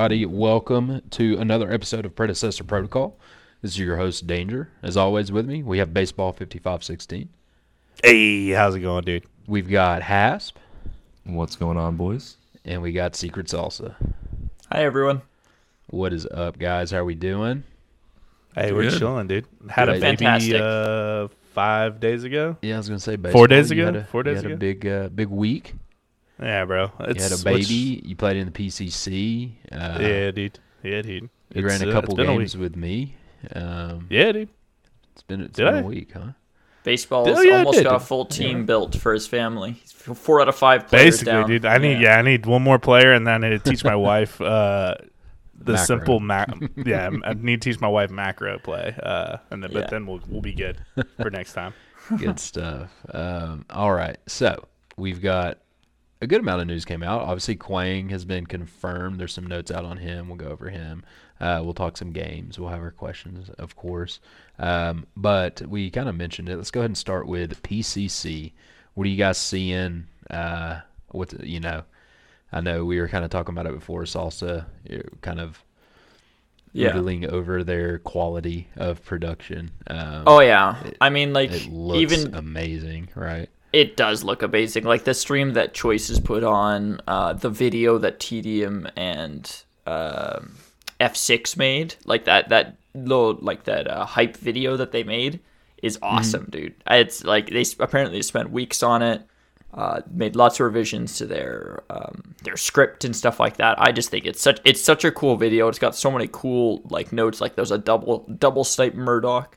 everybody? Welcome to another episode of Predecessor Protocol. This is your host, Danger. As always, with me, we have Baseball 5516. Hey, how's it going, dude? We've got Hasp, What's going on, boys? and we got Secret Salsa. Hi everyone. What is up, guys? How are we doing? Hey, we're chilling, dude. Had a Good. baby Fantastic. uh, five days ago. Yeah, I was gonna say baseball. Four days ago? had a- Four you days had a ago? big, uh, big week. Yeah, bro. It's, You had a which- baby. You played in the PCC. Uh, yeah, dude. Yeah, dude. You It's, ran a uh, couple it's games week. with me. Um, Yeah, dude. It's been, it's Did been I? a week, huh? Baseball Oh, yeah, almost got a full team built for his family. He's four out of five players Basically, down. dude. I need yeah. I need one more player, and then I need to teach my wife uh, the Macro. simple ma- Yeah, I need to teach my wife macro play, uh, and then Yeah. but then we'll we'll be good for next time. Good stuff. Um, all right. So we've got a good amount of news came out. Obviously, Kwang has been confirmed. There's some notes out on him. We'll go over him. Uh, we'll talk some games. We'll have our questions, of course. Um, but we kind of mentioned it. Let's go ahead and start with PCC. What are you guys seeing? Uh, what you know? I know we were kind of talking about it before. Salsa, you're kind of yeah. over their quality of production. Um, Oh yeah. It- I mean, like it looks even amazing, right? It does look amazing. Like the stream that Choices put on, uh, the video that TDM and um, F6 made, like that that little like that uh, hype video that they made is awesome, dude. It's like they apparently spent weeks on it. Uh, made lots of revisions to their um, their script and stuff like that. I just think it's such it's such a cool video. It's got so many cool like notes. Like there's a double double snipe Murdock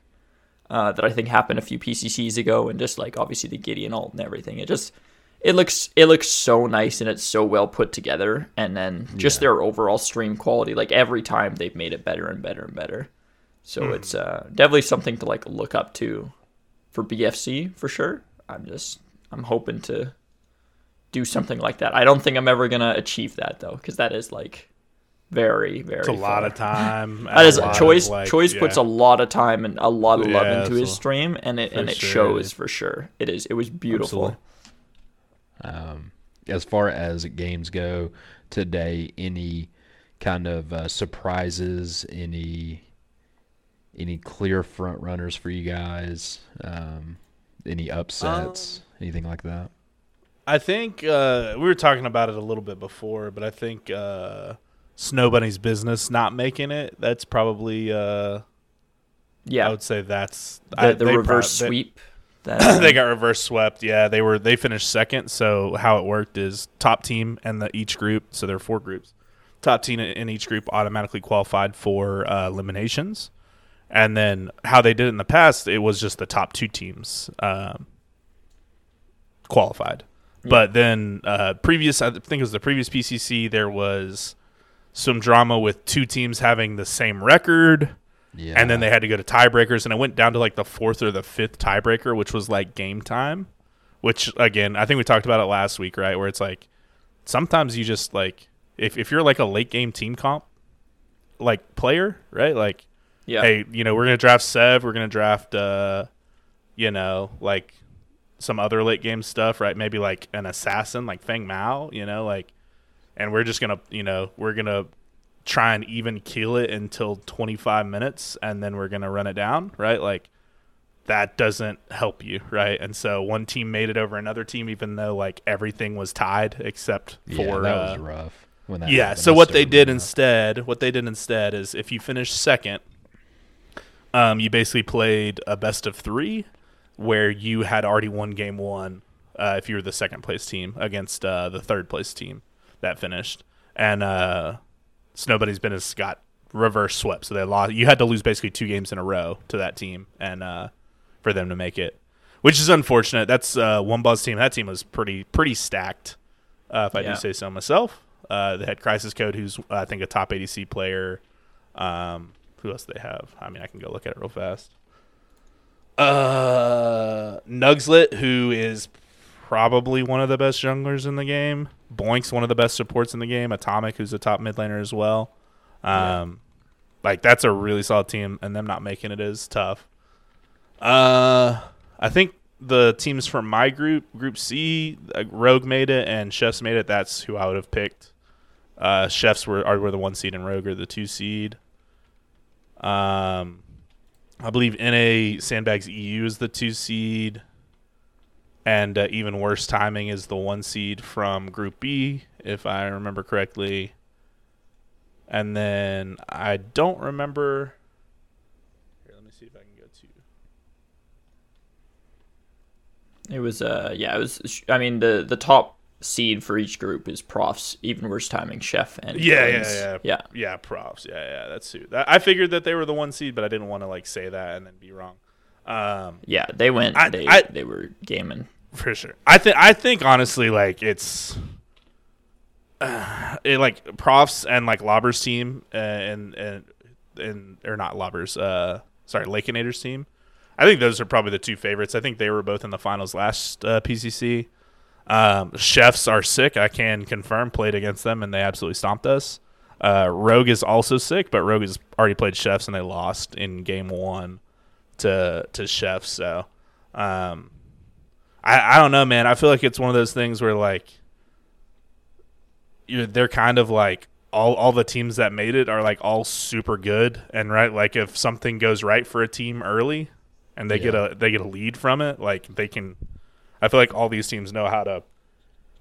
uh, that I think happened a few PCCs ago, and just like obviously the Gideon alt and everything. It just it looks it looks so nice and it's so well put together. And then just Yeah. their overall stream quality, like every time they've made it better and better and better. So it's uh, definitely something to like look up to for BFC for sure. I'm just I'm hoping to do something like that. I don't think I'm ever gonna achieve that though, because that is like very very. It's a lot of time. That is a choice. like, choice puts a lot of time and a lot of love Yeah, into his a- stream, and it and it sure, shows for sure. It is. It was beautiful. Um, as far as games go today, any kind of uh, surprises, any any clear front runners for you guys, um, any upsets, anything like that? I think uh, we were talking about it a little bit before, but I think uh, Snow Bunny's business not making it. That's probably. Uh, Yeah, I would say that's the, I- the they reverse they- sweep. That, they got reverse swept. Yeah, they were they finished second. So how it worked is top team and the each group. So there are four groups. Top team in each group automatically qualified for uh, eliminations, and then how they did it in the past, it was just the top two teams um, qualified. But then uh, previous, I think it was the previous PCC, there was some drama with two teams having the same record Yeah, and then they had to go to tiebreakers, and it went down to like the fourth or the fifth tiebreaker, which was like game time. Which again, I think we talked about it last week, right? Where it's like sometimes you just like if if you're like a late game team comp like player, right? Like, yeah, hey, you know, we're gonna draft Sev, we're gonna draft, uh, you know, like some other late game stuff, right? Maybe like an assassin, like Feng Mao, you know, like, and we're just gonna, you know, we're gonna try and even kill it until 25 minutes, and then we're gonna run it down, right? Like, that doesn't help you, right? And so one team made it over another team, even though like everything was tied except for yeah, that uh, was rough. When that yeah. happened. So what they did instead, what they did instead is if you finish second, um, you basically played a best of three, where you had already won game one. Uh, if you were the second place team against uh, the third place team that finished, and uh, been business got reverse swept, so they lost. You had to lose basically two games in a row to that team, and uh, for them to make it, which is unfortunate. That's uh, one buzz team. That team was pretty pretty stacked, uh, if I Yeah. do say so myself. Uh, they had Crisis Code, who's I think a top ADC player. Um, who else do they have? I mean, I can go look at it real fast. Uh, Nugslet, who is probably one of the best junglers in the game. Boink's one of the best supports in the game. Atomic, who's a top mid laner as well. Um, like that's a really solid team, and them not making it is tough. Uh, I think the teams from my group, Group C, uh, Rogue made it and Chefs made it. That's who I would have picked Uh, Chefs were are were the one seed and Rogue are the two seed. Um, I believe NA Sandbags EU is the two seed, and uh, even worse timing is the one seed from Group B, if I remember correctly. And then I don't remember. Here, let me see if I can go to. It was uh yeah, it was I mean the the top seed for each group is profs, even worse timing, chef and Yeah, yeah, yeah, Yeah. yeah. Profs, yeah, yeah. That's who. That, I figured that they were the one seed, but I didn't want to like say that and then be wrong. Um, Yeah, they went I- they I- they were gaming. for sure. I think. I think honestly, like it's, uh, it like profs and like Lobbers team uh, and and and or not Lobbers. Uh, sorry, Lakeinator's team. I think those are probably the two favorites. I think they were both in the finals last uh, PCC. Um, Chefs are sick. I can confirm. Played against them and they absolutely stomped us. Uh, Rogue is also sick, but Rogue has already played Chefs and they lost in game one to to Chefs. So, um, I I don't know, man. I feel like it's one of those things where like you they're kind of like all all the teams that made it are like all super good and right like if something goes right for a team early and they get a they get a lead from it like they can I feel like all these teams know how to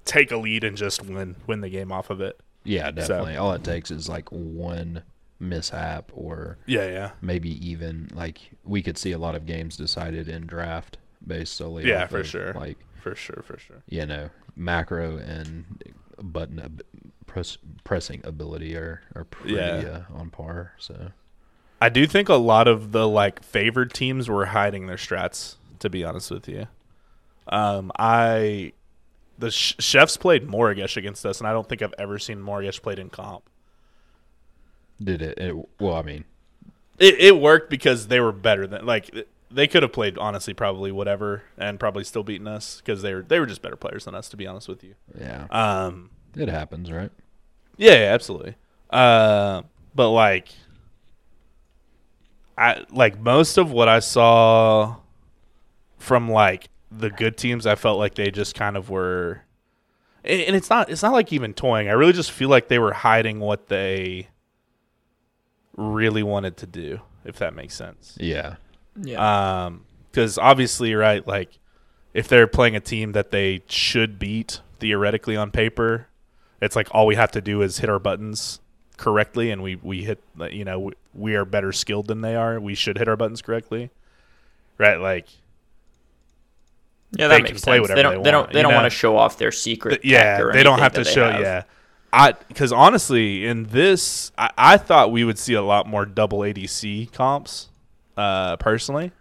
take a lead and just win win the game off of it. Yeah, definitely. All it takes is like one mishap or Yeah, yeah. maybe even like we could see a lot of games decided in draft based solely Yeah, for of, sure. like For sure, for sure. you know macro and button ab- press, pressing ability are are pretty Yeah. uh, on par so I do think a lot of the like favored teams were hiding their strats. To be honest with you, um, I the sh- chefs played Morigesh against us, and I don't think I've ever seen Morigesh played in comp. Did it, it well i mean It, it worked because they were better than like they could have played honestly probably whatever and probably still beaten us because they were they were just better players than us. To be honest with you, yeah um, it happens right Yeah, yeah, absolutely. Uh, but like, I like most of what I saw from like the good teams. I felt like they just kind of were, and and it's not it's not like even toying. I really just feel like they were hiding what they really wanted to do. If that makes sense. yeah Yeah. Um, because obviously, right, like if they're playing a team that they should beat theoretically on paper, it's like all we have to do is hit our buttons correctly, and we we hit. You know, we, we are better skilled than they are. We should hit our buttons correctly, right? Like, yeah, they that can makes play sense. whatever they don't they they don't want, they don't know? want to show off their secret. th- yeah, or they don't have to they show. have. Yeah, I because honestly, in this, I, I thought we would see a lot more double ADC comps, uh, personally.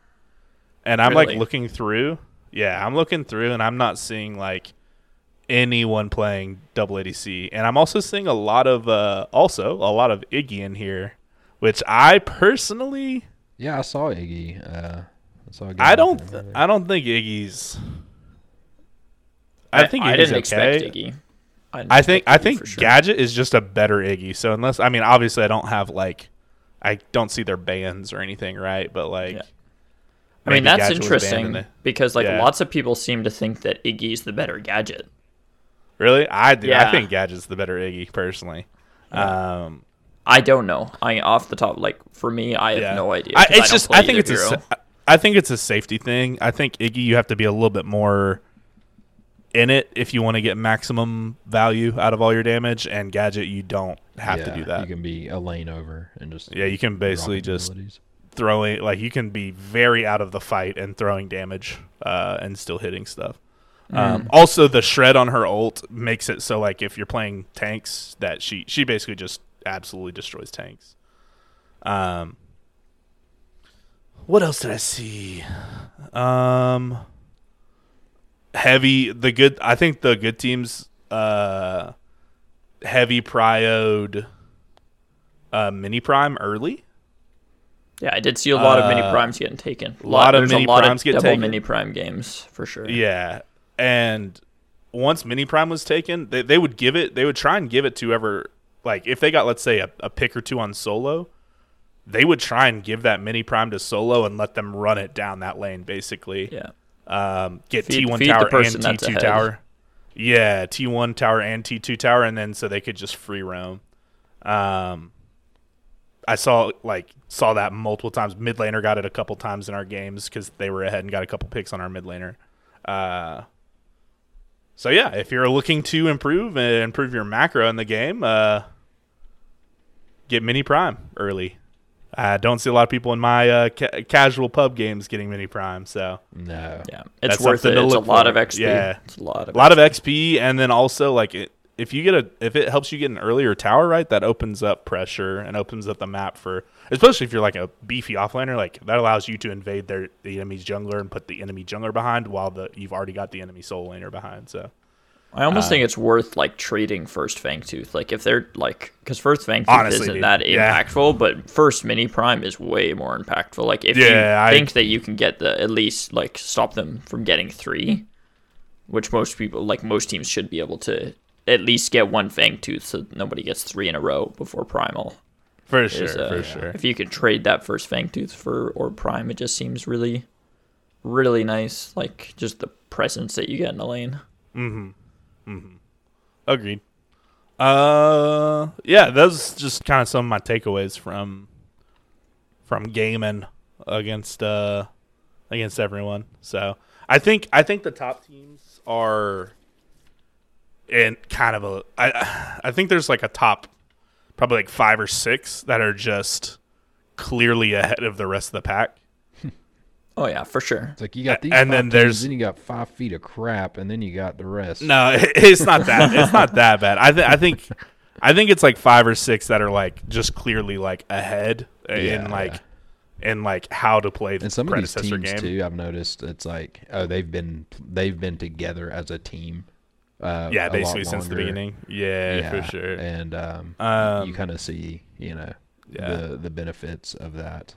And I'm Really? like looking through. Yeah, I'm looking through, and I'm not seeing like anyone playing double ADC, and I'm also seeing a lot of uh, also a lot of Iggy in here, which I personally yeah i saw iggy uh I, saw a I don't him earlier. I don't think Iggy's. I, think I Iggy's didn't okay. expect Iggy. Didn't I think I think sure. Gadget is just a better Iggy. So unless I mean, obviously, I don't have like, I don't see their bands or anything, right? But like, Yeah. I mean, that's Gadget interesting in the- because like Yeah. lots of people seem to think that Iggy's the better gadget. really, I do. I think Gadget's the better Iggy personally. Um, I don't know. I off the top, like for me, I have yeah. no idea. I, it's don't just I think it's a hero. sa- I think it's a safety thing. I think Iggy, you have to be a little bit more in it if you want to get maximum value out of all your damage. And Gadget, you don't have to do that. you can be a lane over and just Yeah, you can basically just throwing like you can be very out of the fight and throwing damage uh, and still hitting stuff. Um, also, the shred on her ult makes it so like if you're playing tanks, that she she basically just absolutely destroys tanks. Um, what else did I see? Um, heavy the good. I think the good teams. Uh, heavy prioed. Uh, mini prime early. Yeah, I did see a lot of mini Uh, primes getting taken. A lot of there's mini a lot primes of get double taken. mini prime games for sure. Yeah, and once Mini Prime was taken, they they would give it. They would try and give it to whoever. Like if they got, let's say, a, a pick or two on solo, they would try and give that Mini Prime to solo and let them run it down that lane, basically. Yeah. Um, get Feed- T one feed tower and T two tower. Yeah, T1 tower and T2 tower, and then so they could just free roam. Um, I saw like saw that multiple times. Mid laner got it a couple times in our games because they were ahead and got a couple picks on our mid laner. Uh, so yeah, if you're looking to improve and improve your macro in the game, uh, get mini prime early. I don't see a lot of people in my uh, ca- casual pub games getting mini prime, so No. Yeah, it's That's worth it. It's a lot for. of XP. Yeah. it's a lot of a lot of XP, and then also like it, if you get a if it helps you get an earlier tower right, that opens up pressure and opens up the map for especially if you're like a beefy offlaner, like that allows you to invade their the enemy's jungler and put the enemy jungler behind while the you've already got the enemy soul laner behind. So I almost Uh, think it's worth like trading first Fangtooth. Like if they're like, because first Fangtooth Honestly, isn't dude, that yeah. impactful, but first Mini Prime is way more impactful. Like if Yeah, you I- think that you can get the at least like stop them from getting three, which most people like most teams should be able to at least get one Fangtooth, so nobody gets three in a row before Primal. for is, sure, uh, for sure. If you could trade that first Fangtooth for or Prime, it just seems really, really nice. Like just the presence that you get in the lane. Agreed. Uh, yeah, those just kind of some of my takeaways from from gaming against uh against everyone. So I think I think the top teams are in kind of a I I think there's like a top probably like five or six that are just clearly ahead of the rest of the pack. Oh yeah, for sure. It's like you got these and then teams, there's- then you got five feet of crap, and then you got the rest. No, it's not that. It's not that bad. I think I think I think it's like five or six that are like just clearly like ahead Yeah, in like in like how to play the And some of these predecessor teams game. too, I've noticed it's like oh they've been they've been together as a team. Uh, Yeah, basically since the beginning. Yeah, Yeah, for sure. And um, Um, you kind of see you know Yeah. the the benefits of that.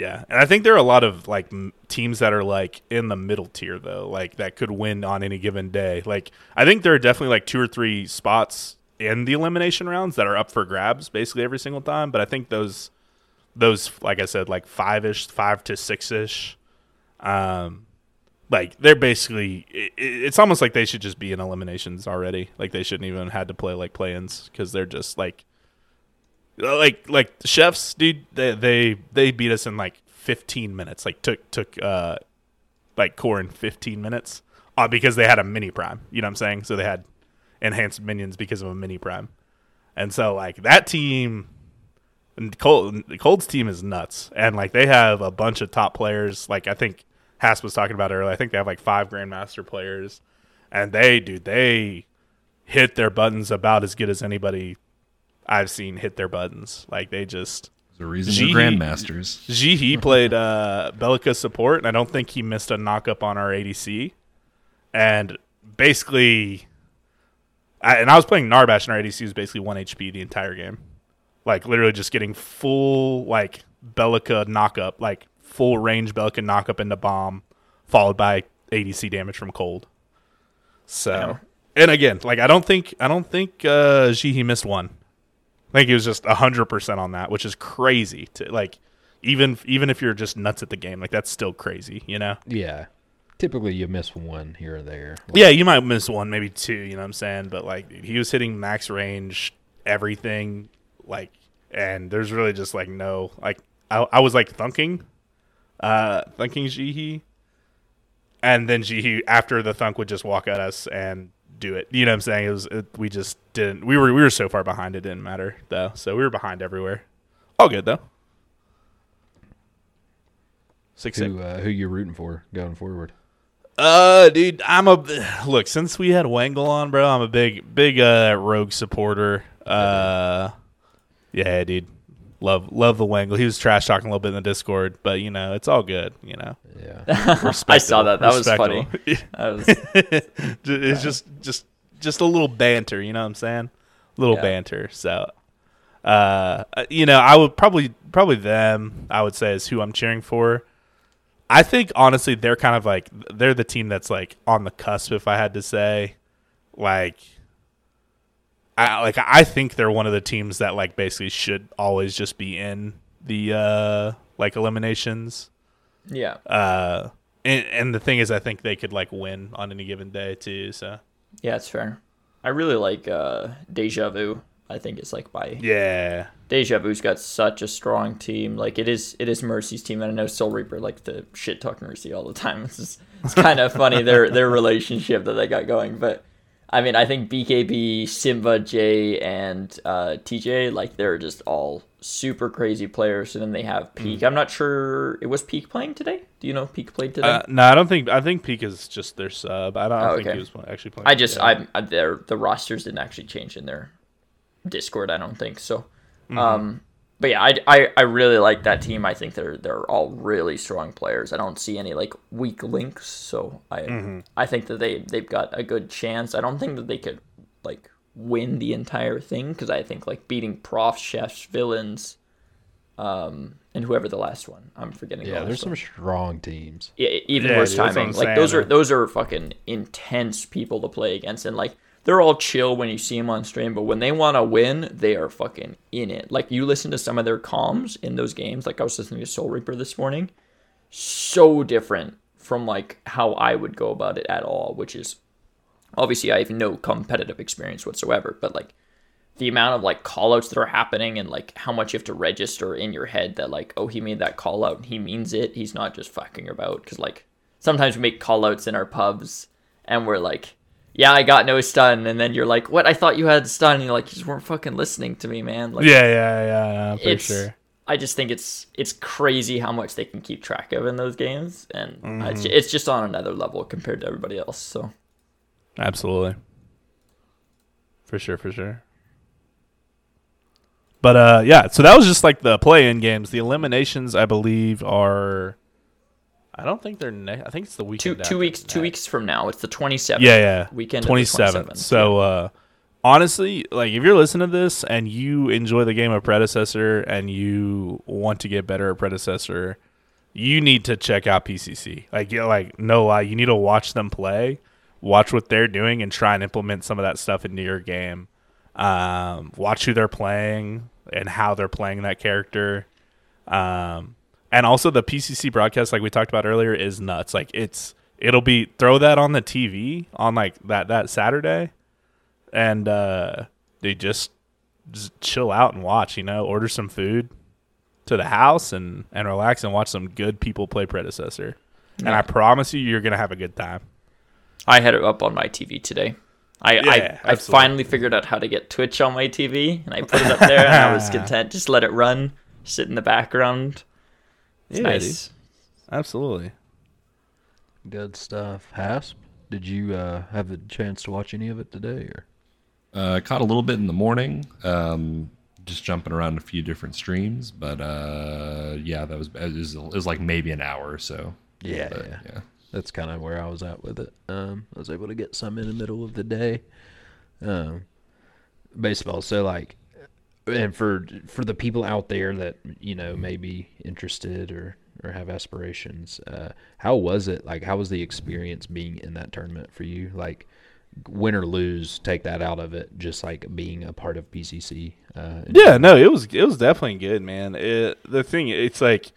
Yeah, and I think there are a lot of like m- teams that are like in the middle tier though, like that could win on any given day. Like I think there are definitely like two or three spots in the elimination rounds that are up for grabs basically every single time. But I think those those like I said like five ish, five to six ish, um, like they're basically it, it's almost like they should just be in eliminations already. Like they shouldn't even had to play like play-ins because they're just like like like chefs dude they they they beat us in like 15 minutes. Like took took uh like core in 15 minutes uh, because they had a mini prime. You know what i'm saying? So they had enhanced minions because of a mini prime. And so like that team Cold, Cold's team is nuts. And like they have a bunch of top players. Like I think Haas was talking about earlier. I think they have like five grandmaster players. And they dude they hit their buttons about as good as anybody I've seen hit their buttons. Like they just There's a reason Gee. they're grandmasters. Jihi played uh Belica support and I don't think he missed a knock up on our ADC. And basically I, and I was playing Narbash and our ADC was basically one HP the entire game. Like literally just getting full like Belica knock up, like full range Belica knock up into bomb, followed by ADC damage from cold. So and again, like I don't think I don't think uh Jihi missed one. I think he was just hundred percent on that, which is crazy. To like, even even if you're just nuts at the game, like that's still crazy, you know. Yeah, typically you miss one here or there. Yeah, you might miss one, maybe two. You know what I'm saying? But like, he was hitting max range, everything, like, and there's really just like no like. I, I was like thunking, uh, thunking Jihi, and then Jihi after the thunk would just walk at us and do it. You know what I'm saying? It was it, we just didn't. We were we were so far behind it didn't matter though. So we were behind everywhere. All good though. Six six. Who uh, who you rooting for going forward? Uh, dude, I'm a look. Since we had Wangle on, bro, I'm a big, big uh Rogue supporter. Uh, yeah, dude, love, love the Wangle. He was trash talking a little bit in the Discord, but you know, it's all good. You know, Yeah, I saw that. That was funny. That was it's just, just, just a little banter. You know what I'm saying? A little Yeah. banter. So, uh, you know, I would probably, probably them. I would say is who I'm cheering for. I think honestly, they're kind of like they're the team that's like on the cusp. If I had to say, like, I like I think they're one of the teams that like basically should always just be in the uh like eliminations. yeah. Uh, and, and the thing is, I think they could like win on any given day too. So Yeah, it's fair. I really like uh, Deja Vu. I think it's like by yeah, Deja Vu's got such a strong team. Like it is, it is Mercy's team, and I know Soul Reaper like to shit talk Mercy all the time. It's just, it's kind of funny their their relationship that they got going. But I mean, I think BKB, Simba, Jay, and uh, TJ like they're just all super crazy players. And then they have Peak. I'm not sure it was Peak playing today. Do you know if Peak played today? uh, no, I don't think I think Peak is just their sub. I don't, I don't Oh, think okay. he was actually playing. I just. I, I their the rosters didn't actually change in their Discord. I don't think so. Mm-hmm. Um, but yeah, I, I I really like that team. I think they're they're all really strong players. I don't see any like weak links. So I Mm-hmm. I think that they they've got a good chance. I don't think that they could like win the entire thing because I think like beating Prof, Chefs, Villains, um, and whoever the last one I'm forgetting. Yeah, last there's one. some strong teams. Yeah, even Yeah, worse dude, timing. Like those are those are fucking intense people to play against, and like they're all chill when you see them on stream, but when they want to win, they are fucking in it. Like you listen to some of their comms in those games. Like I was listening to Soul Reaper this morning, so different from like how I would go about it at all. Which is obviously I have no competitive experience whatsoever, but like the amount of like call outs that are happening and like how much you have to register in your head that like oh he made that call out and he means it he's not just fucking about because like sometimes we make call outs in our pubs and we're like yeah i got no stun and then you're like what i thought you had stun and you're like you just weren't fucking listening to me man like yeah, yeah, yeah, yeah, for it's sure. i just think it's it's crazy how much they can keep track of in those games and Mm-hmm. it's, it's just on another level compared to everybody else so Absolutely. For sure, for sure. But uh yeah, so that was just like the play-in games. The eliminations I believe are I don't think they're ne- I think it's the two weekend two after weeks two weeks from now it's the 27th Yeah, yeah. weekend of the 27th. 27th, So uh honestly, like if you're listening to this and you enjoy the game of Predecessor and you want to get better at Predecessor, you need to check out PCC. Like you like no lie, you need to watch them play, watch what they're doing and try and implement some of that stuff into your game. Um watch who they're playing and how they're playing that character. Um and also the PCC broadcast like we talked about earlier is nuts. Like it's it'll be throw that on the TV on like that that Saturday and uh they just, just chill out and watch, you know, order some food to the house and and relax and watch some good people play predecessor. And I promise you you're going to have a good time. I had it up on my TV today. I Yeah, I, I finally figured out how to get Twitch on my TV, and I put it up there, and I was content. Just let it run, sit in the background. It's Yeah, nice. Absolutely. Good stuff. Hasp, did you uh, have a chance to watch any of it today? Or Uh, I caught a little bit in the morning, um, just jumping around a few different streams. But uh, yeah, that was it was, it was like maybe an hour or so. yeah, But, yeah, yeah. that's kind of where I was at with it. Um, I was able to get some in the middle of the day. Um, baseball. So like, and for for the people out there that you know may be interested or or have aspirations, uh, how was it? Like, how was the experience being in that tournament for you? Like, win or lose, take that out of it. Just like being a part of PCC. Uh, Yeah, no, it was it was definitely good, man. It, the thing, it's like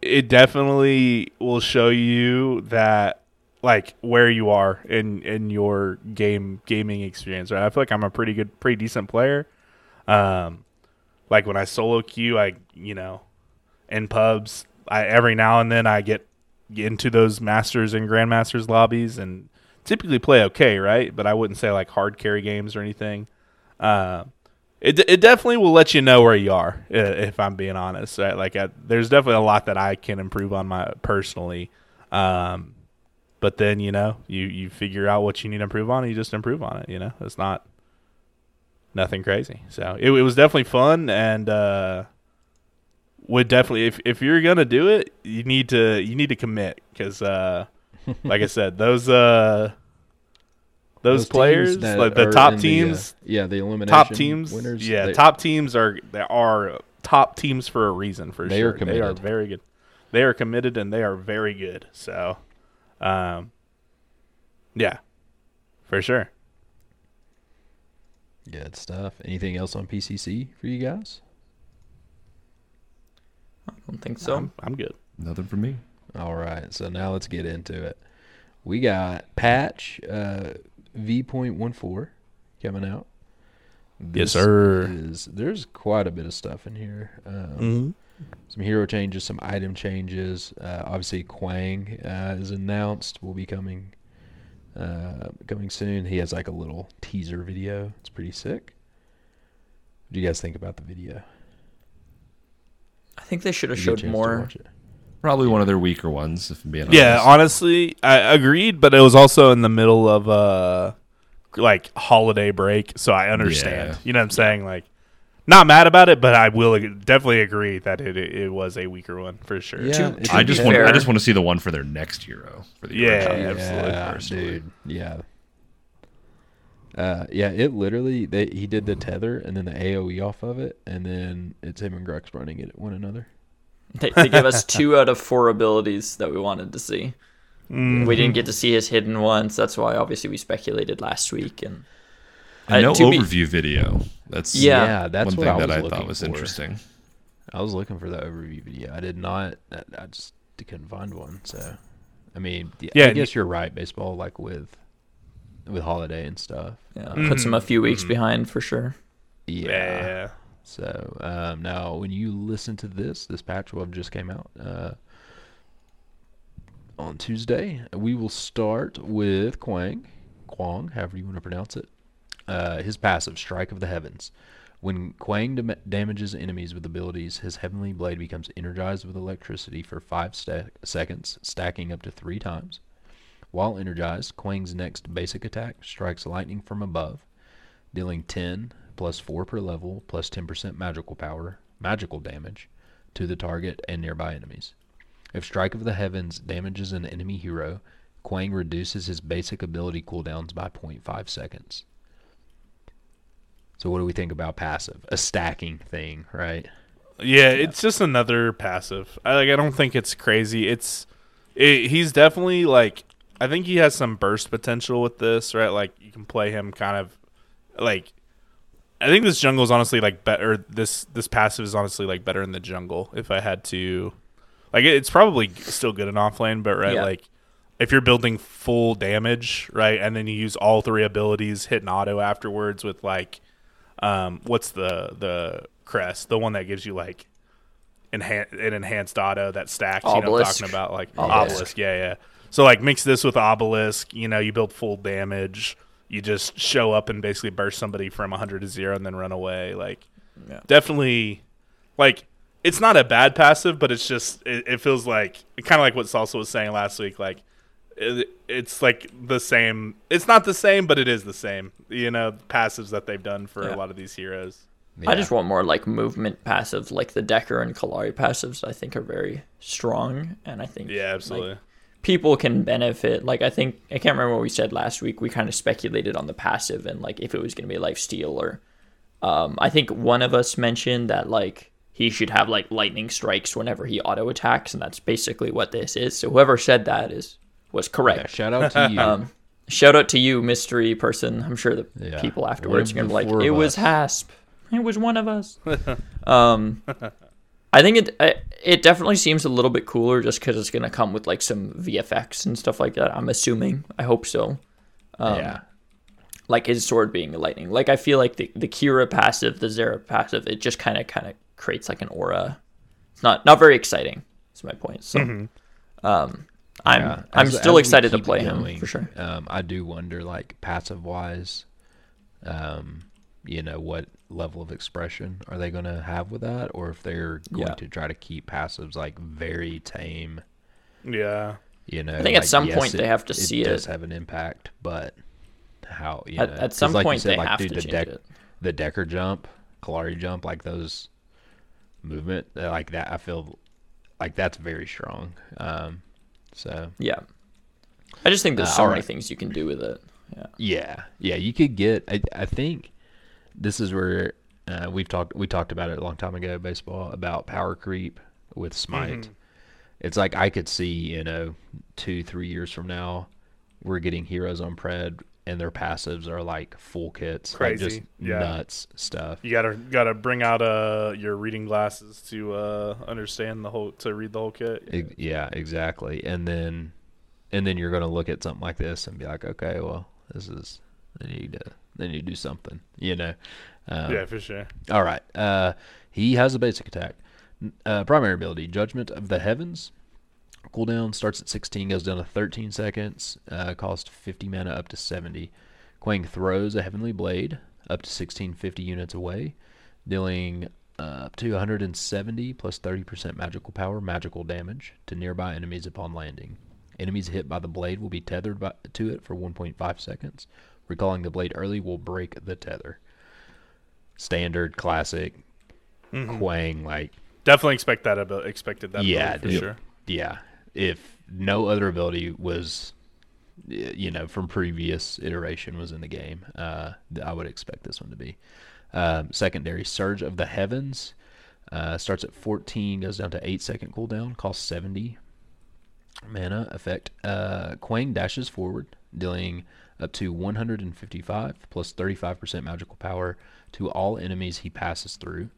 it definitely will show you that like where you are in in your game gaming experience. Right, I feel like I'm a pretty good, pretty decent player. Um, like when I solo queue, I you know, in pubs, I every now and then I get into those masters and grandmasters lobbies and typically play okay, right? But I wouldn't say like hard carry games or anything. Uh, it it definitely will let you know where you are if I'm being honest. Right? Like I, there's definitely a lot that I can improve on my personally. Um, but then you know you you figure out what you need to improve on and you just improve on it. You know it's not nothing crazy. So it, it was definitely fun and uh, would definitely if if you're gonna do it you need to you need to commit because uh, like I said those uh those, teams players like the top in teams uh, yeah, the elimination top teams winners. yeah they- top teams are they are top teams for a reason for They are sure they are very good they are committed and they are very good so um yeah for sure Good stuff. Anything else on PCC for you guys? I don't think so. I'm, I'm good Nothing for me. All right, so now let's get into it. We got patch uh, V.14 coming out. Yes, sir. Is, there's quite a bit of stuff in here. Um, Mm-hmm. Some hero changes, some item changes. Uh, obviously, Kwang uh, is announced. Will be coming uh, coming soon. He has like a little teaser video. It's pretty sick. What do you guys think about the video? I think they should have Did you get a showed more. watch it? Probably one of their weaker ones, if I'm being honest. Yeah, honestly, I agreed, but it was also in the middle of uh like holiday break, so I understand. Yeah. You know what I'm saying? Like, not mad about it, but I will definitely agree that it it, it was a weaker one for sure. Yeah, To- to I be just want. I just want to see the one for their next hero. For the Yeah, original. absolutely. Yeah, personally. dude. Yeah. Uh, yeah, it literally they he did the tether and then the AOE off of it, and then it's him and Grux running it at one another. They, they give us two out of four abilities that we wanted to see. Mm. We didn't get to see his hidden ones. That's why obviously we speculated last week. And And Uh, no to be- overview video. That's Yeah. that's one what thing I that was I thought was for. interesting. I was looking for that overview video. I did not. I, I just couldn't find one. So, I mean, yeah, Yeah, I guess you're right. Baseball, like with with holiday and stuff. yeah, Um, puts them a few weeks Mhm. behind for sure. yeah. Yeah. So um, now, when you listen to this, this patch will have just came out uh, on Tuesday. We will start with Kwang, Kwang, however you want to pronounce it. Uh, his passive, Strike of the Heavens. When Kwang dam- damages enemies with abilities, his heavenly blade becomes energized with electricity for five sta- seconds, stacking up to three times. While energized, Kwang's next basic attack strikes lightning from above, dealing 10 plus 4 per level plus 10% magical power, magical damage, to the target and nearby enemies. If Strike of the Heavens damages an enemy hero, Kwang reduces his basic ability cooldowns by 0.5 seconds. So what do we think about passive? A stacking thing, right? Yeah, it's just another passive. I like. I don't think it's crazy. It's it, he's definitely like. I think he has some burst potential with this, right? Like you can play him kind of like. I think this jungle is honestly like better. This this passive is honestly like better in the jungle. If I had to, like, it's probably still good in offlane, but right, Yeah. like if you're building full damage, right, and then you use all three abilities, hit an auto afterwards with like, um, what's the the crest, the one that gives you like enhan- an enhanced auto that stacks. You know I'm talking about like Obelisk. obelisk. Yeah, yeah. So like mix this with obelisk. You know, you build full damage. You just show up and basically burst somebody from 100 to zero and then run away. Like, Yeah. definitely, like it's not a bad passive, but it's just it, it feels like kind of like what Salsa was saying last week. Like, it, it's like the same. It's not the same, but it is the same. You know, passives that they've done for Yeah. a lot of these heroes. I just want more like movement passives, like the Dekker and Kallari passives. I think are very strong, and I think Yeah, like, absolutely. people can benefit. Like I think I can't remember what we said last week. We kind of speculated on the passive and like if it was going to be life steal or. Um, I think one of us mentioned that like he should have like lightning strikes whenever he auto attacks, and that's basically what this is. So whoever said that is was Yeah, correct. shout out to you. Um, shout out to you, mystery person. I'm sure the Yeah, people afterwards are gonna be like, "It of was. Hasp. It was one of us." um, I think it it definitely seems a little bit cooler just because it's gonna come with like some VFX and stuff like that. I'm assuming. I hope so. Um, yeah. Like his sword being lightning. Like I feel like the the Kira passive, the Zera passive, it just kind of kind of creates like an aura. It's not not very exciting. That's my point. So, um, I'm Yeah, I'm as- still as excited to play going, him for sure. Um, I do wonder, like passive wise, um, you know, what level of expression are they going to have with that, or if they're going Yeah. to try to keep passives like very tame. Yeah. You know, I think at some yes, point they have to see It does have an impact, but how? You At, know, at 'cause some like you point, said, they like, have dude, to the change deck, it. the Dekker jump, Kallari jump, like those movement uh, like that. I feel like that's very strong. Um, so Yeah. I just think there's Uh, so many alright. things you can do with it. Yeah. Yeah, yeah, you could get. I, I think this is where uh, we've talked. We talked about it a long time ago. Baseball about power creep with smite. It's like I could see, you know, two, three years from now, we're getting heroes on pred and their passives are like full kits, like just Crazy, yeah. nuts stuff. You gotta gotta bring out uh your reading glasses to uh understand the whole to read the whole kit. Ex- yeah, exactly. And then, and then you're to look at something like this and be like, okay, well, this is they need to they need to do something, you know. Um, yeah, for sure. All right. Uh, he has a basic attack. Uh, primary ability, Judgment of the Heavens. Cooldown starts at 16, goes down to 13 seconds. Uh, cost 50 mana up to 70. Kwang throws a Heavenly Blade up to 1650 units away, dealing uh, up to 170 plus 30% magical power, magical damage to nearby enemies upon landing. Enemies hit by the blade will be tethered by, to it for 1.5 seconds. Recalling the blade early will break the tether standard classic Mm-hmm. Kwang like Definitely expect that. Expected that. yeah for dude. sure. yeah if no other ability was you know from previous iteration was in the game uh I would expect this one to be. Um, secondary surge of the heavens uh, starts at 14 goes down to 8 second cooldown costs 70 mana effect uh, Kwang dashes forward dealing up to 155 plus 35% magical power to all enemies he passes through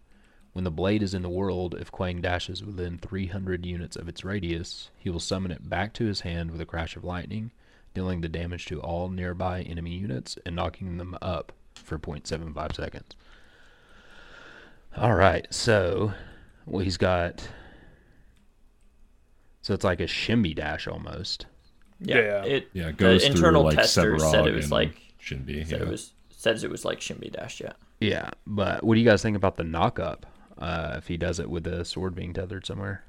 when the blade is in the world, if Kwang dashes within 300 units of its radius, he will summon it back to his hand with a crash of lightning, dealing the damage to all nearby enemy units and knocking them up for 0.75 seconds. All right, so well, he's got. So it's like a shimmy dash almost. Yeah, Yeah. it Yeah, it the goes through internal like tester Sevarog said it was and like Shinbi. said yeah. it was says it was like Shinbi Dash. Yeah, Yeah, but what do you guys think about the knock up? Uh, if he does it with the sword being tethered somewhere.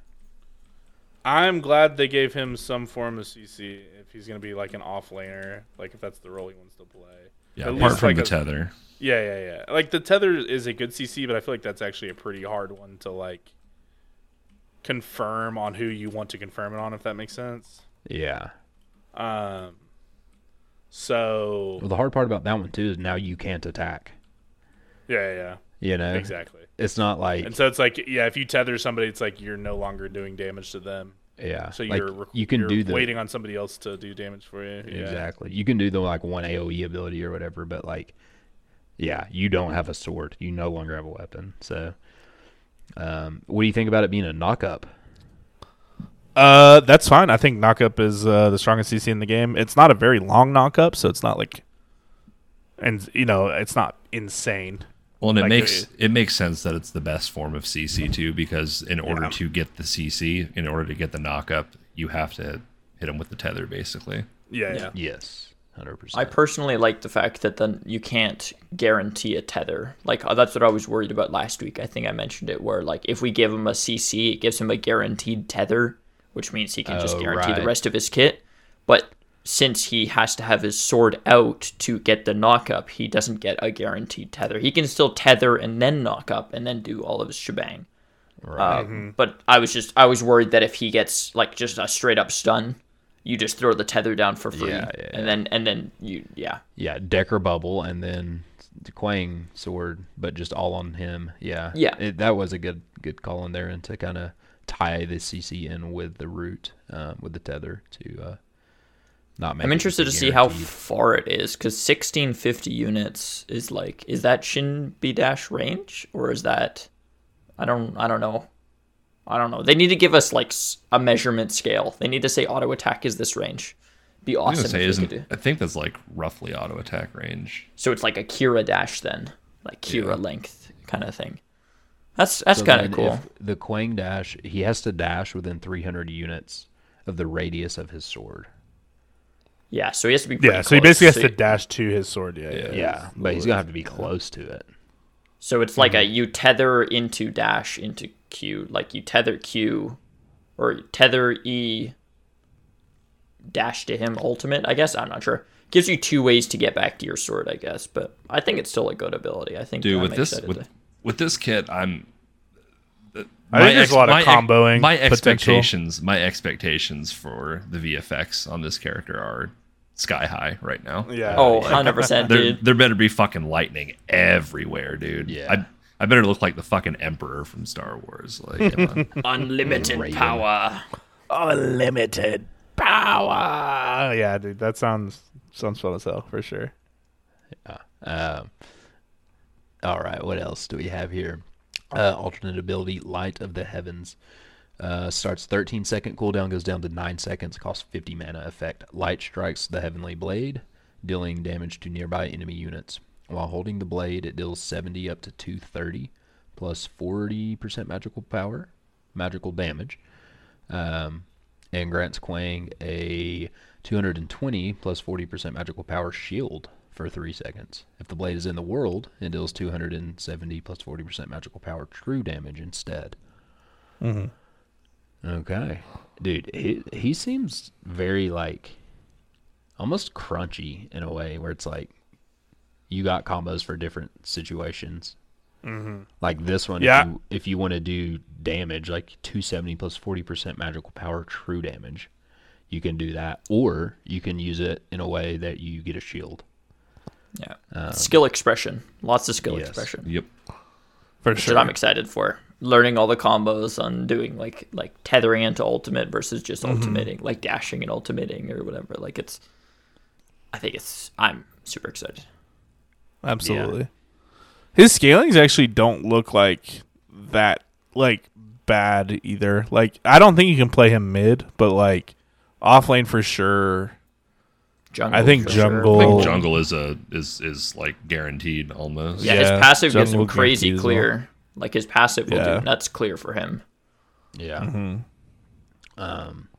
I'm glad they gave him some form of CC if he's gonna be like an off laner, like if that's the role he wants to play. yeah, At apart least from like the a- tether. Yeah, yeah, yeah. Like the tether is a good CC, but I feel like that's actually a pretty hard one to like confirm on who you want to confirm it on, if that makes sense. Yeah. Um. So Well, the hard part about that one too is now you can't attack. yeah, yeah, You know, exactly. It's not like And so it's like yeah, if you tether somebody, it's like you're no longer doing damage to them. yeah, So like, you're you can you're do the waiting on somebody else to do damage for you. Yeah. exactly. You can do the like one AOE ability or whatever, but like, yeah, you don't have a sword. You no longer have a weapon. So, um, what do you think about it being a knock up? Uh, that's fine. I think knockup is uh, the strongest CC in the game. It's not a very long knockup, so it's not like, and you know, it's not insane. Well, and it Like, makes it- it makes sense that it's the best form of CC too, because in order Yeah. to get the CC, in order to get the knockup, you have to hit him with the tether, basically. Yeah, yeah. Yeah. Yes, 100%. I personally like the fact that then you can't guarantee a tether. Like uh, that's what I was worried about last week. I think I mentioned it where like if we give him a CC, it gives him a guaranteed tether, which means he can just Oh, guarantee the rest of his kit. But since he has to have his sword out to get the knockup, he doesn't get a guaranteed tether. He can still tether and then knock up and then do all of his shebang. Right. Um, But I was just I was worried that if he gets like just a straight up stun, you just throw the tether down for free, Yeah, yeah, and then and then you yeah yeah, Dekker bubble and then the Kwang sword, but just all on him. Yeah, Yeah. It, that was a good good call in there, and to kind of tie the CC in with the root, um, with the tether to uh, not. Make I'm interested to just see how far it is because 1650 units is like is that Shinbi dash range or is that I don't I don't know I don't know they need to give us like a measurement scale they need to say auto attack is this range be I was awesome gonna say, isn't I think that's like roughly auto attack range. so it's like a Kira dash then like Kira Yeah. length kind of thing that's that's So kind of cool if The Kwang dash, he has to dash within 300 units of the radius of his sword. Yeah so he has to be Yeah, so he close. basically has So to he- dash to his sword. Yeah, yeah. Yeah, but he's gonna have to be close to it. So it's like a Mm-hmm. you tether into dash into Q, like you tether Q, or tether E dash to him ultimate. I guess I'm not sure. Gives you two ways to get back to your sword, I guess. But I think it's still a good ability. I think. Dude, I'm with this excited with, to- with this kit, I'm. I think there's a lot of my ex- comboing My potential. expectations, my expectations for the VFX on this character are sky high right now. Yeah. oh, 100 percent, There, dude. there better be fucking lightning everywhere, dude. Yeah. I, I better look like the fucking emperor from Star Wars. Like. Unlimited Raven. power. Unlimited power. Yeah, dude, that sounds sounds fun as hell for sure. Yeah. Um, all right, what else do we have here? Uh, alternate ability, Light of the Heavens. Uh, starts 13 second cooldown, goes down to 9 seconds, costs 50 mana effect. Light strikes the Heavenly Blade, dealing damage to nearby enemy units. While holding the blade, it deals 70 up to 230, plus 40% magical power, magical damage, um, and grants Kwang a 220 plus 40% magical power shield for 3 seconds. If the blade is in the world, it deals 270 plus 40% magical power true damage instead. Okay. Dude, he, he seems very like almost crunchy in a way where it's like you got combos for different situations. Mm-hmm. Like this one, Yeah. if you, if you want to do damage, like 270 plus 40% magical power true damage, you can do that. Or you can use it in a way that you get a shield. Yeah. skill expression. Lots of skill yes. expression. Yep. For Which sure. I'm excited for. Learning all the combos on doing like like tethering into ultimate versus just mm-hmm. ultimating, like dashing and ultimating or whatever. Like it's I think it's I'm super excited. Absolutely. His scalings actually don't look like that like bad either. Like I don't think you can play him mid, but like off lane for sure. Jungle. I think for jungle- I Oh. think jungle is a is is like guaranteed almost. Yeah, Yeah, his passive gives him crazy guarantees clear. Like his passive will Yeah. do nuts clear for him. Yeah. Um,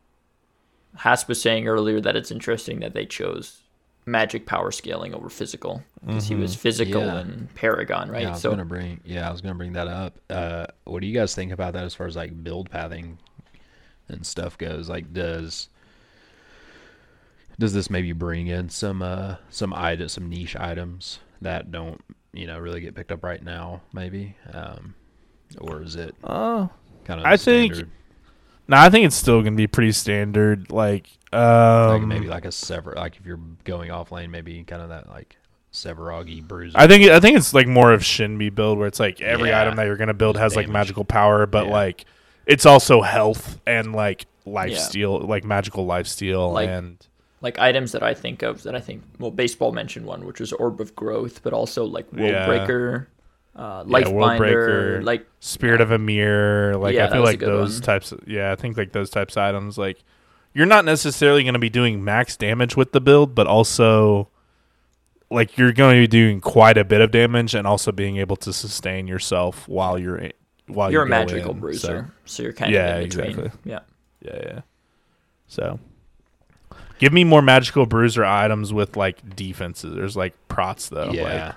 Hasp was saying earlier that it's interesting that they chose magic power scaling over physical because he was physical Yeah. in Paragon, right? Yeah, I was so gonna bring. Yeah, I was gonna bring that up. Uh, what do you guys think about that as far as like build pathing and stuff goes? Like, does does this maybe bring in some uh some item some niche items that don't you know really get picked up right now? Maybe, um, or is it Oh. kind of I think- No, I think it's still gonna be pretty standard. Like, um, like maybe like a sever like if you're going off lane, maybe kind of that like Severagi bruiser. I think I think it's like more of Shinbi build where it's like every Yeah. item that you're gonna build has like magical power, but Yeah. like it's also health and like life Yeah. steal, like magical life steal, Like- and like items that I think of that I think well baseball mentioned one which was Orb of Growth, but also like World Yeah. Breaker, uh, Yeah, Life World Binder, like Spirit of a Mirror. Like Yeah, I feel like those one. types. Of, yeah, I think like those types of items. Like you're not necessarily going to be doing max damage with the build, but also like you're going to be doing quite a bit of damage and also being able to sustain yourself while you're in, while you're you a magical in, bruiser, so, you're kind Yeah, of in between. exactly. Yeah. Yeah, yeah. So give me more magical bruiser items with like defenses. There's like prots though. yeah. Like,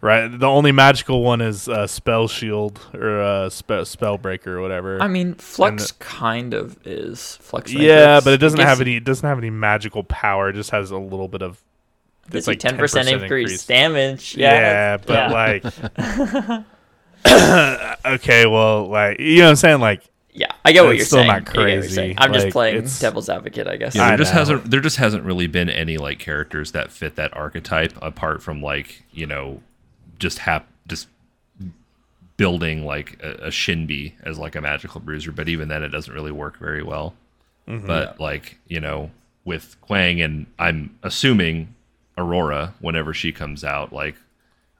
right. The only magical one is uh, spell shield or uh, spe- spell breaker or whatever. I mean, Flux kind of is Flux. yeah, Matrix. but it doesn't gives- have any. It doesn't have any magical power. It just has a little bit of. It's It's like like ten percent increase increase. damage. Yeah, Yeah, but yeah. like. okay, well, like you know what I'm saying, like yeah, I get what it's you're still saying. not I get what you're crazy. saying. I'm just playing it's- devil's advocate, I guess. Yeah, I there just know. hasn't there just hasn't really been any like characters that fit that archetype apart from like you know just hap just building like a, a Shinbi as like a magical bruiser, but even then it doesn't really work very well. Mm-hmm. But like you know with Kwang and I'm assuming Aurora whenever she comes out, like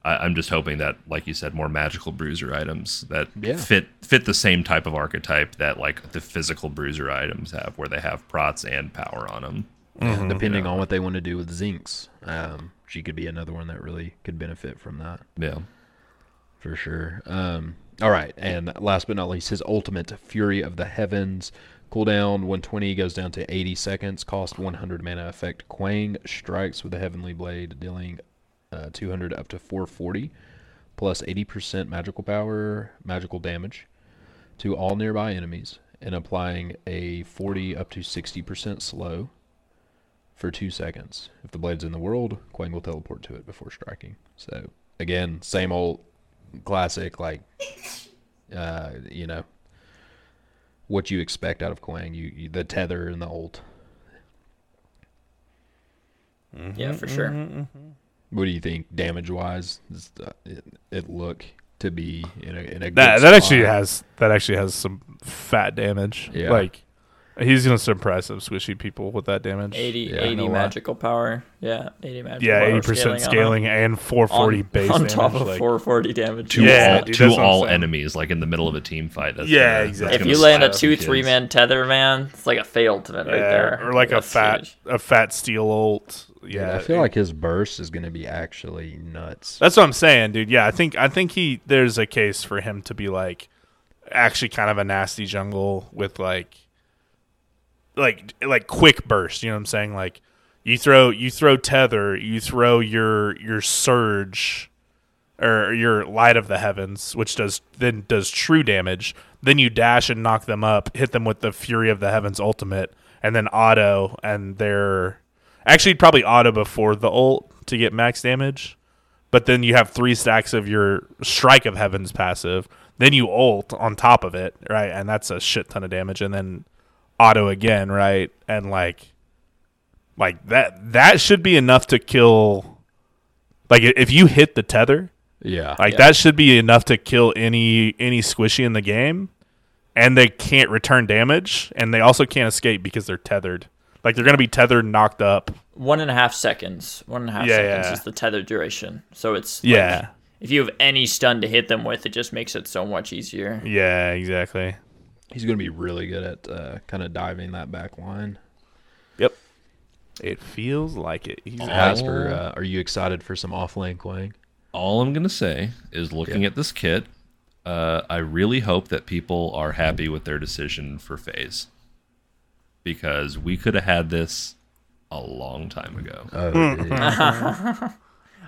I, I'm just hoping that like you said more magical bruiser items that Yeah. fit fit the same type of archetype that like the physical bruiser items have, where they have prots and power on them. Yeah, depending on what they want to do with Zinx, Um, she could be another one that really could benefit from that Yeah. for sure. Um, all right, and last but not least, his ultimate Fury of the Heavens. Cooldown 120 goes down to 80 seconds. Cost 100 mana. Effect Kwang strikes with the Heavenly Blade, dealing uh, 200 up to 440, plus 80% magical power, magical damage to all nearby enemies, and applying a 40 up to 60% slow for two seconds. If the blade's in the world, Kwang will teleport to it before striking. So again, same old classic, like uh, you know, what you expect out of Kwang. You, you the tether and the ult. Yeah, for sure. What do you think, damage wise? Does it, it look to be in a in a good that that actually has that actually has some fat damage. Yeah. Like He's gonna surprise some squishy people with that damage. 80, Yeah, 80 know why. magical power. Yeah, 80 magical Yeah, power eighty percent on scaling and four forty base on damage. top of like- 440 damage. to Yeah, all dude, to that's what I'm all enemies, like in the middle of a team fight. That's Yeah, gonna- exactly. that's If you land a slap some two kids. three man tether, man, it's like a failed event right there. or like a fat huge. a fat steel ult. Yeah, Yeah, I feel like his burst is going to be actually nuts. That's what I'm saying, dude. Yeah, I think I think he there's a case for him to be like actually kind of a nasty jungle with like like like quick burst, you know what I'm saying? Like you throw you throw tether, you throw your your surge or your light of the heavens, which does then does true damage. Then you dash and knock them up, hit them with the fury of the heavens ultimate, and then auto and they're actually probably auto before the ult to get max damage but then you have three stacks of your strike of heavens passive then you ult on top of it right and that's a shit ton of damage and then auto again right and like like that that should be enough to kill like if you hit the tether Yeah. like Yeah. that should be enough to kill any any squishy in the game and they can't return damage and they also can't escape because they're tethered like they're gonna be tethered knocked up One and a half seconds. One and a half Yeah, seconds yeah. is the tether duration. So it's like, yeah if you have any stun to hit them with, it just makes it so much easier. yeah exactly He's going to be really good at uh, kind of diving that back line. Yep. It feels like it. He's. Asper, uh, are you excited for some off lane Kwang? All I'm gonna say is, looking Yeah. at this kit, uh, I really hope that people are happy with their decision for phase, because we could have had this a long time ago. Oh, Hmm.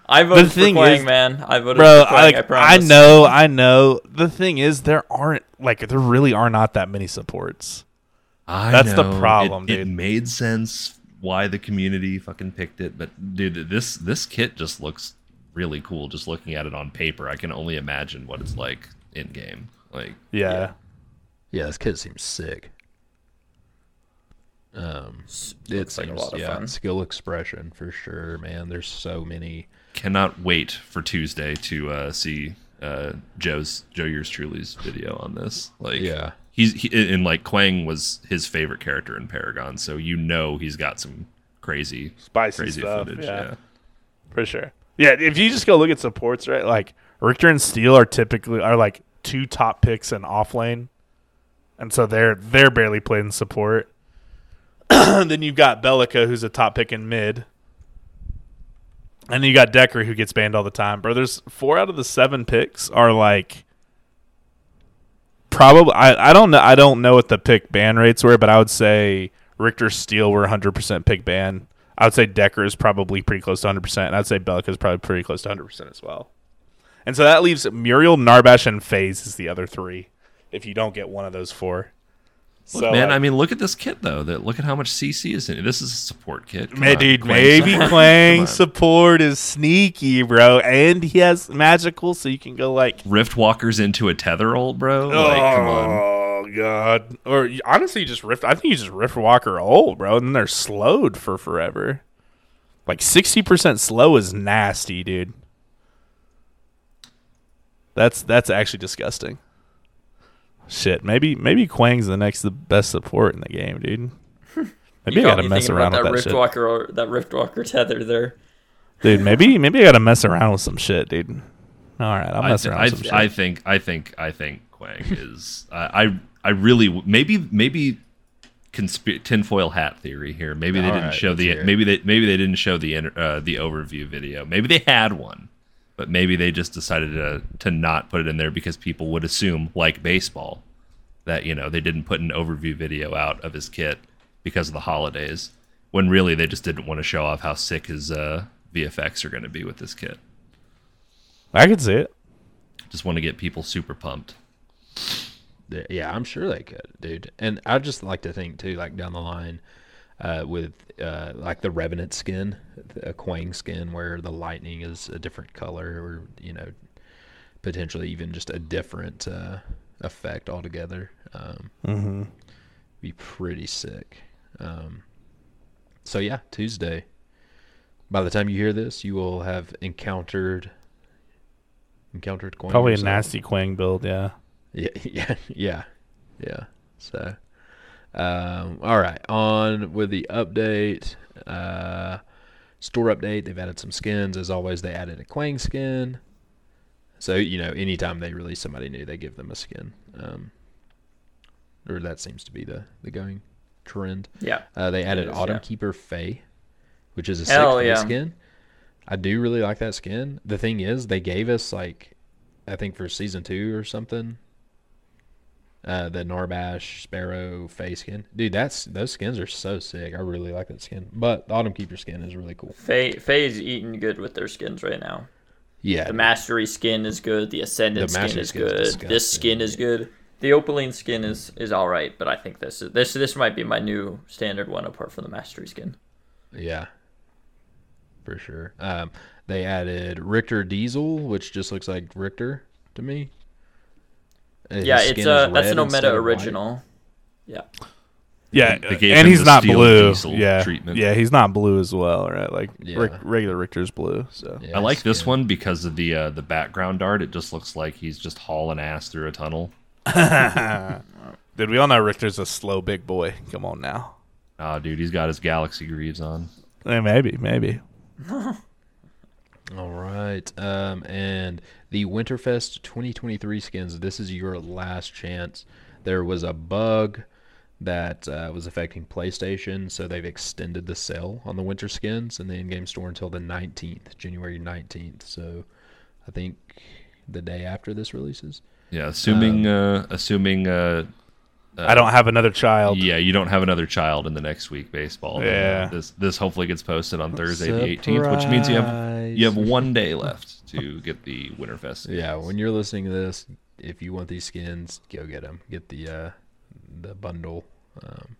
I voted for thing Kwang, is- man. I voted bro. for Kwang, I, I, like, I promise. know, I know. The thing is, there aren't like there really are not that many supports. I That's the problem, it, dude. It made sense why the community fucking picked it, but dude, this this kit just looks really cool. Just looking at it on paper, I can only imagine what it's like in game. Like, Yeah, yeah, this kid seems sick. Um, it looks like a lot of yeah, fun. skill expression for sure, man. There's so many. cannot wait for Tuesday to uh, see uh, Joe's Joe yours truly's video on this. Like, Yeah. he's he, and like Kwang was his favorite character in Paragon, so you know he's got some crazy spicy crazy stuff. footage. yeah, yeah. for sure. Yeah, if you just go look at supports, right? Like Richter and Steel are typically are like two top picks in off lane, and so they're they're barely played in support. then you've got Belica, who's a top pick in mid, and then you got Dekker, who gets banned all the time. Bro, there's four out of the seven picks are like probably. I I don't know. I don't know what the pick ban rates were, but I would say Richter Steel were 100% pick ban. I would say Dekker is probably pretty close to 100%, and I'd say Belica is probably pretty close to 100% as well. And so that leaves Muriel, Narbash, and Phase is the other three if you don't get one of those four. Look, so, man, like, I mean, look at this kit though. That look at how much CC is in it. This is a support kit. Come Man, on, dude, maybe support. Kwang Come on. support is sneaky, bro. And he has magical, so you can go like. Rift Walkers into a tether ult, bro. Like, come on. Oh god! Or honestly, just rift. I think you just rift Walker old, bro, and then they're slowed for forever. Like sixty percent slow is nasty, dude. That's that's actually disgusting. Shit, maybe maybe Kwang's the next the best support in the game, dude. Maybe You I got gotta mess around about with that that shit, Riftwalker, that Riftwalker tether there. dude. Maybe maybe I gotta mess around with some shit, dude. All right, I'll I, th- around I, with some th- shit. I think I think I think Kwang is I I, I really maybe maybe consp- tinfoil hat theory here. Maybe they All didn't right, show the maybe they maybe they didn't show the uh, the overview video. Maybe they had one, but maybe they just decided to to not put it in there because people would assume like baseball that you know they didn't put an overview video out of his kit because of the holidays when really they just didn't want to show off how sick his uh, VFX are going to be with this kit. I could see it. Just want to get people super pumped. Yeah, I'm sure they could, dude. And I just like to think too, like down the line, uh, with uh, like the Revenant skin, a Kwang skin, where the lightning is a different color, or you know, potentially even just a different uh, effect altogether. Um, Mm-hmm. Be pretty sick. Um, so yeah, Tuesday. By the time you hear this, you will have encountered encountered Kwang. Probably a nasty Kwang build, yeah. Yeah, yeah, yeah, yeah. So, Um, all right, on with the update. Uh, store update. They've added some skins. As always, they added a Kwang skin. So you know, anytime they release somebody new, they give them a skin. Um, or that seems to be the the going trend. Yeah. Uh, they added is, Autumn yeah. Keeper Phase, which is a sick yeah. skin. I do really like that skin. The thing is, they gave us like, I think for season two or something. Uh, the Narbash Sparrow Phase skin, dude. That's those skins are so sick. I really like that skin. But the Autumn Keeper skin is really cool. Phase Phase's eating good with their skins right now. Yeah, The Mastery skin is good. The Ascendant The skin is good. This skin is good. The Opaline skin is is all right, but I think this is this this might be my new standard one apart from the Mastery skin. Yeah, for sure. Um, they added Richter Diesel, which just looks like Richter to me. His yeah, skin it's is uh that's an instead Ometa of white. original. Yeah. Yeah, and he's not blue. Yeah, treatment. yeah, he's not blue as well, right? Like Yeah. Rick, regular Richter's blue. So Yeah, I like this skin- one because of the uh, the background art. It just looks like he's just hauling ass through a tunnel. Dude, we all know Richter's a slow big boy. Come on now. Oh, dude, he's got his Galaxy Greaves on. Eh, maybe, maybe. All right. Um, and the Winterfest 2023 skins, this is your last chance. There was a bug that uh, was affecting PlayStation, so they've extended the sale on the winter skins in the in-game store until the 19th, January 19th. So I think the day after this releases. Yeah, assuming Um, uh, assuming uh, I don't have another child. yeah, you don't have another child in the next week baseball. then, uh, Yeah. this this hopefully gets posted on Thursday the 18th, which means you have you have one day left to get the Winterfest. Yeah, when you're listening to this, if you want these skins, go get them. Get the uh, the bundle. Um,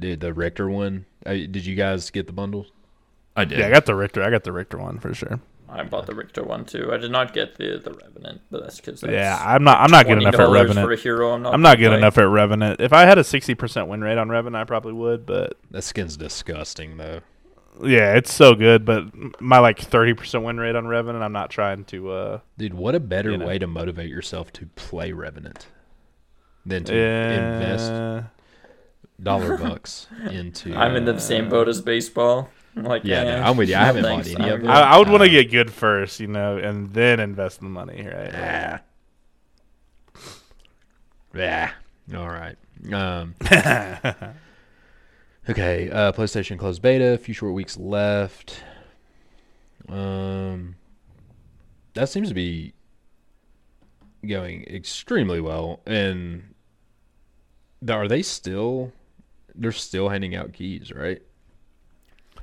dude, the Richter one. Uh, did you guys get the bundle? I did. Yeah, I got the Richter. I got the Richter one for sure. I bought the Richter one too. I did not get the the Revenant, but that's because Yeah, I'm not. I'm not good enough at for a Revenant. hero. I'm not. I'm not good play. enough at Revenant. If I had a 60% win rate on Revenant, I probably would. But That skin's disgusting though. yeah, it's so good. But my like 30% win rate on Revenant, I'm not trying to. uh Dude, what a better You know. way to motivate yourself to play Revenant than to invest uh, dollar bucks into. I'm in the same boat as baseball. I'm like, Yeah, no, eh, I'm with you. I haven't bought any I'm of good. I, I would want Uh, to get good first, you know, and then invest the money, right? Ah. Yeah. All right. Um, okay. Uh, PlayStation closed beta. A few short weeks left. Um, that seems to be going extremely well. And are they still? They're still handing out keys, right?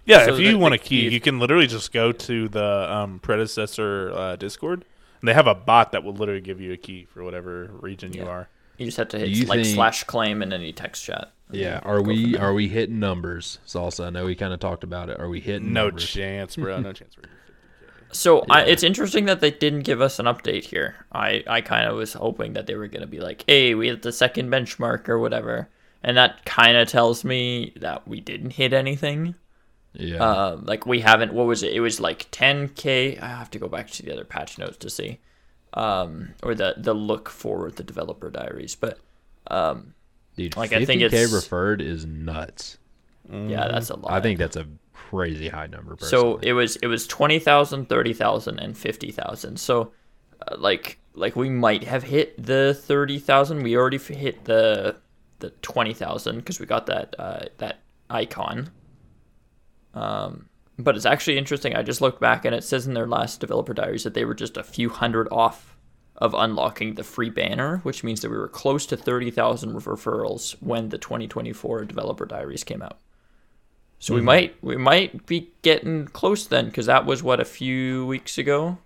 Yeah, So if you want a key, key- you can literally just go to the um, predecessor uh, Discord, and they have a bot that will literally give you a key for whatever region you are. You just have to hit like think- slash claim in any text chat. Yeah. Are we are we hitting numbers, Salsa? I know we kind of talked about it. Are we hitting No numbers? chance, bro. No chance. Bro. So I, it's interesting that they didn't give us an update here. I, I kind of was hoping that they were going to be like, hey, we hit the second benchmark or whatever. And that kind of tells me that we didn't hit anything. Yeah. Uh, like we haven't. What was it? It was like 10k. I have to go back to the other patch notes to see, um, or the the look for the developer diaries. But um, Dude, like, 50K I think it's- referred is nuts. yeah, that's a lot. I think that's a crazy high number. So it was it was 20,000, 30,000 and 50,000. So uh, like like we might have hit the 30,000. We already hit the the 20,000 cuz we got that uh, that icon. Um but it's actually interesting. I just looked back and it says in their last developer diaries that they were just a few hundred off of unlocking the free banner, which means that we were close to 30,000 referrals when the 2024 developer diaries came out. So we might we might be getting close then, because that was what a few weeks ago,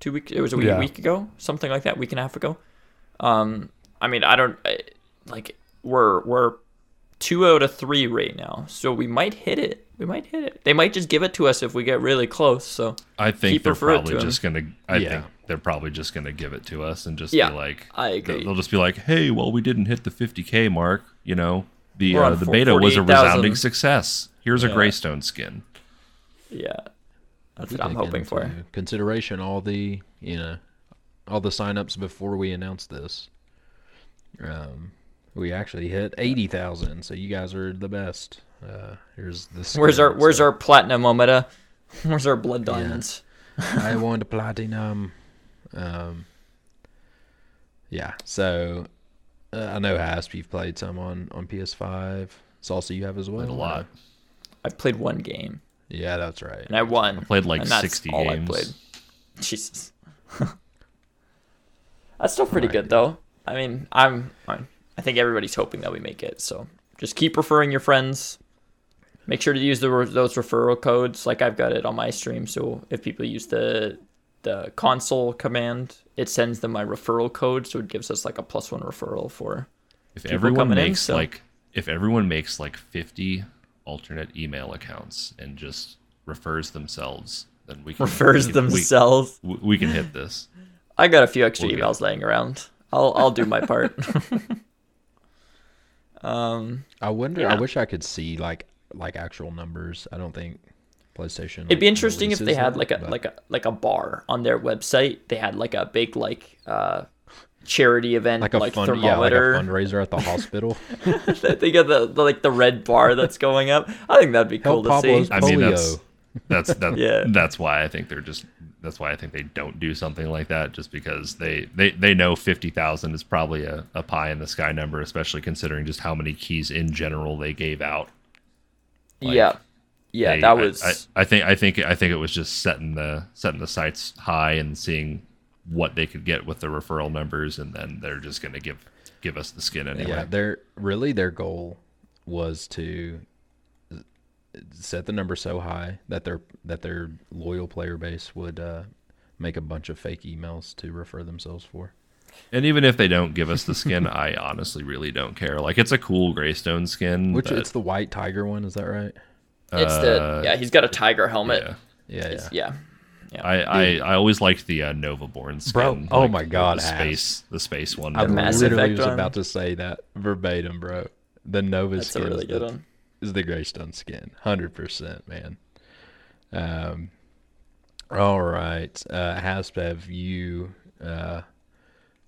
two weeks. It was a week, Yeah. week ago, something like that, week and a half ago. Um, I mean, I don't I, like we're we're two out of three right now, so we might hit it. We might hit it. They might just give it to us if we get really close. So I think Keep they're refer probably to him. just gonna. I Yeah. think they're probably just gonna give it to us and just Yeah, be like, I they'll- agree. They'll just be like, "Hey, well, we didn't hit the 50k mark. You know, the uh, the four- beta was a 48,000. resounding success. Here's a Greystone skin." yeah, that's what I'm hoping for. Consideration all the you know all the signups before we announce this. Um, We actually hit eighty thousand, so you guys are the best. Uh, here's the. Where's our skin, Where's our platinum ometa? Where's our blood diamonds? I want a platinum. Um. Yeah, so uh, I know Hasp, you've played some on on PS5. Salsa, you have as well. Played a lot. I played one game Yeah, that's right. and I won. I Played like and that's 60 all I games. played. Jesus. that's still pretty Right. good though. I mean, I'm, I'm. I think everybody's hoping that we make it. So just keep referring your friends. Make sure to use the, those referral codes. Like I've got it on my stream. So if people use the the console command, it sends them my referral code. So it gives us like a plus one referral for. If everyone coming in, makes so- like if everyone makes like 50 alternate email accounts and just refers themselves, then we can Refers we can, themselves. We, we can hit this. I got a few extra We'll emails laying around. I'll I'll do my part. um, I wonder. I wish I could see like like actual numbers. I don't think PlayStation. it'd be interesting if they had that, like a but- like a like a bar on their website. They had like a big like uh charity event like like, a fund, yeah, like a thermometer. fundraiser at the hospital. they got the, the like the red bar that's going up. I think that'd be cool Help to Pablo's see. I mean, that's that's that, Yeah. that's why I think they're just that's why I think they don't do something like that just because they they, they know 50,000 is probably a, a pie in the sky number especially considering just how many keys in general they gave out. Like, yeah, yeah, They- that I- was. I, I think I think I think it was just setting the setting the sights high and seeing what they could get with the referral numbers and then they're just going to give give us the skin anyway. Yeah, their really their goal was to set the number so high that their that their loyal player base would uh, make a bunch of fake emails to refer themselves for. And even if they don't give us the skin, I honestly really don't care. Like it's a cool Greystone skin. Which but, it's the white tiger one, is that right? it's the uh, yeah. He's got a tiger helmet. yeah. Yeah, yeah. Yeah. yeah. I, I, I always liked the uh, Nova Born skin. Bro, oh like, my God, the space the space one. I The literally was one? about to say that verbatim, bro. The Nova That's a skin really is, good the, one. Is the Greystone skin, hundred percent, man. Um, all right, uh, Hasp, have you uh,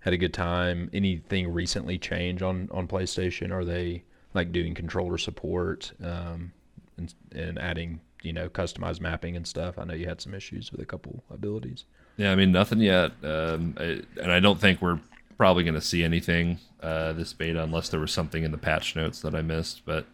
had a good time? Anything recently change on on PlayStation? Are they like doing controller support um, and, and adding you know customized mapping and stuff? I know you had some issues with a couple abilities. Yeah, I mean nothing yet, um, I, and I don't think we're probably going to see anything uh, this beta unless there was something in the patch notes that I missed. But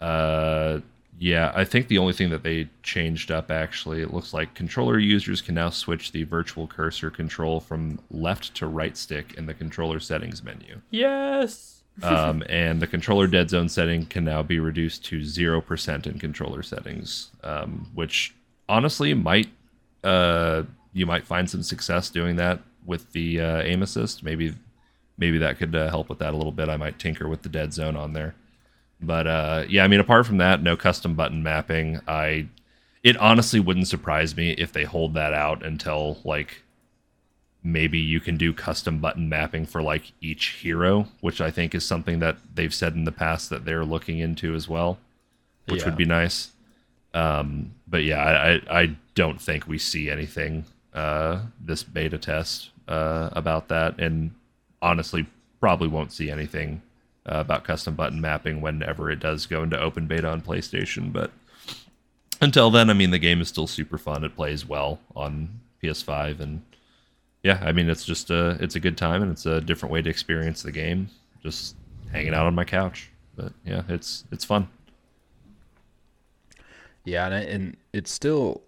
uh, yeah, I think the only thing that they changed up actually, it looks like controller users can now switch the virtual cursor control from left to right stick in the controller settings menu. Yes. um, and the controller dead zone setting can now be reduced to zero percent in controller settings, um, which honestly might uh, you might find some success doing that with the uh, aim assist. Maybe maybe that could uh, help with that a little bit. I might tinker with the dead zone on there, but uh, yeah, I mean apart from that, no custom button mapping. I it honestly wouldn't surprise me if they hold that out until like maybe you can do custom button mapping for like each hero, which I think is something that they've said in the past that they're looking into as well, which Yeah. would be nice. Um, but yeah, I, I, I don't think we see anything uh, this beta test uh, about that, and honestly, probably won't see anything uh, about custom button mapping whenever it does go into open beta on PlayStation. But until then, I mean, the game is still super fun. It plays well on PS5, and yeah, I mean, it's just a it's a good time, and it's a different way to experience the game. Just hanging out on my couch, but yeah, it's it's fun. Yeah, and, and it's still.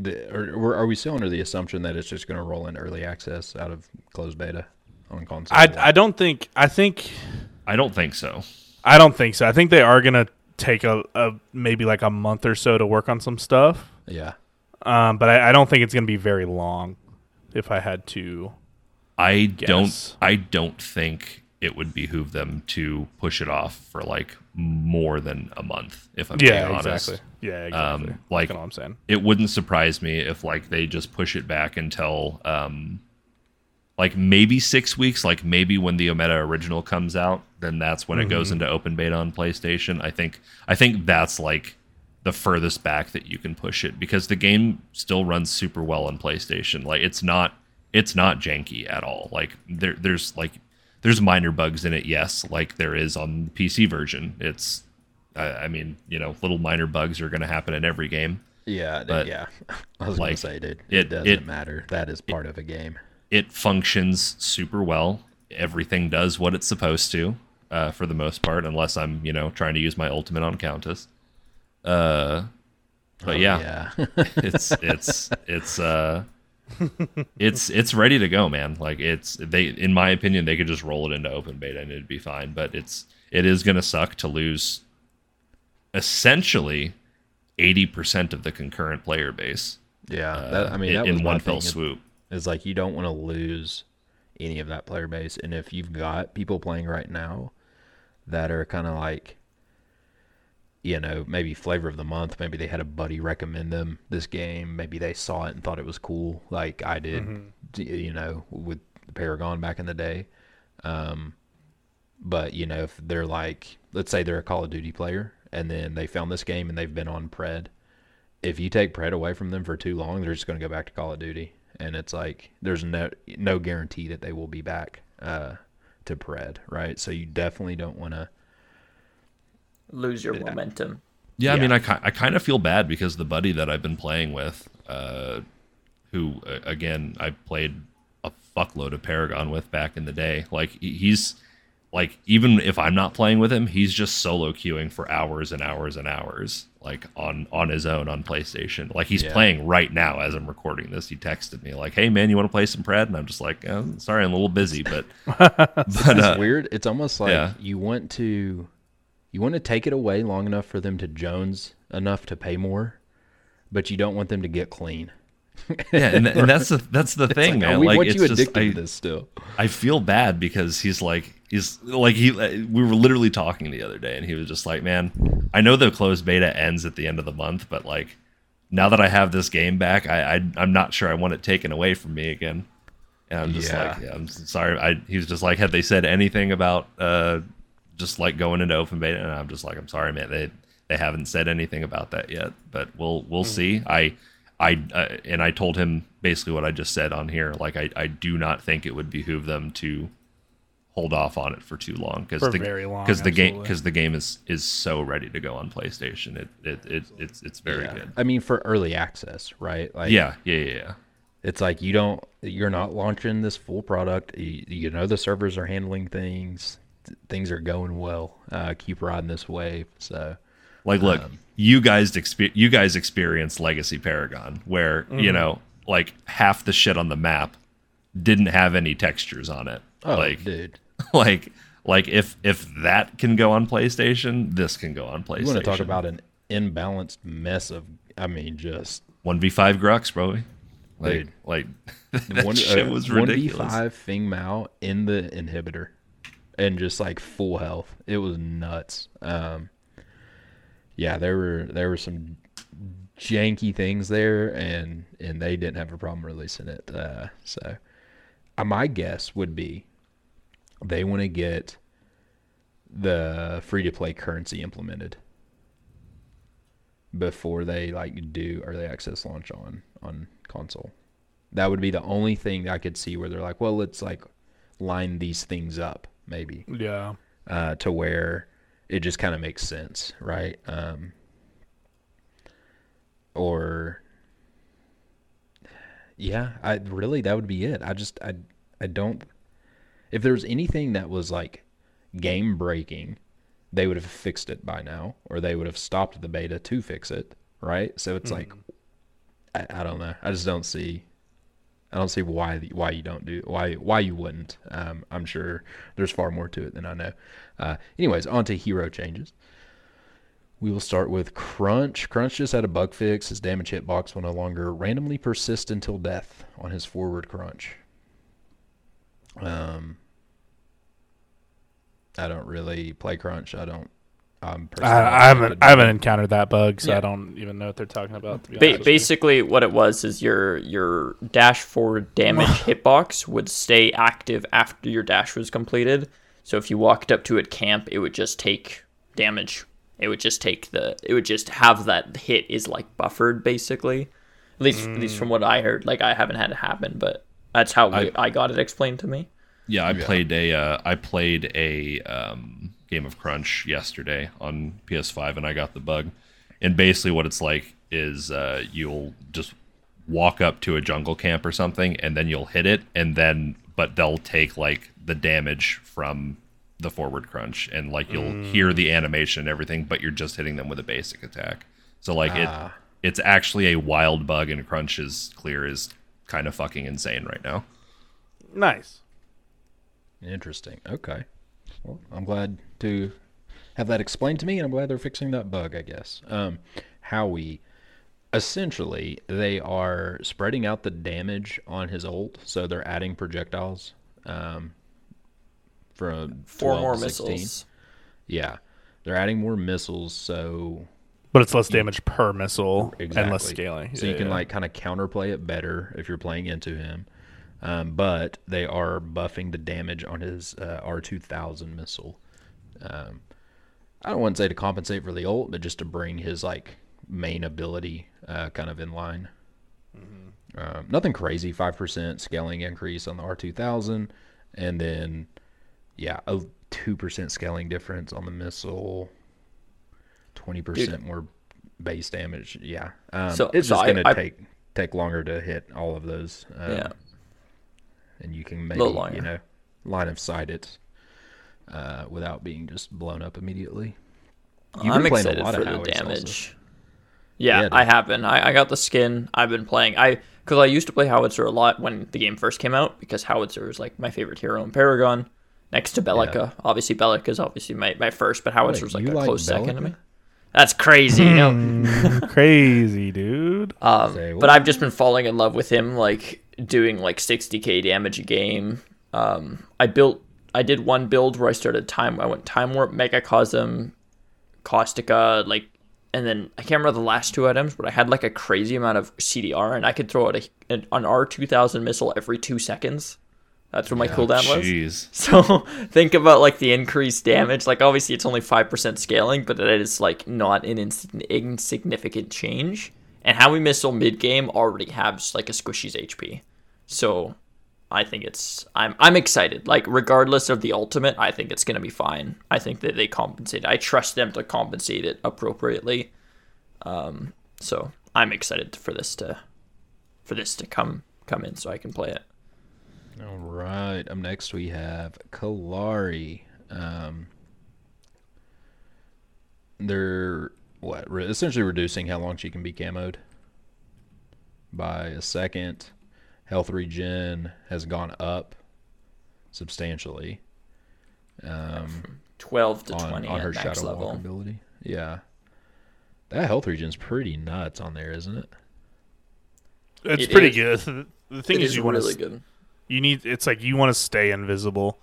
The, or, or are we still under the assumption that it's just going to roll in early access out of closed beta on console? I, I don't think I think I don't think so. I don't think so. I think they are gonna take a, a maybe like a month or so to work on some stuff. yeah, Um, but I, I don't think it's gonna be very long. If I had to, I Guess. don't I don't think it would behoove them to push it off for like more than a month. If I'm yeah, being honest, exactly. Yeah, exactly. Um, like- That's what I'm saying. it wouldn't surprise me if like they just push it back until um like maybe six weeks like maybe when the ometa original comes out then that's when it goes mm-hmm. into open beta on playstation i think i think that's like the furthest back that you can push it because the game still runs super well on playstation like it's not it's not janky at all like there there's like there's minor bugs in it, yes, like there is on the PC version. It's, I, I mean, you know, little minor bugs are going to happen in every game. Yeah, But, yeah. I was like, gonna say, dude, it- it, doesn't it- matter. That is part of a game. It functions super well. Everything does what it's supposed to, uh, for the most part, unless I'm, you know, trying to use my ultimate on Countess. Uh, but Oh, yeah, yeah. it's it's it's uh it's it's ready to go man like it's they in my opinion they could just roll it into open beta and it'd be fine but it's it is going to suck to lose essentially 80% of the concurrent player base yeah. That, I mean, in, that in my one fell swoop It's like you don't want to lose any of that player base, and if you've got people playing right now that are kind of like, you know, maybe flavor of the month, maybe they had a buddy recommend them this game, maybe they saw it and thought it was cool, like I did, d- you know, with Paragon back in the day. Um, but you know, if they're like, let's say they're a Call of Duty player, and then they found this game and they've been on Pred, if you take Pred away from them for too long, they're just going to go back to Call of Duty, and it's like there's no no guarantee that they will be back uh, to Pred, right? So you definitely don't want to. Lose your momentum. Yeah, I mean, I, I kind of feel bad because the buddy that I've been playing with, uh, who uh, again I played a fuckload of Paragon with back in the day, like he's like even if I'm not playing with him, he's just solo queuing for hours and hours and hours, like on on his own on PlayStation. Like he's Yeah. playing right now as I'm recording this. He texted me like, "Hey man, you want to play some Pred?" And I'm just like, oh, "Sorry, I'm a little busy, but but It's uh, weird. It's almost like yeah. you want to, you want to take it away long enough for them to Jones enough to pay more, but you don't want them to get clean. yeah, and, and that's the that's the thing, Like, man. like it's you just addicted I, to this still. I feel bad because he's like he's like he we were literally talking the other day and he was just like, "Man, I know the closed beta ends at the end of the month, but like now that I have this game back, I, I I'm not sure I want it taken away from me again." And I'm just Yeah. like, yeah, I'm sorry. I he was just like, "Had they said anything about uh just like going into open beta?" And I'm just like, "I'm sorry, man. They they haven't said anything about that yet, but we'll we'll see." I I uh, and I told him basically what I just said on here. Like I, I do not think it would behoove them to hold off on it for too long because the very long, because the game because the game is is so ready to go on PlayStation. It it, it it's it's very Yeah. good. I mean, for early access, right? Like, Yeah, yeah, yeah, yeah. it's like you don't, you're not launching this full product. You, you know the servers are handling things. Th- Things are going well. Uh, keep riding this wave. So Like, look, Um, you guys expe- you guys experienced Legacy Paragon, where Mm-hmm. you know, like half the shit on the map didn't have any textures on it. oh, like, dude, like, like if if that can go on PlayStation, this can go on PlayStation. you want to talk about an imbalanced mess of? I mean, just one v five Grux, bro? Like, Dude. like that one shit uh, was One v five Fing Mao in the inhibitor, and just like full health. It was nuts. Um, yeah, there were there were some janky things there, and and they didn't have a problem releasing it. Uh, so, uh, my guess would be they want to get the free to play currency implemented before they like do early access launch on on console. That would be the only thing I could see where they're like, well, let's like line these things up maybe Yeah. uh, to where it just kind of makes sense, right? Um, or yeah, I really that would be it. I just I I don't. If there was anything that was like game breaking, they would have fixed it by now, or they would have stopped the beta to fix it, right? So it's like I, I don't know. I just don't see. I don't see why why you don't do why why you wouldn't. Um, I'm sure there's far more to it than I know. Uh, anyways, on to hero changes. We will start with Crunch. Crunch just had a bug fix. His damage hitbox will no longer randomly persist until death on his forward crunch. Um, I don't really play Crunch. I don't. I'm personally I, I haven't I haven't encountered that bug, so Yeah. I don't even know what they're talking about. To be Ba- honest with you. basically, what it was is your your dash forward damage hitbox would stay active after your dash was completed. So if you walked up to it camp, it would just take damage. It would just take the. It would just have that hit is like buffered basically. At least, at least from what I heard. Like I haven't had it happen, but that's how we, I got it explained to me. Yeah, I Yeah. played a uh, I played a um, game of Crunch yesterday on PS5, and I got the bug. And basically, what it's like is uh, you'll just walk up to a jungle camp or something, and then you'll hit it, and then but they'll take like the damage from the forward crunch, and like you'll hear the animation and everything, but you're just hitting them with a basic attack. So like Ah. it, it's actually a wild bug, and Crunch is clear is kind of fucking insane right now. Nice. Interesting. Okay. Well, I'm glad to have that explained to me, and I'm glad they're fixing that bug. I guess. Um, Howie, essentially, they are spreading out the damage on his ult, so they're adding projectiles. Um, from Four 12 more 16. missiles. Yeah, they're adding more missiles, so But it's less damage per missile exactly. and less scaling. So Yeah, you can yeah. like kind of counterplay it better if you're playing into him. Um, but they are buffing the damage on his uh, R2000 missile. Um, I don't want to say to compensate for the ult, but just to bring his like main ability uh, kind of in line. Um, nothing crazy, five percent scaling increase on the R2000, and then yeah, a two percent scaling difference on the missile. Twenty percent more base damage. Yeah, um, So- it's so just gonna I- take take longer to hit all of those. Um, Yeah. and you can maybe you know line of sight it uh, without being just blown up immediately. You've I'm been playing a excited lot for of the Howies also. damage. Yeah, Yeah, I have been. I, I got the skin. I've been playing. I because I used to play Howitzer a lot when the game first came out because Howitzer is like my favorite hero in Paragon, next to Belica. Obviously, Belica is obviously my, my first, but Howitzer was like a like close second to me. That's crazy, you know. Crazy, dude. Um, Say but what? I've just been falling in love with him, like doing like 60k damage a game. Um, I built, I did one build where I started time. I went time warp, megacosm, caustica, like, and then I can't remember the last two items, but I had like a crazy amount of CDR, and I could throw out a, an, an R2000 missile every two seconds. That's what my cooldown was. So think about like the increased damage. Like obviously it's only five percent scaling, but it is like not an ins- insignificant change. And how we missile mid game already has like a squishy's HP. So I think it's I'm I'm excited. Like regardless of the ultimate, I think it's gonna be fine. I think that they compensate. I trust them to compensate it appropriately. Um, so I'm excited for this to for this to come come in so I can play it. All right. Up next we have Kallari. Um, they're what? Re- essentially reducing how long she can be camoed by a second. Health regen has gone up substantially um, Twelve to on, twenty on at her max shadow level. walk ability. Yeah, that health regen's pretty nuts on there, isn't it? It's It pretty is. good. The thing It is, is you want really to good. You need it's like you want to stay invisible.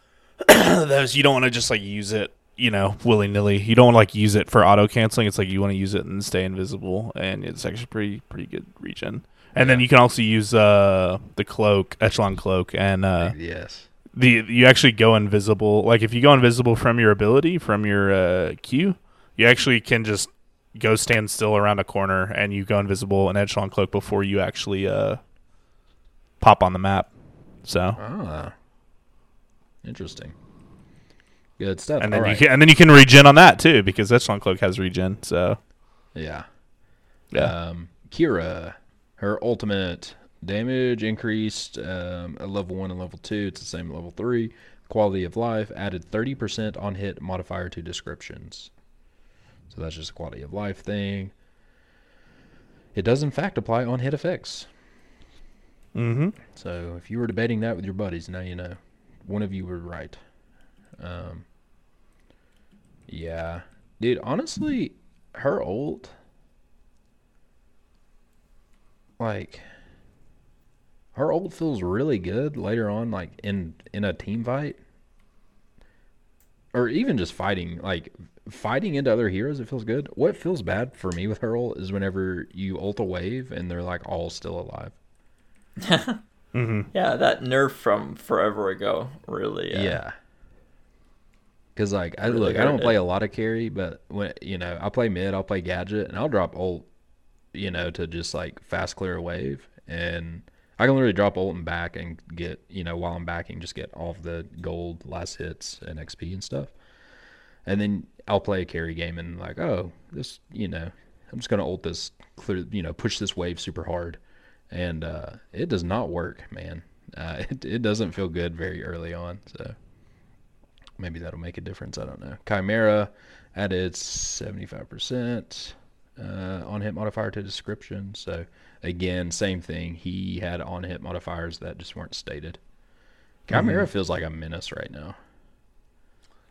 Those you don't want to just like use it, you know, willy nilly. You don't want to like use it for auto canceling. It's like you want to use it and stay invisible, and it's actually pretty pretty good regen. And then you can also use uh the cloak, echelon cloak, and uh yes. the you actually go invisible. Like if you go invisible from your ability from your uh, Q, you actually can just go stand still around a corner and you go invisible and echelon cloak before you actually uh pop on the map. So Ah, interesting. Good stuff. and then All you right. can and then you can regen on that too because echelon cloak has regen. So Yeah. yeah, Um, Kira, her ultimate damage increased um, at level one and level two. It's the same level three. Quality of life added 30% on hit modifier to descriptions. So that's just a quality of life thing. It does, in fact, apply on hit effects. Mm-hmm. So if you were debating that with your buddies, now you know. One of you were right. Um, yeah. Dude, honestly, her ult, like, her ult feels really good later on, like, in, in a team fight. Or even just fighting, like, fighting into other heroes, it feels good. What feels bad for me with her ult is whenever you ult a wave and they're, like, all still alive. Yeah, that nerf from forever ago really. Uh, Yeah. Cause like I Really look, I don't play it. a lot of carry, but when you know I play mid, I'll play gadget, and I'll drop ult, you know, to just like fast clear a wave, and I can literally drop ult and back and get you know while I'm backing just get all of the gold last hits and XP and stuff, and then I'll play a carry game and like oh this you know I'm just gonna ult this clear you know push this wave super hard, and uh, it does not work, man. Uh, it it doesn't feel good very early on, so maybe that'll make a difference. I don't know. Chimera added 75% uh, on hit modifier to description. So again, same thing. He had on hit modifiers that just weren't stated. Chimera feels like a menace right now.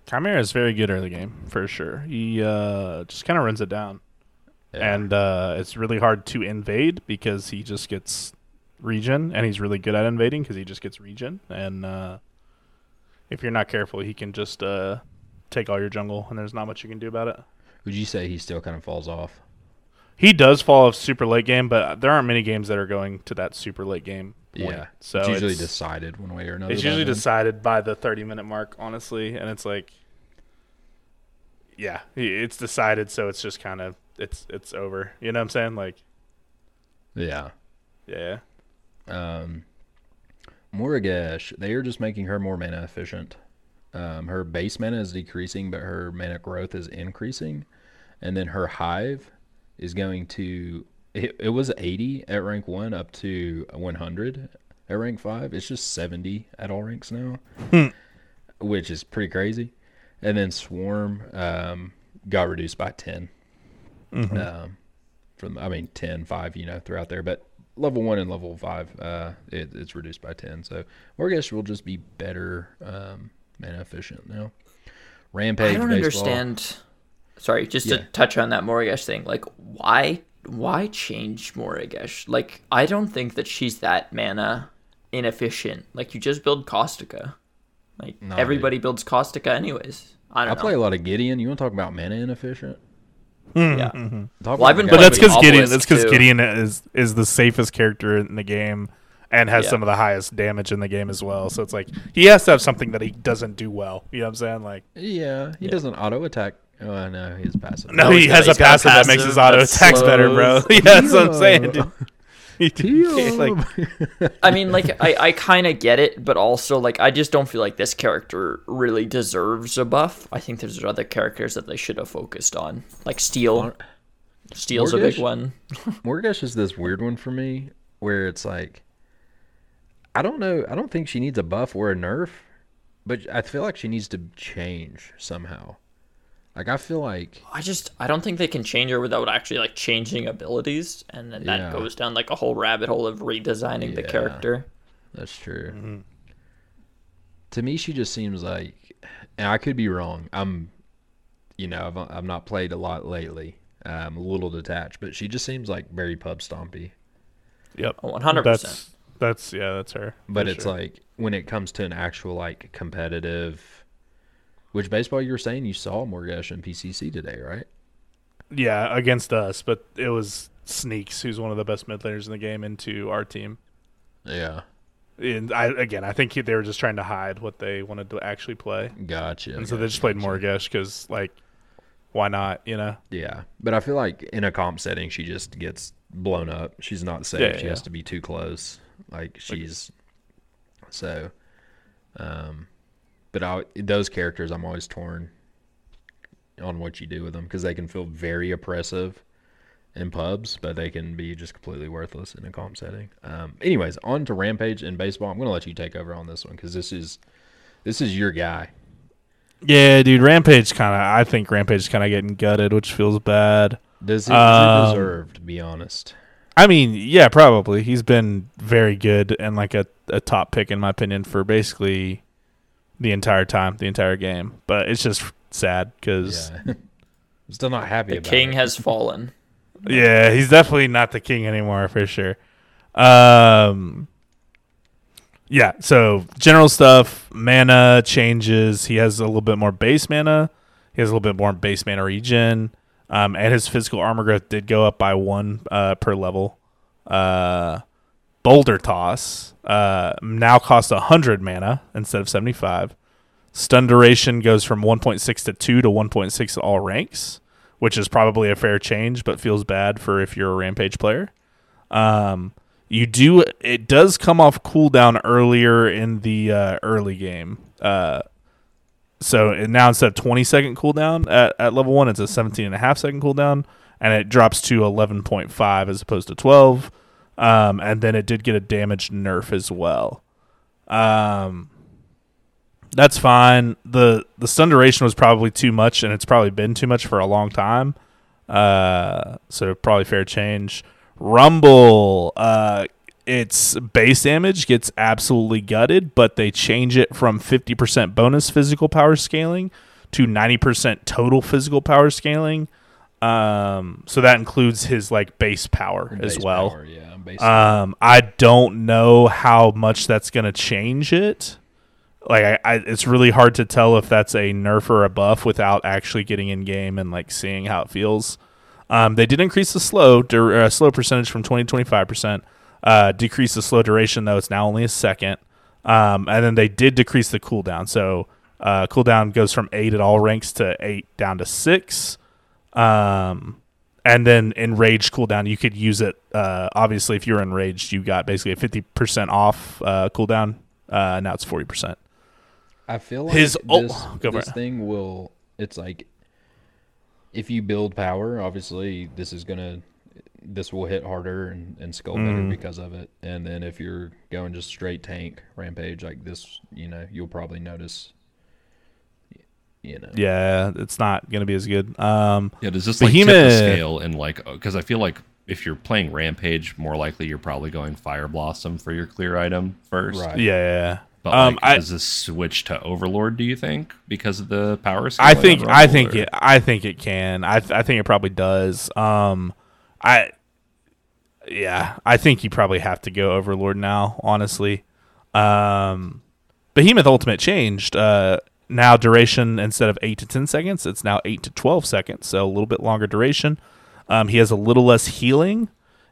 Chimera is very good early game for sure. He uh, just kind of runs it down, Yeah. and uh, it's really hard to invade because he just gets regen, and he's really good at invading because he just gets regen. And uh, if you're not careful, he can just uh, take all your jungle, and there's not much you can do about it. Would you say he still kind of falls off? He does fall off super late game, but there aren't many games that are going to that super late game. Point. Yeah. so it's usually it's, decided one way or another. it's usually then. decided by the 30 minute mark, honestly, and it's like, yeah, it's decided, so it's just kind of it's it's over. You know what I'm saying? Like, Yeah. yeah, Um, Morigesh, they are just making her more mana efficient. Um, her base mana is decreasing, but her mana growth is increasing. And then her hive is going to, it, it was 80 at rank 1 up to 100 at rank 5. It's just 70 at all ranks now, which is pretty crazy. And then Swarm um, got reduced by 10. Um, from I mean 10, 5, you know, throughout there, but level one and level five, uh, it, it's reduced by ten. So Morigesh will just be better um, mana efficient now. Rampage. I don't baseball. understand. Sorry, just Yeah. to touch on that Morigesh thing. Like, why why change Morigesh? Like, I don't think that she's that mana inefficient. Like, you just build Caustica. Like, No, everybody builds Caustica anyways. I I don't play know. a lot of Gideon. You want to talk about mana inefficient? Mm-hmm. yeah. Mm-hmm. Talk Well, I've been but that's because Gideon. That's because. Gideon is is the safest character in the game. And has Yeah. some of the highest damage in the game as well. So it's like he has to have something that he doesn't do well. You know what I'm saying? Like, yeah, he doesn't auto attack. Oh no, he's passive. no, No, he he's has a he's got a passive that makes his auto that attacks better, bro. yeah, that's what I'm saying, dude. Damn. like, I mean, like, I, I kind of get it, but also, like, I just don't feel like this character really deserves a buff. I think there's other characters that they should have focused on. Like, Steel. Steel's a big one. Morigesh is this weird one for me where it's like I don't know, I don't think she needs a buff or a nerf, but I feel like she needs to change somehow. Like I feel like I just I don't think they can change her without actually like changing abilities, and then that Yeah. goes down like a whole rabbit hole of redesigning the character. that's true. Mm-hmm. To me she just seems like and I could be wrong. I'm you know, I've I've not played a lot lately. I'm a little detached, but she just seems like very pub stompy. yep, Oh, 100%. That's that's yeah, that's her. But it's sure. like when it comes to an actual like competitive, which baseball you were saying you saw Morigesh in PCC today, right? yeah, against us, but it was Sneaks, who's one of the best mid laners in the game, into our team. Yeah, And I again, I think they were just trying to hide what they wanted to actually play, gotcha. and so they just played gotcha. Morigesh because like, why not? You know? Yeah, but I feel like in a comp setting she just gets blown up. She's not safe. Yeah, she yeah. has to be too close. Like she's so. Um, but I those characters I'm always torn on what you do with them because they can feel very oppressive in pubs, but they can be just completely worthless in a comp setting. Um, anyways, on to Rampage and baseball. I'm gonna let you take over on this one because this is this is your guy. Yeah, dude. Rampage kind of. I think Rampage is kind of getting gutted, which feels bad. Does it, Um, deserved? To be honest, I mean, yeah, probably. He's been very good and like a, a top pick in my opinion for basically the entire time, the entire game. But it's just sad because yeah. I'm still not happy The about king it. has fallen. yeah. he's definitely not the king anymore for sure. Um, yeah. So general stuff, mana changes. He has a little bit more base mana. He has a little bit more base mana regen. Um, and his physical armor growth did go up by one uh, per level. Uh, Boulder Toss uh, now costs 100 mana instead of 75. Stun duration goes from 1.6 to 2 to 1.6 at all ranks, which is probably a fair change, but feels bad for if you're a Rampage player. Um, You do it does come off cooldown earlier in the uh, early game. Uh, so now instead of 20 second cooldown at, at level one, it's a 17 and a half second cooldown, and it drops to 11.5 as opposed to 12. Um, and then it did get a damage nerf as well. Um, that's fine. the The stun duration was probably too much, and it's probably been too much for a long time. Uh, so probably fair change. Rumble, uh, its base damage gets absolutely gutted, but they change it from 50% bonus physical power scaling to 90% total physical power scaling. Um, so that includes his like base power as well. power, yeah, base Um, I don't know how much that's going to change it. Like, I, I, it's really hard to tell if that's a nerf or a buff without actually getting in game and like seeing how it feels. Um, they did increase the slow dur- uh, slow percentage from 20 to 25 percent. Uh, decrease the slow duration though; it's now only a second. Um, and then they did decrease the cooldown. So uh, cooldown goes from eight at all ranks to eight down to six. Um, and then enraged cooldown, you could use it. Uh, obviously, if you're enraged, you got basically a fifty percent off uh, cooldown. Uh, now it's forty percent. I feel like His- oh, this, go this thing will. It's like if you build power, obviously this is gonna this will hit harder and, and skull better Mm. because of it. And then if you're going just straight tank rampage like this, you know, you'll probably notice. You know, Yeah, it's not going to be as good. Um, Yeah, does this like tip the scale and like because I feel like if you're playing Rampage, more likely you're probably going Fire Blossom for your clear item first. Right. yeah, yeah, yeah. But Um, like, I- does this switch to Overlord? Do you think because of the power? Scale I think I think it I think it can. I th- I think it probably does. Um, I yeah, I think you probably have to go Overlord now. Honestly, um, Behemoth Ultimate changed. Uh, now duration instead of eight to ten seconds, it's now eight to twelve seconds. So a little bit longer duration. Um, he has a little less healing.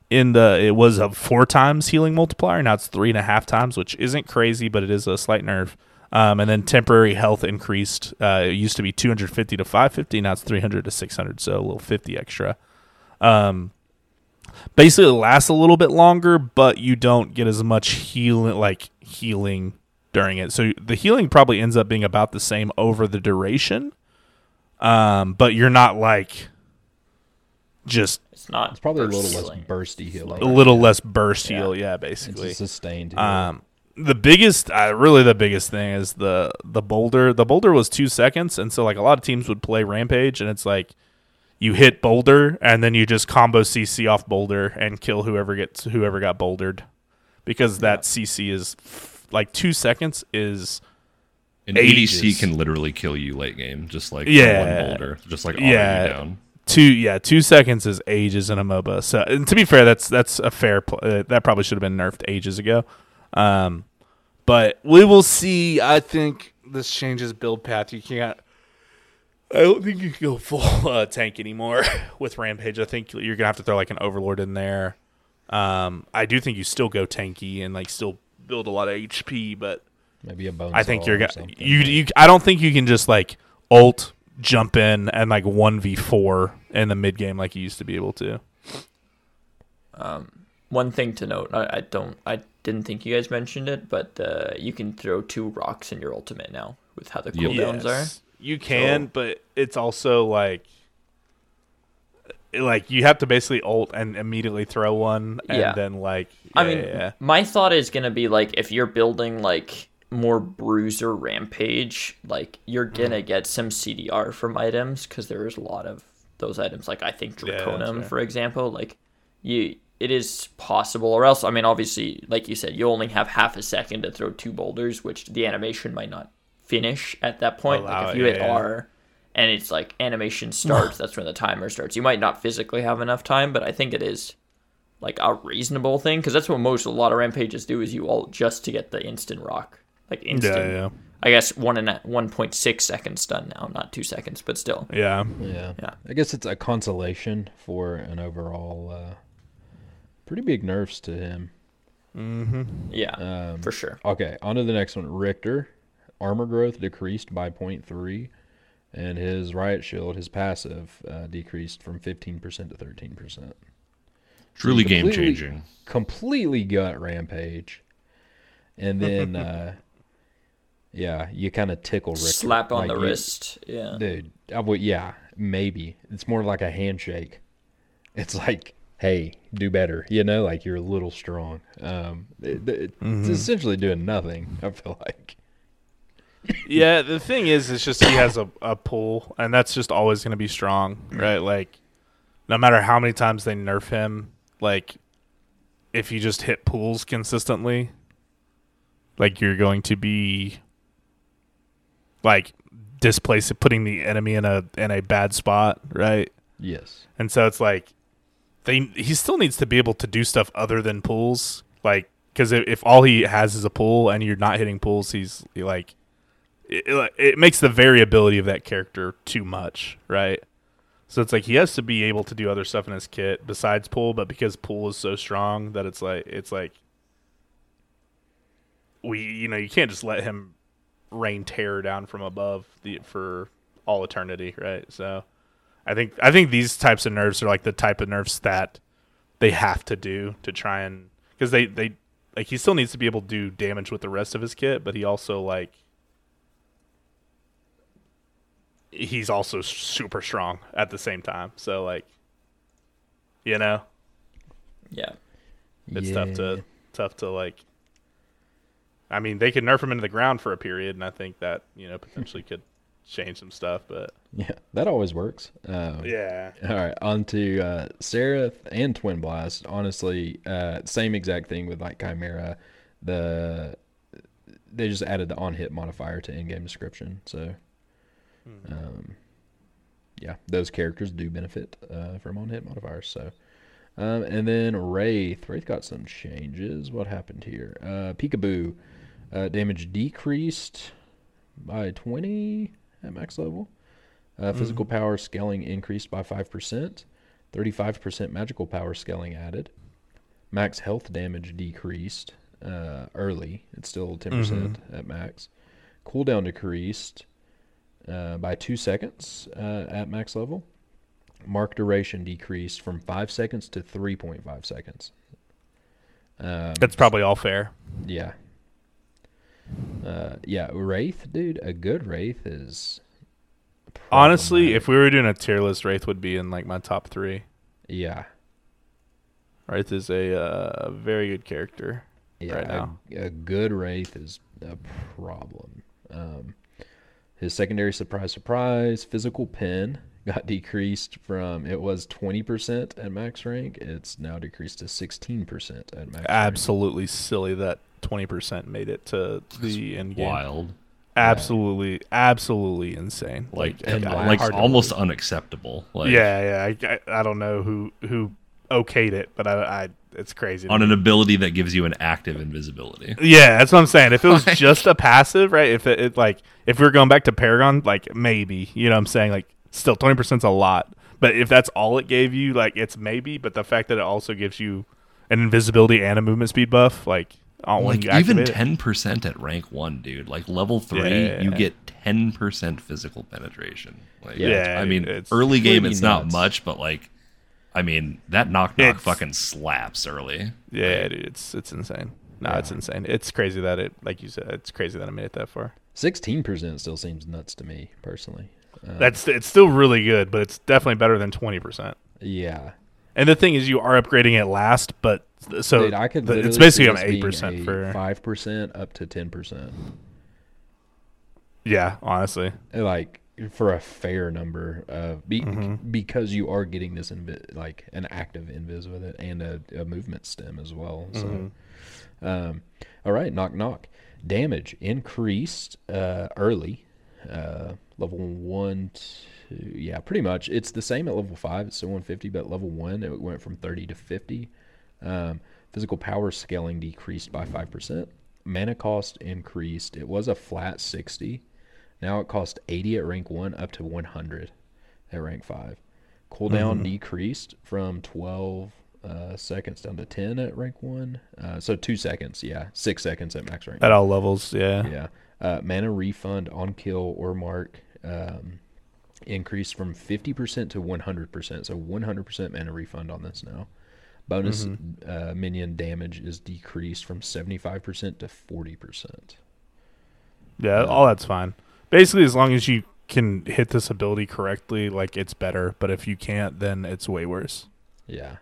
In the it was a four times healing multiplier. Now it's three and a half times, which isn't crazy, but it is a slight nerf. Um, and then temporary health increased. Uh, it used to be 250 to 550. Now it's 300 to 600, so a little 50 extra. Um, basically, it lasts a little bit longer, but you don't get as much healing, like healing during it. So the healing probably ends up being about the same over the duration. Um, but you're not like just It's not. it's probably a burst little healing. less bursty healing. a little less burst Yeah. heal. Yeah, It's basically. a sustained. heal. Um, the biggest, uh, really, the biggest thing is the the boulder. The boulder was two seconds, and so like a lot of teams would play rampage, and it's like you hit boulder, and then you just combo CC off boulder and kill whoever gets whoever got bouldered, because that CC is f- like two seconds is An ADC can literally kill you late game, just like Yeah. one boulder, just like Yeah. you down. two yeah two seconds is ages in a MOBA. So and to be fair, that's that's a fair pl- uh, that probably should have been nerfed ages ago. Um, but we will see. I think this changes build path. You can't. I don't think you can go full uh, tank anymore with Rampage. I think you're gonna have to throw like an Overlord in there. Um, I do think you still go tanky and like still build a lot of HP, but Maybe a bone. I think you're gonna you you. I don't think you can just like ult jump in and like one v four in the mid game like you used to be able to. Um, One thing to note, I, I don't, I didn't think you guys mentioned it, but uh, you can throw two rocks in your ultimate now with how the Yep. cooldowns Yes, You can, So- but it's also like like you have to basically ult and immediately throw one and Yeah. then like I mean, yeah, yeah. my thought is gonna be like if you're building like more bruiser rampage, like you're Mm-hmm. gonna get some CDR from items because there is a lot of those items. Like I think Draconum, for example, like you, it is possible. Or else, I mean, obviously, like you said, you only have half a second to throw two boulders, which the animation might not finish at that point. Allow like if it, you hit yeah, yeah. R. And it's like animation starts. that's when the timer starts. You might not physically have enough time, but I think it is like a reasonable thing because that's what most a lot of rampages do is you all just to get the instant rock like instant yeah, yeah, i guess one and 1.6 seconds stun now not two seconds but still yeah. Yeah. Yeah. I guess it's a consolation for an overall uh, pretty big nerfs to him. Mm-hmm. Yeah Um, for sure Okay, on to the next one. Richter, armor growth decreased by 0.3, and his riot shield, his passive, uh, decreased from 15% to 13%. Truly you game changing. completely gut rampage, and then uh, yeah, you kind of tickle Richter. Slap on Like, the you- wrist. Yeah. dude. I would, yeah, maybe it's more like a handshake. It's like, hey, do better. You know, like you're a little strong. Um, it- it- it's essentially doing nothing. I feel like. Yeah, the thing is, it's just he has a, a pull, and that's just always going to be strong, mm-hmm. right? Like, no matter how many times they nerf him, like, if you just hit pulls consistently, like, you're going to be, like, displacing, putting the enemy in a in a bad spot, right? Yes. And so it's like, they he still needs to be able to do stuff other than pulls, like, because if, if all he has is a pull and you're not hitting pulls, he's like it, it- makes the variability of that character too much, right? So it's like he has to be able to do other stuff in his kit besides pull, but because pull is so strong that it's like it's like we you know you can't just let him rain terror down from above the for all eternity, right? So I think I think these types of nerfs are like the type of nerfs that they have to do to try and because they they like he still needs to be able to do damage with the rest of his kit, but he also like he's also super strong at the same time. So like, you know, Yeah. it's tough to tough to like. I mean, they could nerf him into the ground for a period, and I think that you know potentially could change some stuff. But Yeah, that always works. Um, yeah, All right, on to uh, Seraph and Twin Blast. Honestly, uh, same exact thing with like Chimera. The they just added the on hit modifier to in game description. So, um, yeah, those characters do benefit uh, from on hit modifiers. So, um, and then Wraith. Wraith got some changes. What happened here? Uh, Peekaboo uh, damage decreased by 20 at max level. Uh, physical power scaling increased by 5%. 35% magical power scaling added. Max health damage decreased uh, early. It's still 10% at max. Cooldown decreased uh, by 2 seconds uh, at max level. Mark duration decreased from 5 seconds to 3.5 seconds. Um, that's probably all fair. yeah. Uh, yeah, Wraith, dude, a good Wraith is. Honestly, if we were doing a tier list, Wraith would be in like my top three. yeah, Wraith is a uh, very good character. yeah, right now. A, a good Wraith is a problem. Um, his secondary surprise, surprise, physical pin got decreased from it was twenty percent at max rank. It's now decreased to sixteen percent at max. rank. Absolutely silly that twenty percent made it to the end game. Wild. Absolutely, absolutely insane. Like, like to almost unacceptable. Like, yeah, yeah. I, I, I don't know who who okayed it, but I, I it's crazy. on an ability that gives you an active invisibility. yeah, that's what I'm saying. If it was just a passive, right? If it, it like if we are going back to Paragon, like maybe you know what I'm saying like still twenty percent's a lot, but if that's all it gave you, like it's maybe. But the fact that it also gives you an invisibility and a movement speed buff, like Like even ten percent at rank one, dude. Like level three, Yeah. you get ten percent physical penetration. Like, Yeah. I mean, It's early game it's not much, but like, I mean, that knock knock It's- fucking slaps early. Yeah, dude, it's it's insane. No, it's insane. It's crazy that it, like you said, it's crazy that I made it that far. Sixteen percent still seems nuts to me personally. Uh, That's it's still really good, but it's definitely better than twenty percent. yeah. And the thing is, you are upgrading it last, but so Dude, I could the- it's basically see on eight percent for five percent up to ten percent. yeah. Honestly, Like for a fair number, uh, be, Mm-hmm. because you are getting this invi- like an active invis with it and a, a movement stem as well. So, Mm-hmm. um, all right, knock knock. Damage increased uh, early, uh, level one. Two, yeah, pretty much. It's the same at level five. It's still 150, but level one it went from 30 to 50. Um, physical power scaling decreased by five percent. Mana cost increased. It was a flat 60. Now it costs 80 at rank 1 up to 100 at rank 5. Cooldown decreased from 12 uh, seconds down to 10 at rank 1. Uh, so 2 seconds, yeah. 6 seconds at max rank. at all levels, yeah. Yeah. Uh, mana refund on kill or mark um, increased from 50% to 100%. So 100% mana refund on this now. Bonus Mm-hmm. uh, minion damage is decreased from 75% to 40%. Yeah, all that's fine. Basically, as long as you can hit this ability correctly, like it's better. But if you can't, then it's way worse. Yeah.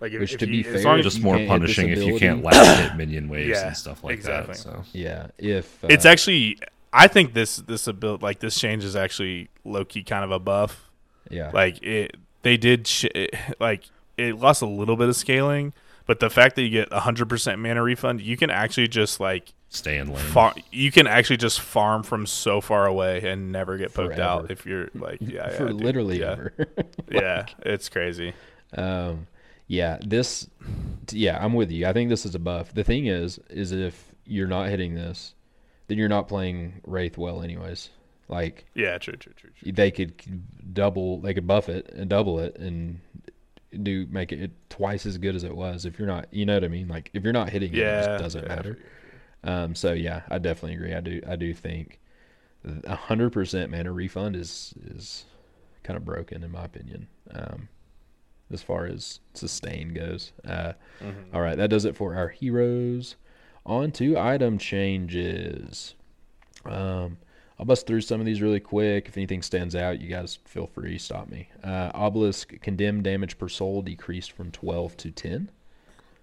Like Which, to be fair, as long as Just more can't punishing if you can't last hit minion waves Yeah, and stuff like exactly. that. So Yeah. If uh, it's actually, I think this this ability, like this change, is actually low key kind of a buff. yeah. Like it, they did sh- it, like it lost a little bit of scaling, but the fact that you get hundred percent mana refund, you can actually just like stay in lane. far, you can actually just farm from so far away and never get poked Forever. out if you're like yeah, yeah for dude. literally yeah. ever. yeah, it's crazy. Um, yeah, this, yeah, I'm with you. I think this is a buff. The thing is, is if you're not hitting this, then you're not playing Wraith well, anyways. Like Yeah, true, true, true, true. they could double, they could buff it and double it and do make it twice as good as it was. If you're not, you know what I mean? Like if you're not hitting it, it just doesn't yeah. matter. Um, so yeah, I definitely agree. I do, I do think a hundred percent mana refund is is kind of broken in my opinion. Um, as far as sustain goes. Uh, Mm-hmm. all right, that does it for our heroes. On to item changes. Um, I'll bust through some of these really quick. If anything stands out, you guys feel free to stop me. Uh, Obelisk condemned damage per soul decreased from 12 to 10.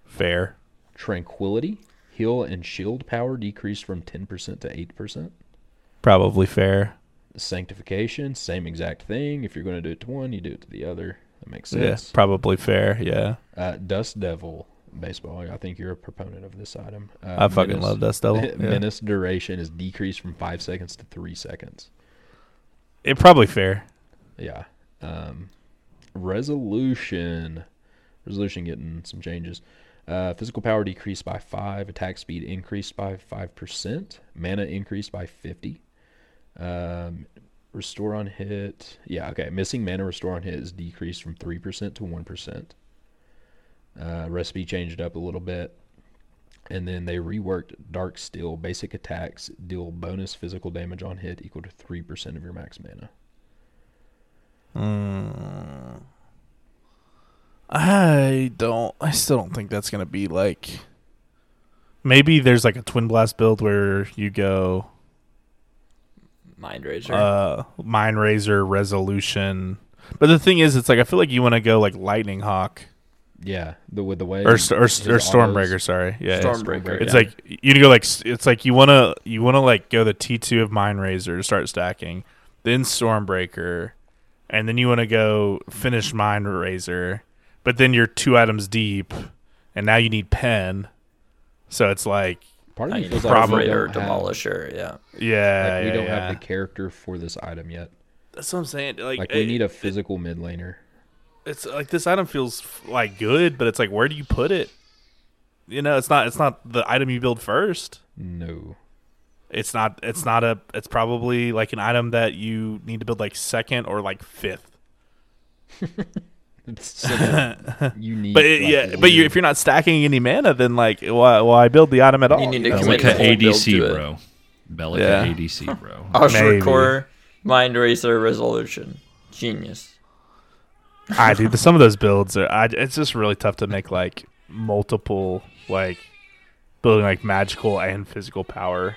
Fair. Tranquility heal and shield power decreased from 10% to 8%. Probably fair. Sanctification, same exact thing. If you're going to do it to one, you do it to the other. That makes sense. Yeah, probably fair. Yeah, Uh, Dust Devil baseball. I think you're a proponent of this item. Uh, I fucking menace- love Dust Devil. Yeah. Menace duration is decreased from five seconds to three seconds. It probably fair. Yeah. Um, resolution. Resolution getting some changes. Uh, physical power decreased by five. Attack speed increased by five percent. Mana increased by fifty. Um, restore on hit. Yeah. Okay. Missing mana restore on hit is decreased from three percent to one percent. Uh, recipe changed up a little bit. And then they reworked Dark Steel. Basic attacks deal bonus physical damage on hit equal to 3% of your max mana. Mm. I don't. I still don't think that's gonna be like. Maybe there's like a twin blast build where you go Mind Razor. uh Mind Razor resolution. But the thing is, it's like I feel like you want to go like lightning hawk Yeah, the with the way or st- or, his or autos- stormbreaker. Sorry, yeah, Stormbreaker. It's yeah. like you go like it's like you wanna you wanna like go the T two of Mind Razor to start stacking, then Stormbreaker, and then you wanna go finish Mind Razor, but then you're two items deep, and now you need pen, so it's like Part of I me feels to like probably- or don't have, Demolisher. Yeah. yeah, like we yeah, don't yeah. have the character for this item yet. That's what I'm saying. Like, Like we it- need a physical mid laner. it's like this item feels like good, but it's like where do you put it? You know, it's not it's not the item you build first. No. It's not it's not a it's probably like an item that you need to build like second or like fifth. It's such unique. But it, like, yeah, but you if you're not stacking any mana, then like why why build the item at all? You need to know? commit Belica the whole build ADC, to bro. Belica Yeah. ADC, bro. Usher Maybe. Core, Mind Razor, Resolution. Genius. I dude, some of those builds are. I, it's just really tough to make like multiple like building like magical and physical power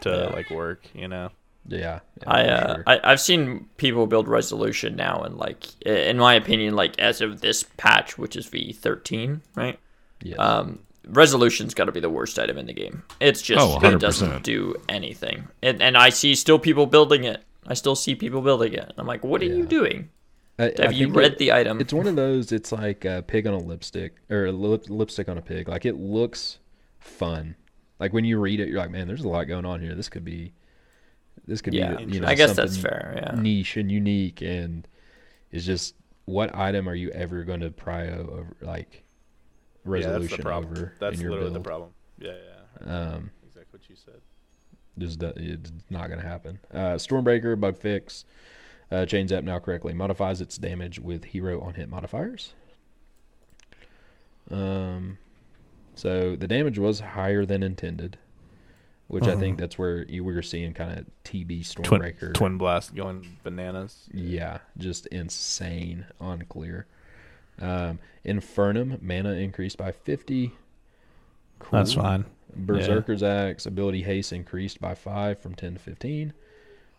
to Yeah. like work. You know. Yeah. yeah, I, uh, sure. I I've seen people build resolution now, and like in my opinion, like as of this patch, which is V thirteen, right? Yes. Um, resolution's got to be the worst item in the game. It's just Oh, it doesn't do anything, and and I see still people building it. I still see people building it. I'm like, what are you doing? I- Have I you read it- the item? It's one of those. It's like a pig on a lipstick or a lip, lipstick on a pig. Like it looks fun. Like when you read it, you're like, man, there's a lot going on here. This could be, this could yeah, be, you know, I guess that's fair. Yeah. niche and unique, and it's just what item are you ever going to prio over like resolution over That's in your literally build? the problem. Yeah, yeah. Um, Exactly what you said. just do- it's not going to happen. Uh, Stormbreaker bug fix. Uh, chains app now correctly modifies its damage with hero on hit modifiers. Um, so the damage was higher than intended, which I think that's where you were seeing kind of TB Twin, Stormbreaker. twin blast going bananas. Yeah, just insane on clear. Um, Infernum mana increased by fifty. That's fine. Berserker's Axe ability haste increased by five from ten to fifteen.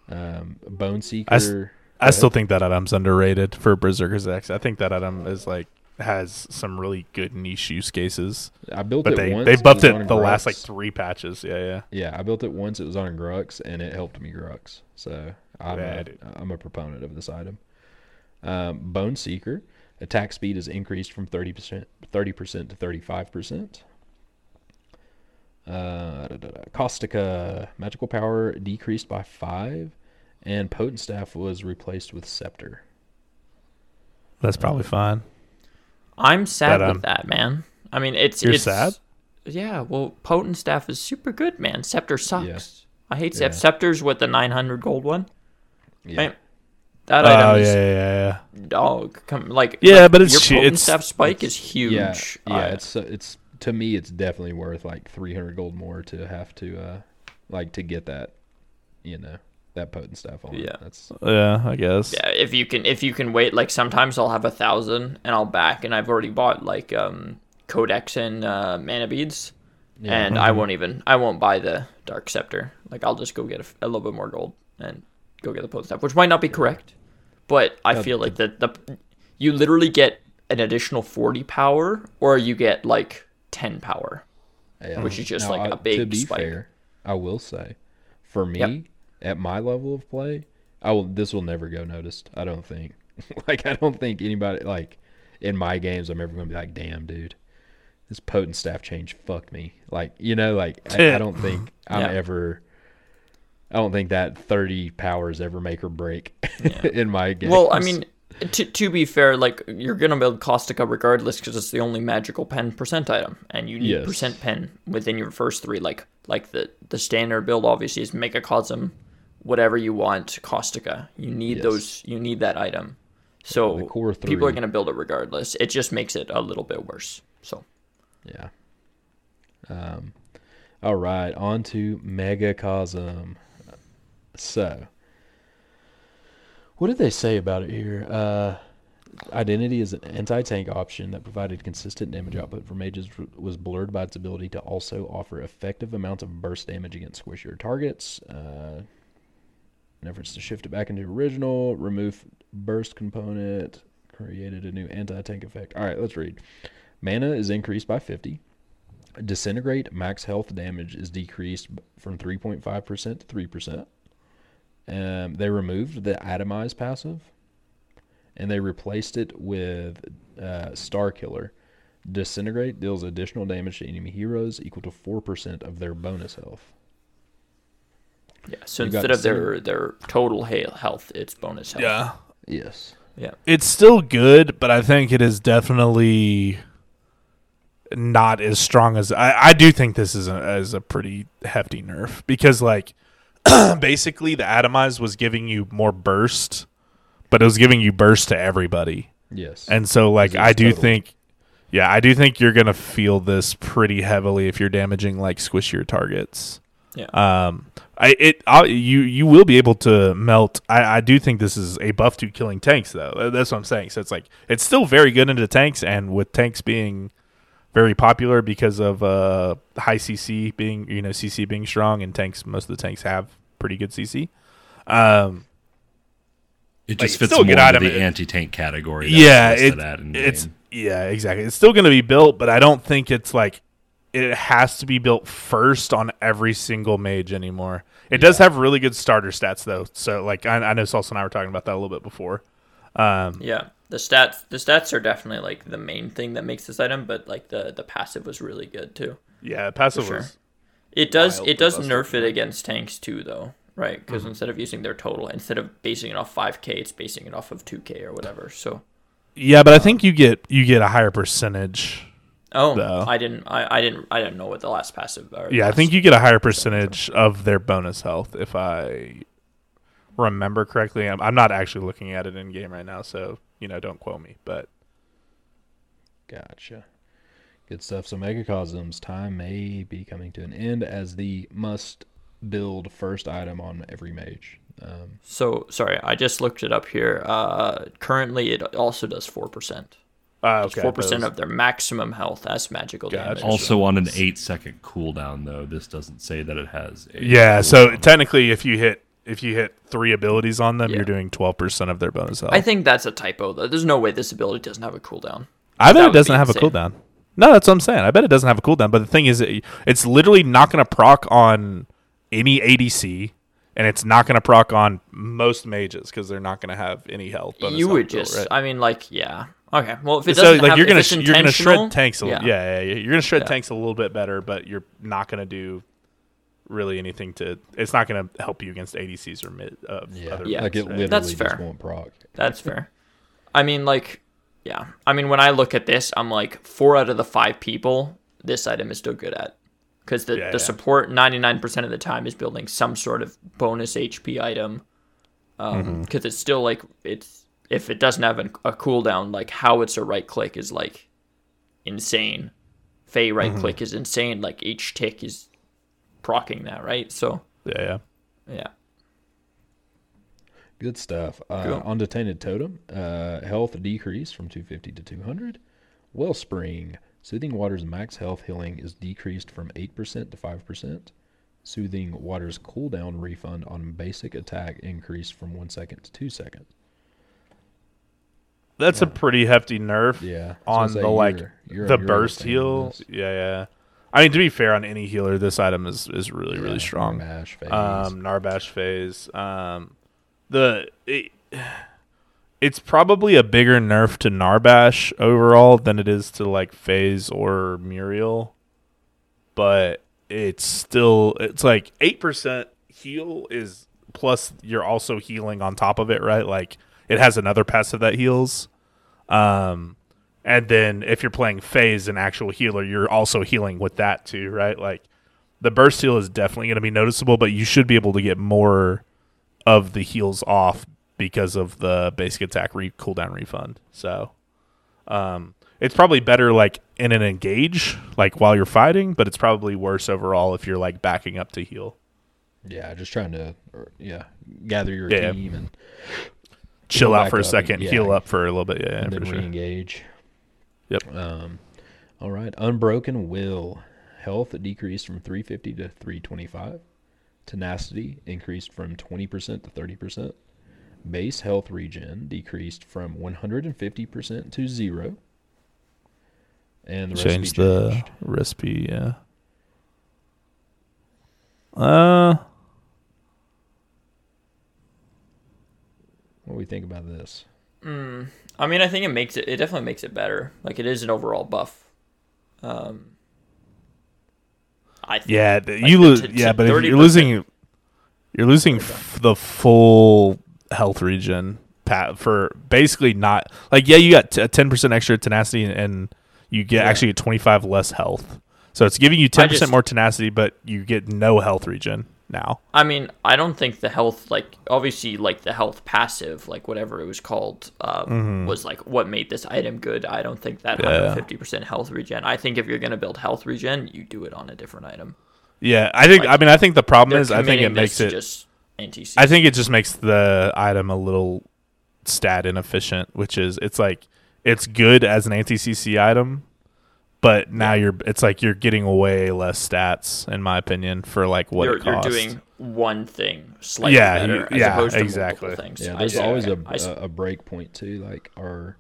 Um, Bone Seeker. I s- I still think that item's underrated for Berserker's Axe. I think that item is like has some really good niche use cases. I built But it they once. they buffed it a the last like three patches. Yeah, yeah. Yeah, I built it once. It was on a Grux, and it helped me Grux. So I'm, Yeah, a. I'm a proponent of this item. Um, Bone Seeker attack speed is increased from thirty percent thirty percent to thirty five percent. Uh, da, da, da. Caustica magical power decreased by five, and Potent Staff was replaced with Scepter. That's probably fine. I'm sad But, um, with that, man. I mean, it's You're it's, sad? Yeah, well, potent staff is super good, man. Scepter sucks. Yeah. I hate Yeah. Scepter's with the 900 gold one. Yeah, Man, that Oh item yeah, is yeah, yeah, yeah. dog. Come like Yeah, like, but it's your potent it's- staff spike is huge. yeah, yeah. Uh, it's it's to me, it's definitely worth like three hundred gold more to have to uh, like to get that, you know, that Potent Staff on. Yeah. that's Yeah, I guess. yeah, if you can if you can wait like sometimes I'll have a thousand and I'll back and I've already bought like um codex and uh, mana beads Yeah. and I won't even I won't buy the dark scepter. Like I'll just go get a little bit more gold and go get the potent staff, which might not be correct, but I Yeah, feel like that the you literally get an additional forty power or you get like ten power. Yeah. Which is just Now, like a I- big To be spike. fair, I will say, for me, Yep. At my level of play, I will. This will never go noticed. I don't think. like I don't think anybody like in my games I'm ever gonna be like, damn, dude, this potent staff change fuck me. Like you know, like I, I don't think I'm Yeah. ever. I don't think that 30 powers ever make or break Yeah. in my game. Well, I mean, to, to be fair, like you're gonna build Caustica regardless because it's the only magical pen percent item, and you need Yes. percent pen within your first three. Like like the the standard build obviously is Megacosm, whatever you want, Caustica. You need Yes. those. You need that item. So the core people are gonna build it regardless. It just makes it a little bit worse. So Yeah. Um, all right, on to Megacosm. So, what did they say about it here? Uh, identity is an anti-tank option that provided consistent damage output for mages was blurred by its ability to also offer effective amounts of burst damage against squishier targets. Uh, efforts to shift it back into original, remove burst component, created a new anti-tank effect. All right, let's read. Mana is increased by 50. Disintegrate max health damage is decreased from 3.5% to 3%. Um, they removed the atomize passive and they replaced it with uh, Star Killer. Disintegrate deals additional damage to enemy heroes equal to 4% of their bonus health. Yeah. So You instead of their their total health, it's bonus health. Yeah. Yes. Yeah. It's still good, but I think it is definitely not as strong as I, I do think this is a, as a pretty hefty nerf because like basically the atomize was giving you more burst, but it was giving you burst to everybody. Yes. And so like I do total. think yeah, I do think you're going to feel this pretty heavily if you're damaging like squishier targets. Yeah. Um I it i you you will be able to melt I I do think this is a buff to killing tanks though. That's what I'm saying. So it's like it's still very good into tanks and with tanks being very popular because of uh high CC being you know CC being strong and tanks most of the tanks have pretty good CC. Um It just it's fits still a more good into the anti-tank category. yeah, it's it, listed it's game. yeah, exactly. It's still going to be built, but I don't think it's like it has to be built first on every single mage anymore. It does have really good starter stats though. So like I, I know Salsa and I were talking about that a little bit before. Um, Yeah, the stats the stats are definitely like the main thing that makes this item, but like the the passive was really good too. yeah, passive sure. was It does it does nerf it. against tanks too though, right? Because instead of using their total, instead of basing it off 5k, it's basing it off of 2k or whatever. So yeah, but I think you get you get a higher percentage. Oh, Though. I didn't I, I didn't I didn't know what the last passive. Or Yeah, I think you get a higher percentage of their bonus health if I remember correctly. I'm, I'm not actually looking at it in game right now, so you know, don't quote me. But Gotcha. Good stuff. So Megacosm's time may be coming to an end as the must build first item on every mage. Um, So sorry, I just looked it up here. Uh, currently, it also does four percent. Uh, okay, Four percent those- of their maximum health as magical Gotcha. damage. Also on an eight second cooldown though. This doesn't say that it has. A Yeah, so cooldown. technically, if you hit if you hit three abilities on them, Yeah. you're doing twelve percent of their bonus health. I think that's a typo. Though. There's no way this ability doesn't have a cooldown. I bet it doesn't have a cooldown. No, that's what I'm saying. I bet it doesn't have a cooldown. But the thing is, it, it's literally not going to proc on any ADC, and it's not going to proc on most mages because they're not going to have any health. bonus you would to it, just. right? I mean, like, yeah. Okay. Well, if it so doesn't like have, you're gonna sh- you're gonna intentional- shred tanks a yeah. little, yeah. yeah, yeah, you're gonna shred Yeah. tanks a little bit better, but you're not gonna do really anything to. It's not gonna help you against ADCs or mid. Uh, Yeah, other Yeah. like it mids, right? literally That's just fair. won't proc. That's fair. I mean, like, yeah. I mean, when I look at this, I'm like, four out of the five people, this item is still good at. Because the, Yeah, the yeah. support 99% of the time is building some sort of bonus HP item. Because Mm-hmm. it's still like, it's if it doesn't have a, a cooldown, like how it's a right click is like insane. Fey right Mm-hmm. click is insane. Like each tick is procking that, right? So, Yeah, yeah. yeah. Good stuff. Uh, Cool. On Detained Totem, uh, health decreased from 250 to 200. Wellspring, Soothing Water's max health healing is decreased from 8% to 5%. Soothing Water's cooldown refund on basic attack increased from 1 second to 2 seconds. That's a pretty hefty nerf. Yeah. On the like you're- you're- the you're burst heal. Yeah, yeah. I mean, to be fair, on any healer, this item is is really really Yeah, strong. Mash phase. Um, Narbash phase. Um, the it, it's probably a bigger nerf to Narbash overall than it is to like Phase or Muriel, but it's still it's like eight percent heal is plus you're also healing on top of it, right? Like it has another passive that heals. Um, and then if you're playing Phase, an actual healer, you're also healing with that too, right? Like the burst heal is definitely going to be noticeable, but you should be able to get more of the heals off because of the basic attack re- cooldown refund. So, um, it's probably better like in an engage, like while you're fighting, but it's probably worse overall if you're like backing up to heal. yeah, just trying to, or, yeah, gather your Yeah. team and, Chill out for a second, yeah. heal up for a little bit. Yeah, and then sure. re-engage. Yep. Um, all right. Unbroken Will. Health decreased from 350 to 325. Tenacity increased from 20% to 30%. Base health regen decreased from 150% to zero. And the recipe Change the recipe. Yeah. Uh, What do we think about this? Mm, I mean, I think it makes it. It definitely makes it better. Like it is an overall buff. Um, I think. yeah, Like you lose. t- Yeah, but if you're losing, you're losing f- the full health region pat for basically not like yeah, you got t- a ten percent extra tenacity and, and you get Yeah. actually get twenty five less health. So it's giving you ten percent just- more tenacity, but you get no health regen now. I mean, I don't think the health, like obviously, like the health passive, like whatever it was called, um, was like what made this item good. I don't think that Yeah. 150% health regen. I think if you're gonna build health regen, you do it on a different item. Yeah, I think. Like, I mean, I think the problem is, I think it makes it. just. I think it just makes the item a little stat inefficient, which is it's like it's good as an anti-CC item, but now you're it's like you're getting away less stats in my opinion for like what you're, it you're doing one thing slightly Yeah, better you- as yeah, opposed to exactly. multiple things. Yeah, there's see. always a, I a a break point too. Like, are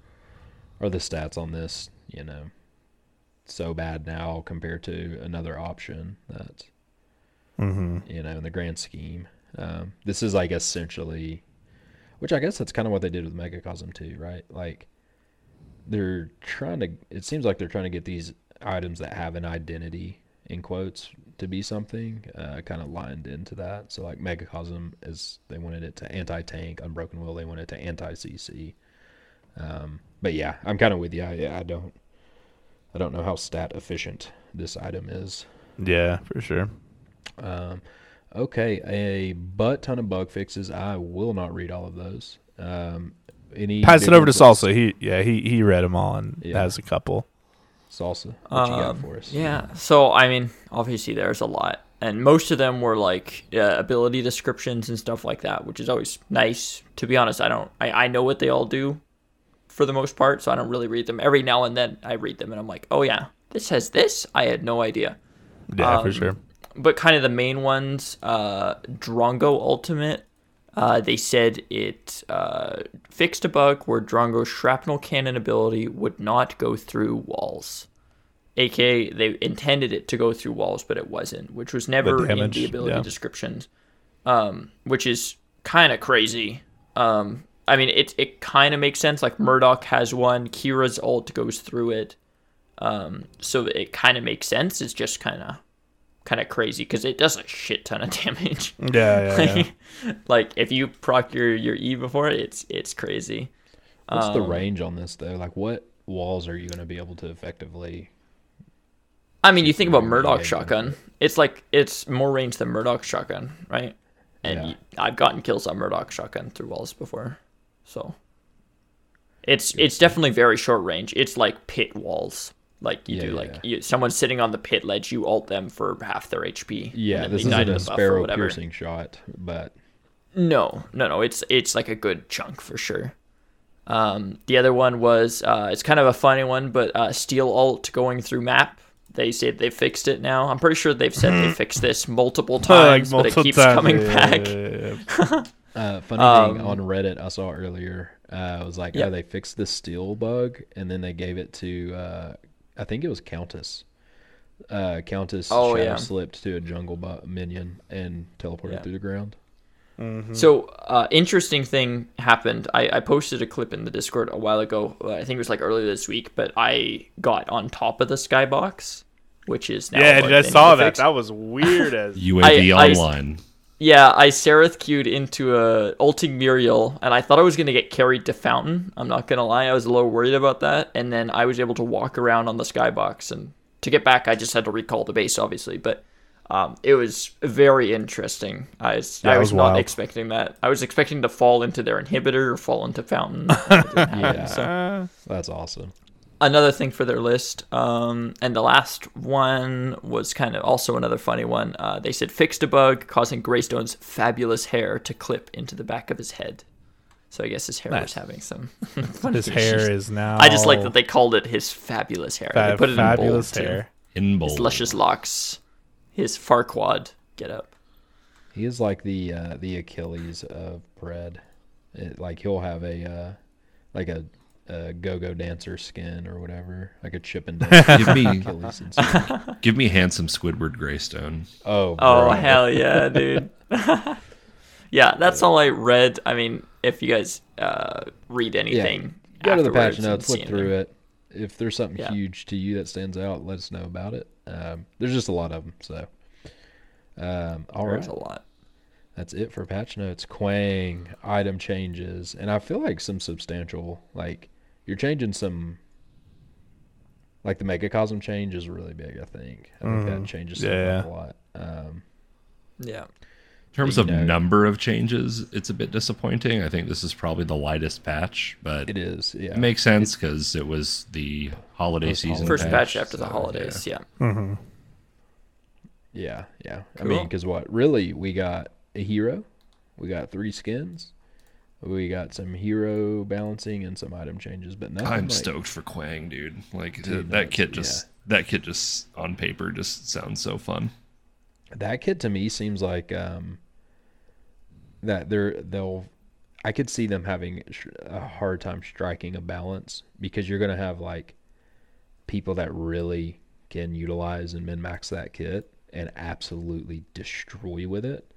are the stats on this, you know, so bad now compared to another option that hmm you know in the grand scheme. Um, this is like essentially, which I guess that's kind of what they did with Megacosm too, right? Like they're trying to. It seems like they're trying to get these items that have an identity in quotes to be something uh, kind of lined into that. So like Megacosm is they wanted it to anti-tank, Unbroken Will they wanted it to anti-CC. Um, but yeah, I'm kind of with you. I, I don't, I don't know how stat efficient this item is. Yeah, for sure. Um, okay, a butt ton of bug fixes. I will not read all of those. Um, any Pass it over to? Salsa. He yeah he he read them all and Yeah. has a couple. Salsa, what you got Um, for us? Yeah. So I mean, obviously there's a lot, and most of them were like uh, ability descriptions and stuff like that, which is always nice. To be honest, I don't. I, I know what they all do for the most part, so I don't really read them. Every now and then I read them and I'm like, oh yeah, this has this. I had no idea. Yeah, for Um, sure. But kind of the main ones, uh, Drongo Ultimate, uh, they said it uh, fixed a bug where Drongo's shrapnel cannon ability would not go through walls. AKA, they intended it to go through walls, but it wasn't, which was never in damage, the ability yeah. descriptions, um, which is kind of crazy. Um, I mean, it, it kind of makes sense. Like, Murdock has one, Kira's ult goes through it. Um, so it kind of makes sense. It's just kind of kind of crazy because it does a shit ton of damage. Yeah, yeah, yeah. like if you proc your your E before it, it's it's crazy. What's the Um, range on this though? Like, what walls are you going to be able to effectively? I mean, you think about Yeah, Murdock yeah. shotgun. It's like it's more range than Murdock shotgun, right? And Yeah. you, I've gotten kills on Murdock shotgun through walls before, so it's it's definitely very short range. It's like pit walls. Like you Yeah, do, yeah, like you, someone's sitting on the pit ledge, you ult them for half their HP. Yeah, this isn't a the buff or sparrow piercing shot, but No, no, no. It's it's like a good chunk for sure. Um, the other one was uh, it's kind of a funny one, but uh, Steel Alt going through map. They said they fixed it now. I'm pretty sure they've said they fixed this multiple times, but it keeps coming back. Uh, funny Um, thing on Reddit I saw earlier uh, was like, Yeah. oh, they fixed the steel bug, and then they gave it to, uh, I think it was Countess. Uh, Countess Oh, shadow yeah. slipped to a jungle bu- minion and teleported Yeah. through the ground. So, uh, interesting thing happened. I, I posted a clip in the Discord a while ago. uh, I think it was like earlier this week, but I got on top of the skybox, which is now. Yeah, dude, I saw that. fix. That was weird as. UAV I- I- online. Yeah, I Serath queued into a ulting Muriel, and I thought I was gonna get carried to Fountain. I'm not gonna lie, I was a little worried about that. And then I was able to walk around on the skybox, and to get back, I just had to recall the base, obviously. But um, it was very interesting. I was, Yeah, I was, was not wild. expecting that. I was expecting to fall into their inhibitor or fall into Fountain. and happen, Yeah. so Uh, That's awesome. Another thing for their list. Um, and the last one was kind of also another funny one. Uh, they said fixed a bug causing Greystone's fabulous hair to clip into the back of his head. So I guess his hair was having some funny his hair issues. is now. I just like that they called it his fabulous hair. they put it fabulous in bold hair. In Too. bold. His luscious locks, his Farquaad get up. He is like the uh, the Achilles of bread. It, like he'll have a uh, like a, a go-go dancer skin or whatever, like a chip and Give me, Achilles. inside. give me handsome Squidward Greystone. Oh, Oh hell yeah, dude. yeah, that's all I read. I mean, if you guys uh, read anything, yeah. Go to the patch notes, see look through it. If there's something Yeah. huge to you that stands out, let us know about it. Um, there's just a lot of them, so. Um, all There's right, a lot. that's it for patch notes. Kwang item changes, and I feel like some substantial, like you're changing some. Like the Megacosm change is really big. I think. I think that changes Yeah. a lot. Um, Yeah. In terms of know. number of changes, it's a bit disappointing. I think this is probably the lightest patch, but it is. Yeah. it makes sense because it was the holiday Those season. First patch, patch after the holidays. Yeah. Mm-hmm. Yeah, yeah. I mean, because what? Really, we got a hero, we got three skins, we got some hero balancing and some item changes, but nothing. I'm like, stoked for Kwang, dude. Like Dude, that kit just that kit just on paper just sounds so fun. That kit to me seems like um, that they're they'll. I could see them having a hard time striking a balance because you're gonna have like people that really can utilize and min max that kit and absolutely destroy with it.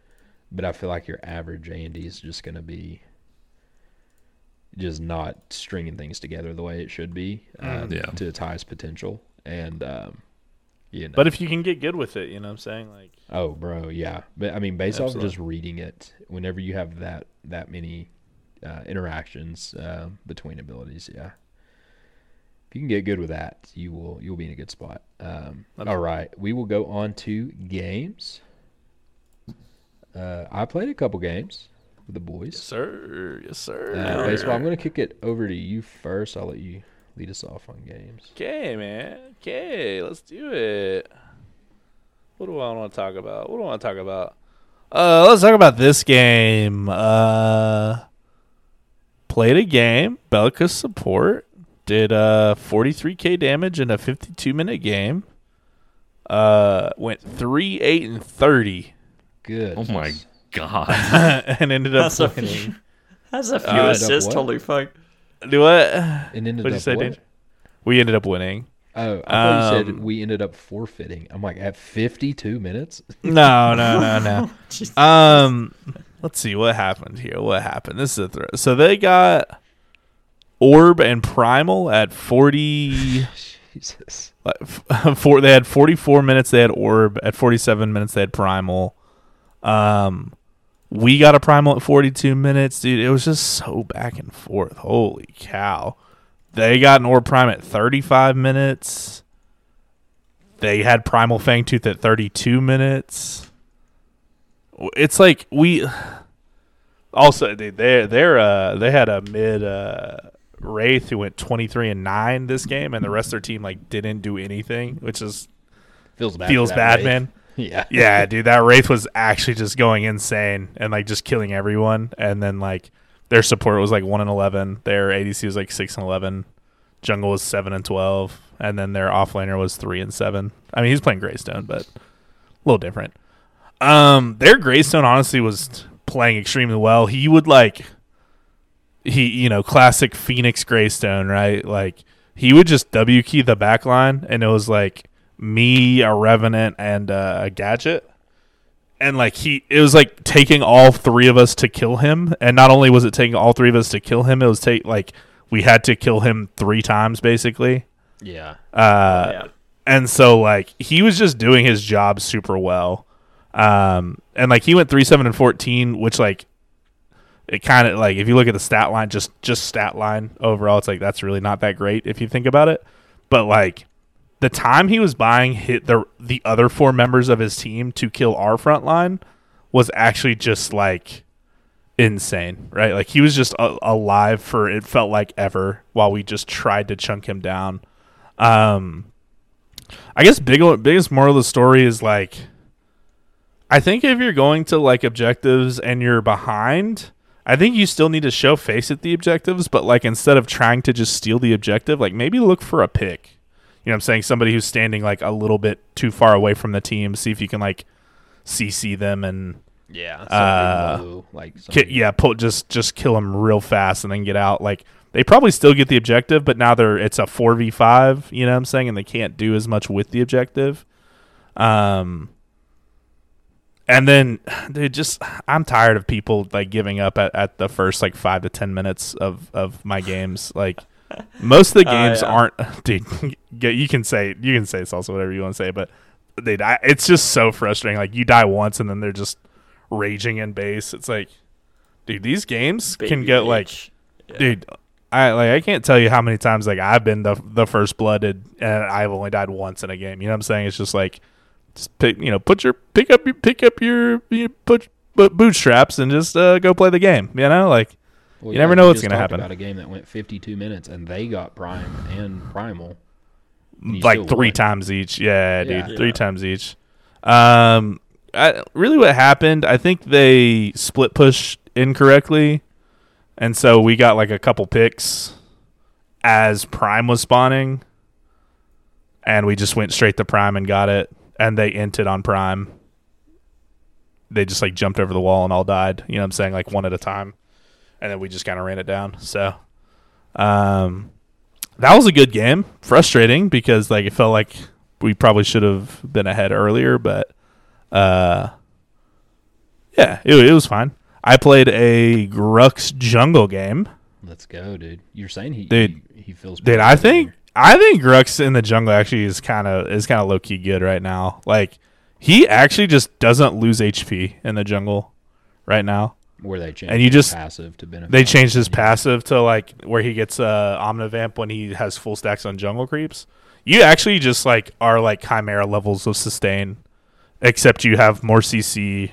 But I feel like your average Andy is just gonna be just not stringing things together the way it should be uh, Yeah. to its highest potential. And um, you know, But if you can get good with it, you know what I'm saying? Like, Oh, bro, yeah. But I mean, based off of just reading it, whenever you have that that many uh, interactions uh, between abilities, yeah. If you can get good with that, you will you'll be in a good spot. Um, all Absolutely. right, we will go on to games. Uh, I played a couple games with the yes, boys. sir. Yes, sir. Uh, baseball. I'm going to kick it over to you first. I'll let you lead us off on games. Okay, man. Okay, let's do it. What do I want to talk about? What do I want to talk about? Uh, let's talk about this game. Uh, played a game. Belica's support did uh 43k damage in a 52 minute game. Uh, went three, eight, and thirty, Good. Oh my god. and ended up That's a winning. few, that's a few Uh, assists. what? Holy fuck! Do what? And ended What'd you up say, what? Danger? We ended up winning. Oh, I thought you said Um, we ended up forfeiting. I'm like at 52 minutes. No, no, no, no. Jesus. Um, let's see what happened here. What happened? This is a throw. So they got Orb and Primal at forty. Jesus. like, f- four. They had forty-four minutes. They had Orb at forty-seven minutes. They had Primal. Um, we got a Primal at forty-two minutes, dude. It was just so back and forth. Holy cow! They got an Orb Prime at thirty-five minutes. They had Primal Fangtooth at thirty-two minutes. It's like we also they they they're uh they had a mid uh Wraith who went 23 and 9 this game and the rest of their team like didn't do anything which is Feels bad. feels bad Wraith. man Yeah. yeah dude that Wraith was actually just going insane and like just killing everyone and then like their support was like 1 and 11 their ADC was like 6 and 11 jungle was 7 and 12 and then their offlaner was 3 and 7 I mean he's playing Greystone but a little different um, their Greystone honestly was playing extremely well. He would like he you know classic Phoenix Greystone, right? Like he would just W key the back line, and it was like me, a Revenant, and uh, a Gadget. And like he, it was like taking all three of us to kill him. And not only was it taking all three of us to kill him, it was take like we had to kill him three times basically. Yeah. Uh, yeah. and so like he was just doing his job super well um and like he went 3 7 and 14 which like it kind of like if you look at the stat line just just stat line overall it's like that's really not that great if you think about it but like the time he was buying hit the the other four members of his team to kill our front line was actually just like insane right like he was just a- alive for it felt like ever while we just tried to chunk him down um I guess big biggest moral of the story is like I think if you're going to like objectives and you're behind, I think you still need to show face at the objectives, but like instead of trying to just steal the objective, like maybe look for a pick. You know what I'm saying? Somebody who's standing like a little bit too far away from the team, see if you can like CC them and Yeah. Uh, low, like ki- yeah, pull just just kill them real fast and then get out. Like they probably still get the objective, but now they're it's a four v five. You know what I'm saying? And they can't do as much with the objective. Um, and then, dude, just I'm tired of people like giving up at, at the first like five to ten minutes of of my games. Like most of the Oh, games yeah. aren't, dude. you can say you can say it's also whatever you want to say, but dude, I, it's just so frustrating. Like you die once and then they're just raging in base. It's like, dude, these games can Baby get like. Yeah. dude. I like I can't tell you how many times like I've been the the first blooded and I've only died once in a game. You know what I'm saying? It's just like just pick you know put your pick up your pick up your, your put, put bootstraps and just uh, go play the game. You know like Well, you never know what's gonna happen. About a game that went 52 minutes and they got prime and primal. You like three won. times each. Yeah, Yeah. dude, three times each. Um, I, really, what happened? I think they split push incorrectly, and so we got like a couple picks as Prime was spawning, and we just went straight to Prime and got it, and they inted on Prime. They just like jumped over the wall and all died. You know what I'm saying? Like one at a time, and then we just kind of ran it down. So, um, that was a good game. Frustrating because like it felt like we probably should have been ahead earlier, but uh, yeah, it, it was fine. I played a Grux jungle game. Let's go, dude. You're saying he Dude. he, he feels Dude, I think here. I think Grux in the jungle actually is kind of is kind of low key good right now. Like he actually just doesn't lose HP in the jungle right now. Where they change and you his just- passive to benefit. They changed his passive to like where he gets uh Omnivamp when he has full stacks on jungle creeps. You actually just like are like Khaimera levels of sustain, except you have more CC,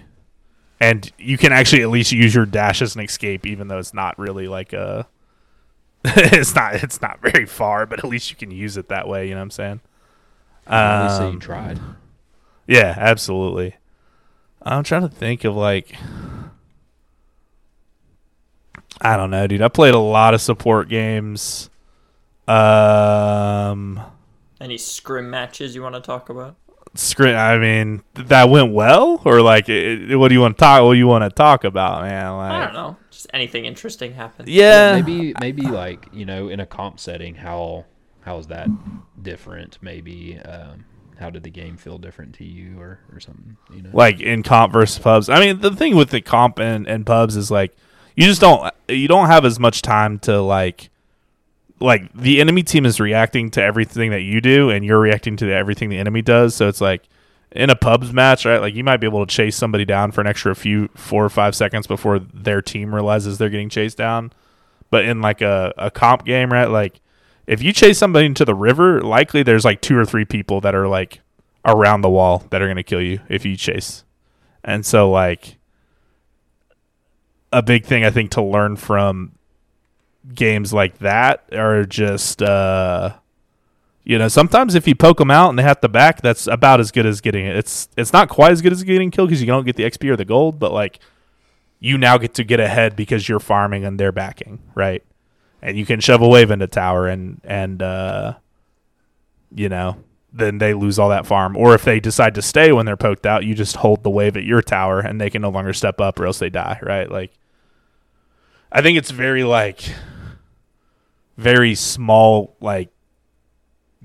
and you can actually at least use your dash as an escape, even though it's not really like a. it's not. It's not very far, but at least you can use it that way. You know what I'm saying? At least you Um, tried. yeah, absolutely. I'm trying to think of like I don't know, dude. I played a lot of support games. Um, Any scrim matches you want to talk about? Scrim. I mean, that went well, or like, it, it- what do you want to talk? What do you want to talk about, man? Like, I don't know. Just anything interesting happened. Yeah, maybe maybe like you know in a comp setting how how is that different maybe um, how did the game feel different to you or or something you know like in comp versus pubs. I mean, the thing with the comp and, and pubs is like you just don't you don't have as much time to like like the enemy team is reacting to everything that you do and you're reacting to everything the enemy does. So it's like in a pubs match, right? Like you might be able to chase somebody down for an extra few four or five seconds before their team realizes they're getting chased down. But in like a, a comp game, right? Like if you chase somebody into the river, likely there's like two or three people that are like around the wall that are going to kill you if you chase. And so like a big thing I think to learn from games like that are just uh you know sometimes if you poke them out and they have the back that's about as good as getting it. It's it's not quite as good as getting killed because you don't get the xp or the gold but like you now get to get ahead because you're farming and they're backing right? And you can shove a wave into tower and and uh you know then they lose all that farm. Or if they decide to stay when they're poked out you just hold the wave at your tower and they can no longer step up or else they die right? Like i think it's very like very small like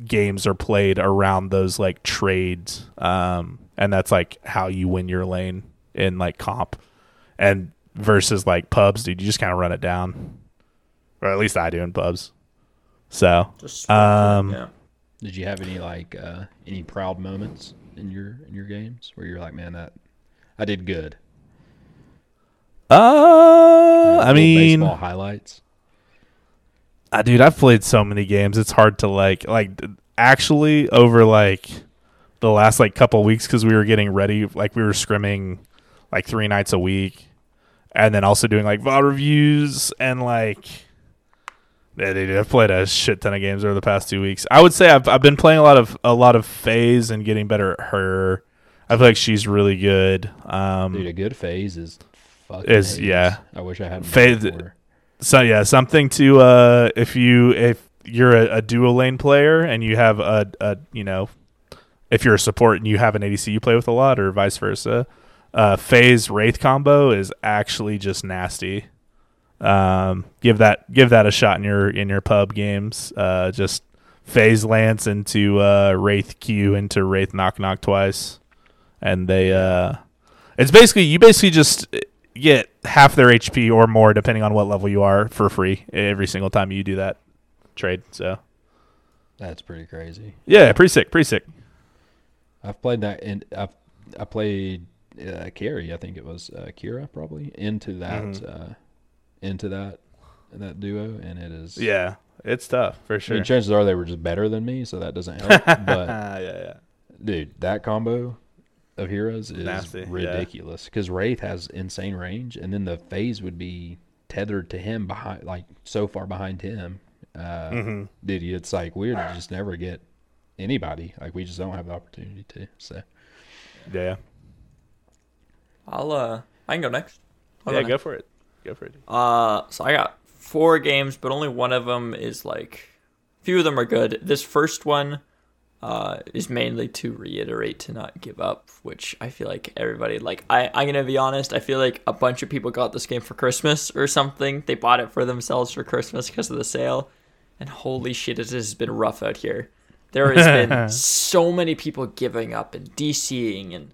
games are played around those like trades um and that's like how you win your lane in like comp. And versus like pubs dude you just kind of run it down. Or at least i do in pubs. So Just Um, yeah. did you have any like uh, any proud moments in your in your games where you're like man that I did good uh i mean baseball highlights Uh, dude, I've played so many games. It's hard to like like actually over like the last like couple weeks because we were getting ready. Like we were scrimming like three nights a week, and then also doing like VOD reviews and like. Yeah, dude, I've played a shit ton of games over the past two weeks. I would say I've I've been playing a lot of a lot of phase and getting better at her. I feel like she's really good. Um, dude a good phase is fucking Is- yeah. I wish I had more Phase- So yeah, something to uh if you if you're a, a dual lane player and you have a, a you know if you're a support and you have an ADC you play with a lot or vice versa, uh phase wraith combo is actually just nasty. Um give that give that a shot in your in your pub games. Uh just phase lance into uh wraith q into wraith knock knock twice. And they uh it's basically you basically just get half their HP or more, depending on what level you are, for free every single time you do that trade. So That's pretty crazy. yeah, pretty sick, pretty sick. I've played that, and I've I played uh, Carrie. I think it was uh, Kira probably into that Mm-hmm. uh, into that that duo, and it is. Yeah, it's tough for I sure. mean, chances are they were just better than me, so that doesn't help. but Ah, yeah, yeah. dude, that combo of heroes is Nasty, ridiculous because Wraith has insane range, and then the phase would be tethered to him behind, like so far behind him. Uh, Mm-hmm. Dude, it's like weird to just never get anybody. Like we just don't have the opportunity to. So Yeah, I'll uh, I can go next. I'll yeah. next. Go for it. Go for it. Uh, so I got four games, but only one of them is like, few of them are good. This first one, uh, is mainly to reiterate to not give up, which I feel like everybody like. I I'm gonna be honest. I feel like a bunch of people got this game for Christmas or something. They bought it for themselves for Christmas because of the sale, and holy shit, it has been rough out here. There has been so many people giving up and DCing and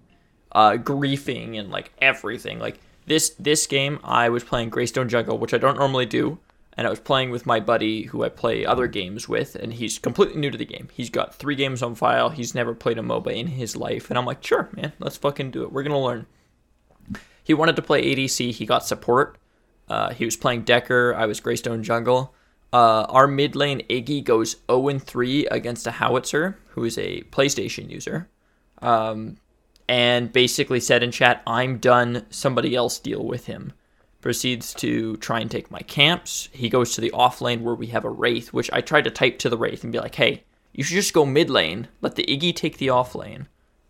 uh, griefing and like everything. Like this this game, I was playing Greystone Jungle, which I don't normally do, and I was playing with my buddy who I play other games with, and he's completely new to the game. He's got three games on file. He's never played a MOBA in his life, and I'm like, sure, man, let's fucking do it. We're gonna learn. He wanted to play ADC. He got support. Uh, he was playing Dekker. I was Greystone Jungle. Uh, our mid lane Iggy goes 0 3 against a Howitzer, who is a PlayStation user Um, and basically said in chat, I'm done, somebody else deal with him. Proceeds to try and take my camps. He goes to the off lane where we have a Wraith, which I tried to type to the Wraith and be like, hey, you should just go mid lane, let the Iggy take the off lane,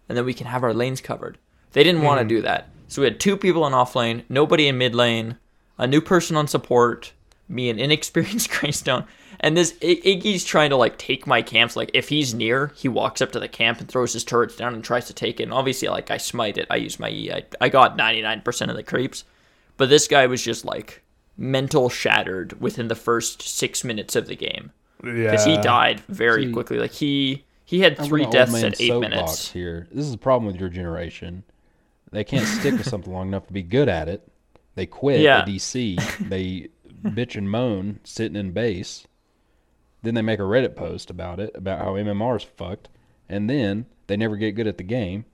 and then we can have our lanes covered. They didn't want to hmm. do that. So we had two people in off lane, nobody in mid lane. a new person on support, me an inexperienced Greystone, and this I- Iggy's trying to like take my camps. Like if he's near, he walks up to the camp and throws his turrets down and tries to take it. And obviously, like I smite it. I use my E. I, I got 99% of the creeps. But this guy was just like mental shattered within the first six minutes of the game Yeah. because he died very See, quickly. Like he he had three deaths in at eight minutes. Here, this is the problem with your generation. They can't stick with something long enough to be good at it. They quit Yeah. at DC. They bitch and moan sitting in base. Then they make a Reddit post about it, about how MMR is fucked, and then they never get good at the game.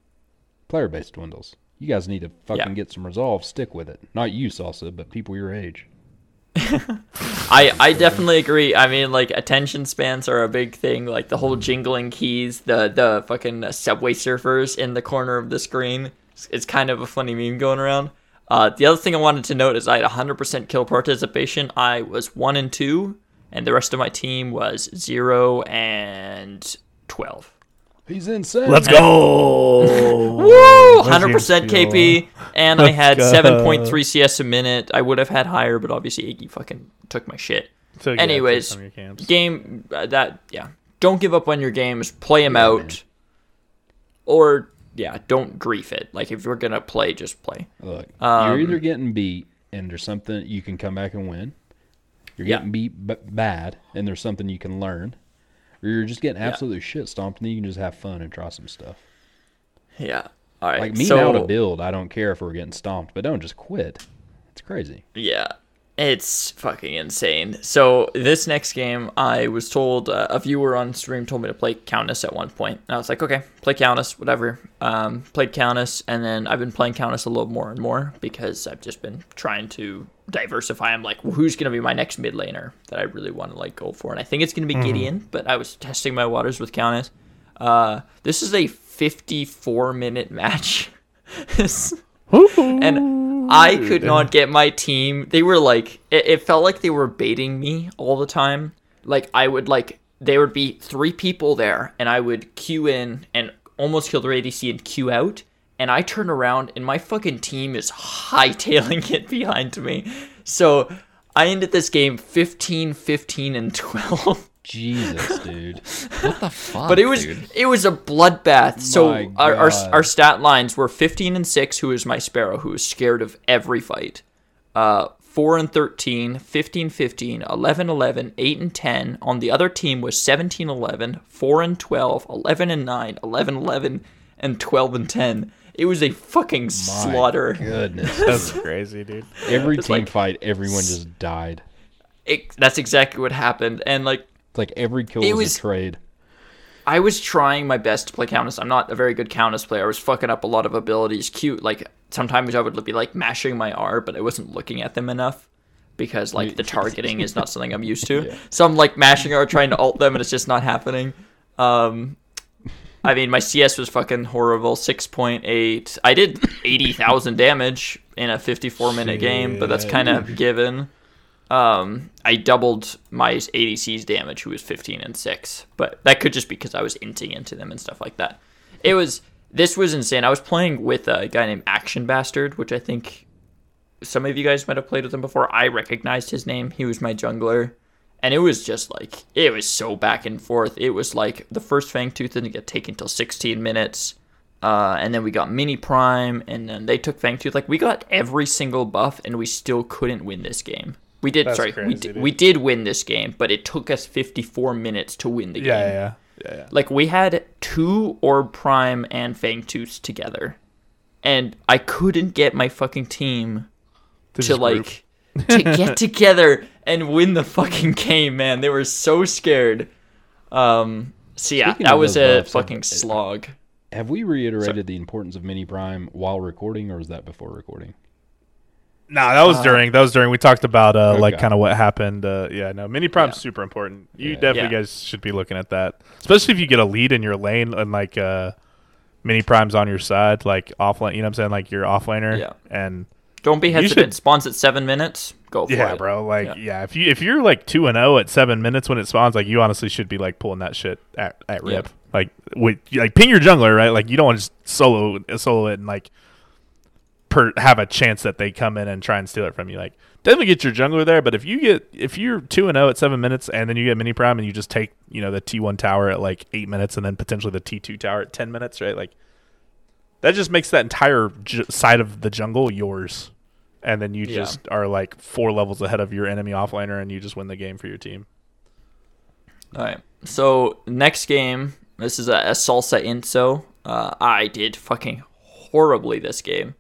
Player base dwindles. You guys need to fucking Yeah. get some resolve. Stick with it. Not you, Salsa, but people your age. I I definitely agree. I mean, like attention spans are a big thing. Like the whole jingling keys, the the fucking subway surfers in the corner of the screen. It's, it's kind of a funny meme going around. Uh, the other thing I wanted to note is I had 100% kill participation. I was one and two, and the rest of my team was zero and twelve. He's insane. Let's go. Woo! 100% KP, and I Let's had go. 7.3 CS a minute. I would have had higher, but obviously Iggy fucking took my shit. So, yeah, Anyways, take some of your game uh, that yeah don't give up on your games play them out or yeah don't grief it like if you're gonna play just play Look, Um, you're either getting beat and there's something you can come back and win. You're Yeah. getting beat b- bad and there's something you can learn. Or you're just getting absolutely shit stomped and then you can just have fun and try some stuff. yeah all right Like me so now to build, I don't care if we're getting stomped, but don't just quit. It's crazy. yeah it's fucking insane. So this next game i was told uh, a viewer on stream told me to play countess at one point and i was like okay play countess whatever. Um, played countess and then i've been playing countess a little more and more because i've just been trying to diversify. I'm like well, who's going to be my next mid laner that i really want to like go for? And i think it's going to be gideon but i was testing my waters with countess. Uh, this is a 54 minute match. And I could not get my team. They were like, it, it felt like they were baiting me all the time. Like I would like, there would be three people there, and I would queue in and almost kill their ADC and queue out. And I turn around, and my fucking team is hightailing it behind me. So I ended this game 15, 15, and 12. Jesus, dude. What the fuck? But it was dude? it was a bloodbath. So My our, our our stat lines were 15 and 6 who is my sparrow who is scared of every fight. Uh 4 and 13, 15 15, 11 11, 8 and 10. On the other team was 17 11, 4 and 12, 11 and 9, 11 11 and 12 and 10. It was a fucking My slaughter. Goodness. That's crazy, dude. Every team like- fight, everyone just died. It, that's exactly what happened and like It's like every kill It was, a trade. I was trying my best to play Countess. I'm not a very good Countess player. I was fucking up a lot of abilities. Cute, like sometimes I would be like mashing my R, but I wasn't looking at them enough because like the targeting is not something I'm used to. So I'm like mashing R, trying to alt them, and it's just not happening. Um, I mean, my CS was fucking horrible. Six point eight. I did eighty thousand damage in a fifty-four minute game, but that's kind of given. Um, I doubled my ADC's damage, who was 15 and 6, but that could just be because I was inting into them and stuff like that. It was, this was insane. I was playing with a guy named Action Bastard, which I think some of you guys might have played with him before. I recognized his name. He was my jungler. And it was just like, it was so back and forth. It was like the first Fang Tooth didn't get taken until 16 minutes. Uh, and then we got Mini Prime, and then they took Fang Tooth. Like, we got every single buff, and we still couldn't win this game. We did, That's sorry, we, did, we did win this game, but it took us 54 minutes to win the game. Yeah, yeah, yeah. yeah, yeah. Like, we had two Orb Prime and Fang Tooths together, and I couldn't get my fucking team to, like, to get together and win the fucking game, man. They were so scared. Um, so yeah, Speaking that was a buffs, fucking uh, slog. Have we reiterated the importance of mini prime while recording, or was that before recording? Nah, that was during. That was during. We talked about uh, like kind of what happened. Uh, yeah, no, mini prime's Yeah. super important. You Yeah. definitely Yeah. guys should be looking at that, especially if you get a lead in your lane and like uh, mini primes on your side, like offlane. You know what I'm saying? Like your offlaner. Yeah. And Don't be hesitant. should- Spawns at seven minutes. Go for yeah, it. bro. Like Yeah. yeah. if you if you're like two and zero at seven minutes when it spawns, like you honestly should be like pulling that shit at at rip. Yeah. Like with like ping your jungler, right? Like you don't want to just solo solo it and like per have a chance that they come in and try and steal it from you. Like definitely get your jungler there, but if you get if you're two and zero at seven minutes and then you get mini prime and you just take you know the T one tower at like eight minutes and then potentially the T two tower at ten minutes, right? Like that just makes that entire j- side of the jungle yours, and then you Yeah. just are like four levels ahead of your enemy offlaner and you just win the game for your team. All right. So next game, this is a, a salsa inso. Uh, I did fucking horribly this game.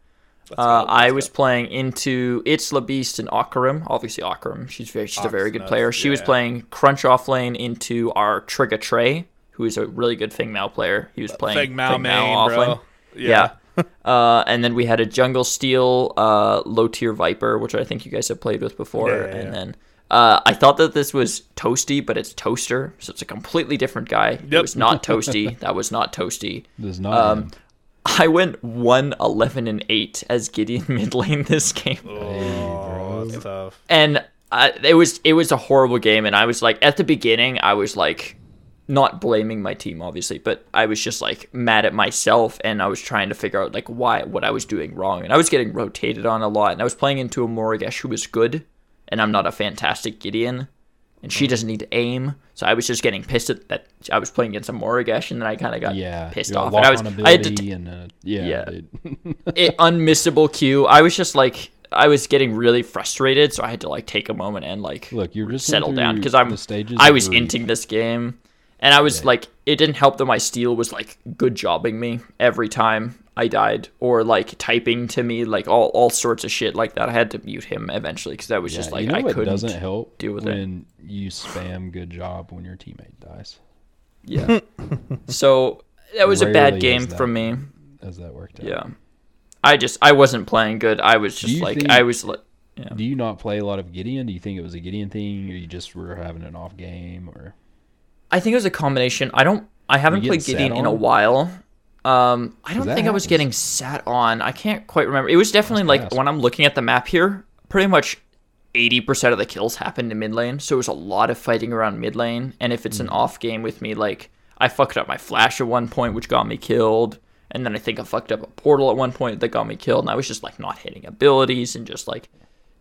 Uh, I was playing into It's La Beast and Akarim. Obviously, Akarim. She's very, she's a very good player. She was playing Crunch off lane into our Trigger Trey, who is a really good Feng Mao player. He was playing Feng Mao main, off bro. lane. Yeah. uh, and then we had a Jungle Steel uh, low tier Viper, which I think you guys have played with before. Yeah, yeah, and yeah. then uh, I thought that this was Toasty, but it's Toaster, so it's a completely different guy. Yep. It was not Toasty. that was not Toasty. Does not. Um, him. I went 1 11 and 8 as Gideon mid lane this game. Oh, that's tough. And I, it was it was a horrible game and I was like at the beginning I was like not blaming my team obviously, but I was just like mad at myself and I was trying to figure out like why what I was doing wrong. And I was getting rotated on a lot and I was playing into a Morigesh who was good and I'm not a fantastic Gideon and she doesn't need to aim. So I was just getting pissed at that I was playing against a Morigesh and then I kind of got yeah, pissed off. And I was I had to ability and uh, yeah, Yeah. it, unmissable Q. I was just like I was getting really frustrated, so I had to like take a moment and like Look, you're just settle down because I'm the stages I was inting this game, and I was like it didn't help that my steel was like good jobbing me every time I died or like typing to me like all all sorts of shit like that. I had to mute him eventually because I was just like you know I couldn't doesn't help deal with it. when you spam good job when your teammate dies. Yeah. so that was a bad game that from me. As that worked out. Yeah. I just I wasn't playing good. I was just like think- I was like Do you not play a lot of Gideon? Do you think it was a Gideon thing, or you just were having an off game, or I think it was a combination. I don't. I haven't played Gideon in a while. Um, I don't think I was getting sat on. I can't quite remember. It was definitely like when I'm looking at the map here, pretty much eighty percent of the kills happened in mid lane. So it was a lot of fighting around mid lane. And if it's an Mm. off game with me, like I fucked up my flash at one point, which got me killed. And then I think I fucked up a portal at one point that got me killed. And I was just like not hitting abilities and just like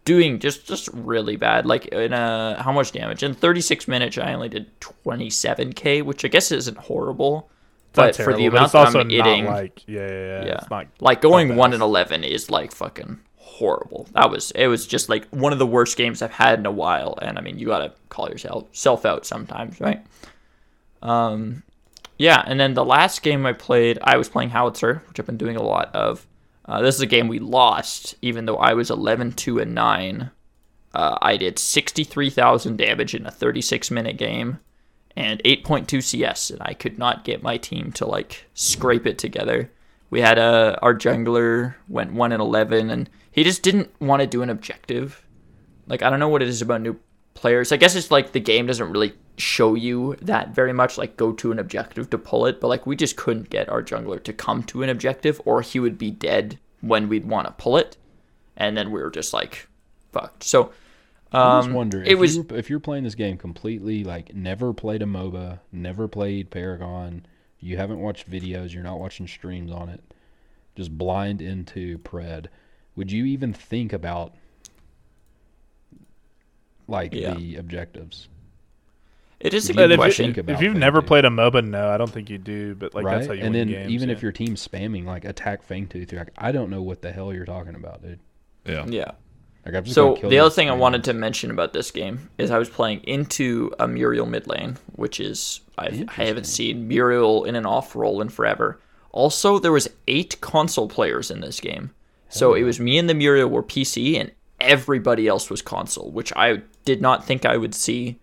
doing just just really bad. Like in a how much damage in 36 minutes? I only did 27k, which I guess isn't horrible, But for the terrible, amount it's also I'm not like yeah, yeah, yeah. yeah, It's not like going one and 11 is like fucking horrible. That was it was just like one of the worst games I've had in a while. And I mean, you gotta call yourself self out sometimes, right? Um, yeah. And then the last game I played, I was playing Howitzer, which I've been doing a lot of. Uh, this is a game we lost, even though I was 11, 2, and 9. Uh, I did 63,000 damage in a 36 minute game and 8.2 CS, and I could not get my team to like scrape it together. We had a our jungler went 1 and 11, and he just didn't want to do an objective. Like, I don't know what it is about new players. I guess it's like the game doesn't really show you that very much, like go to an objective to pull it, but like we just couldn't get our jungler to come to an objective, or he would be dead when we'd want to pull it, and then we were just like fucked. So, I just um, wonder it if was you, if you're playing this game completely like never played a MOBA, never played Paragon, you haven't watched videos, you're not watching streams on it, just blind into Pred. Would you even think about like Yeah. the objectives? it is a good But if, question. think you, about if you've never played a MOBA, no, I don't think you do. But like right? that's how you and win then games. even yeah. if your team's spamming like attack Fangtooth, you're like, I don't know what the hell you're talking about, dude. Yeah. yeah. Like, So the other thing I wanted to mention about this game is I was playing into a Muriel mid lane, which is I've, I haven't seen Muriel in an off role in forever. Also, there was eight console players in this game, so it was me and the Muriel were PC, and everybody else was console, which I did not think I would see.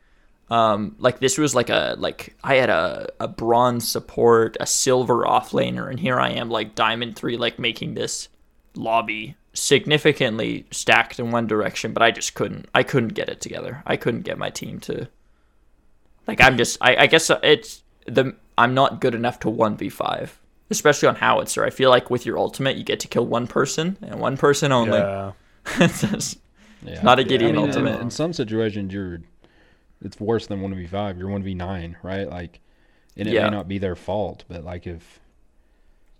Um, like this was like a like I had a, a bronze support, a silver offlaner, and here I am like diamond three, like making this lobby significantly stacked in one direction, but I just couldn't. I couldn't get it together. I couldn't get my team to. Like I'm just. I, I guess uh, it's the. I'm not good enough to one v five, especially on howitzer. I feel like with your ultimate, you get to kill one person and one person only. yeah. It's just Yeah. not a Yeah, Gideon I mean, in- ultimate. In, some situations, you're it's worse than one v five. You're one v nine, right? Like, and it Yeah. may not be their fault, but like if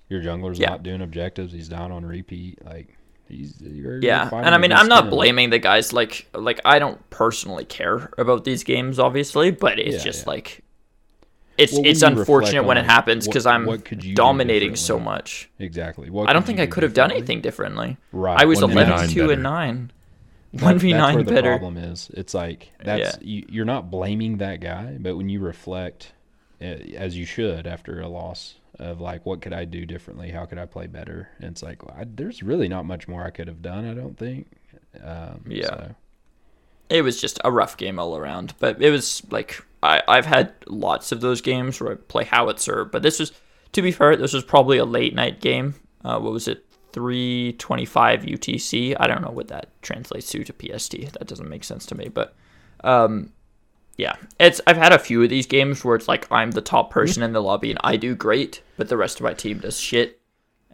your jungler's Yeah. not doing objectives, he's down on repeat. Like, He's you're, Yeah, you're and I mean, I'm not blaming the guys. Like, like I don't personally care about these games, obviously, but it's Yeah, just yeah. like, it's it's unfortunate when it happens because I'm what could you dominating so much. Exactly. What I don't think I could have done anything differently. Right. I was 1v9 11 2 better. and 9. 1v9 that's where the better. problem is. It's like that's you, you're not blaming that guy, but when you reflect, uh, as you should after a loss, of like what could I do differently? How could I play better? And it's like I, there's really not much more I could have done. I don't think. Um, Yeah. so, It was just a rough game all around, but it was like I, I've had lots of those games where I play howitzer, but this was, to be fair, this was probably a late night game. Uh, what was it? 325 UTC. I don't know what that translates to to PST. That doesn't make sense to me, but um, yeah, it's I've had a few of these games where it's like I'm the top person in the lobby and I do great, but the rest of my team does shit,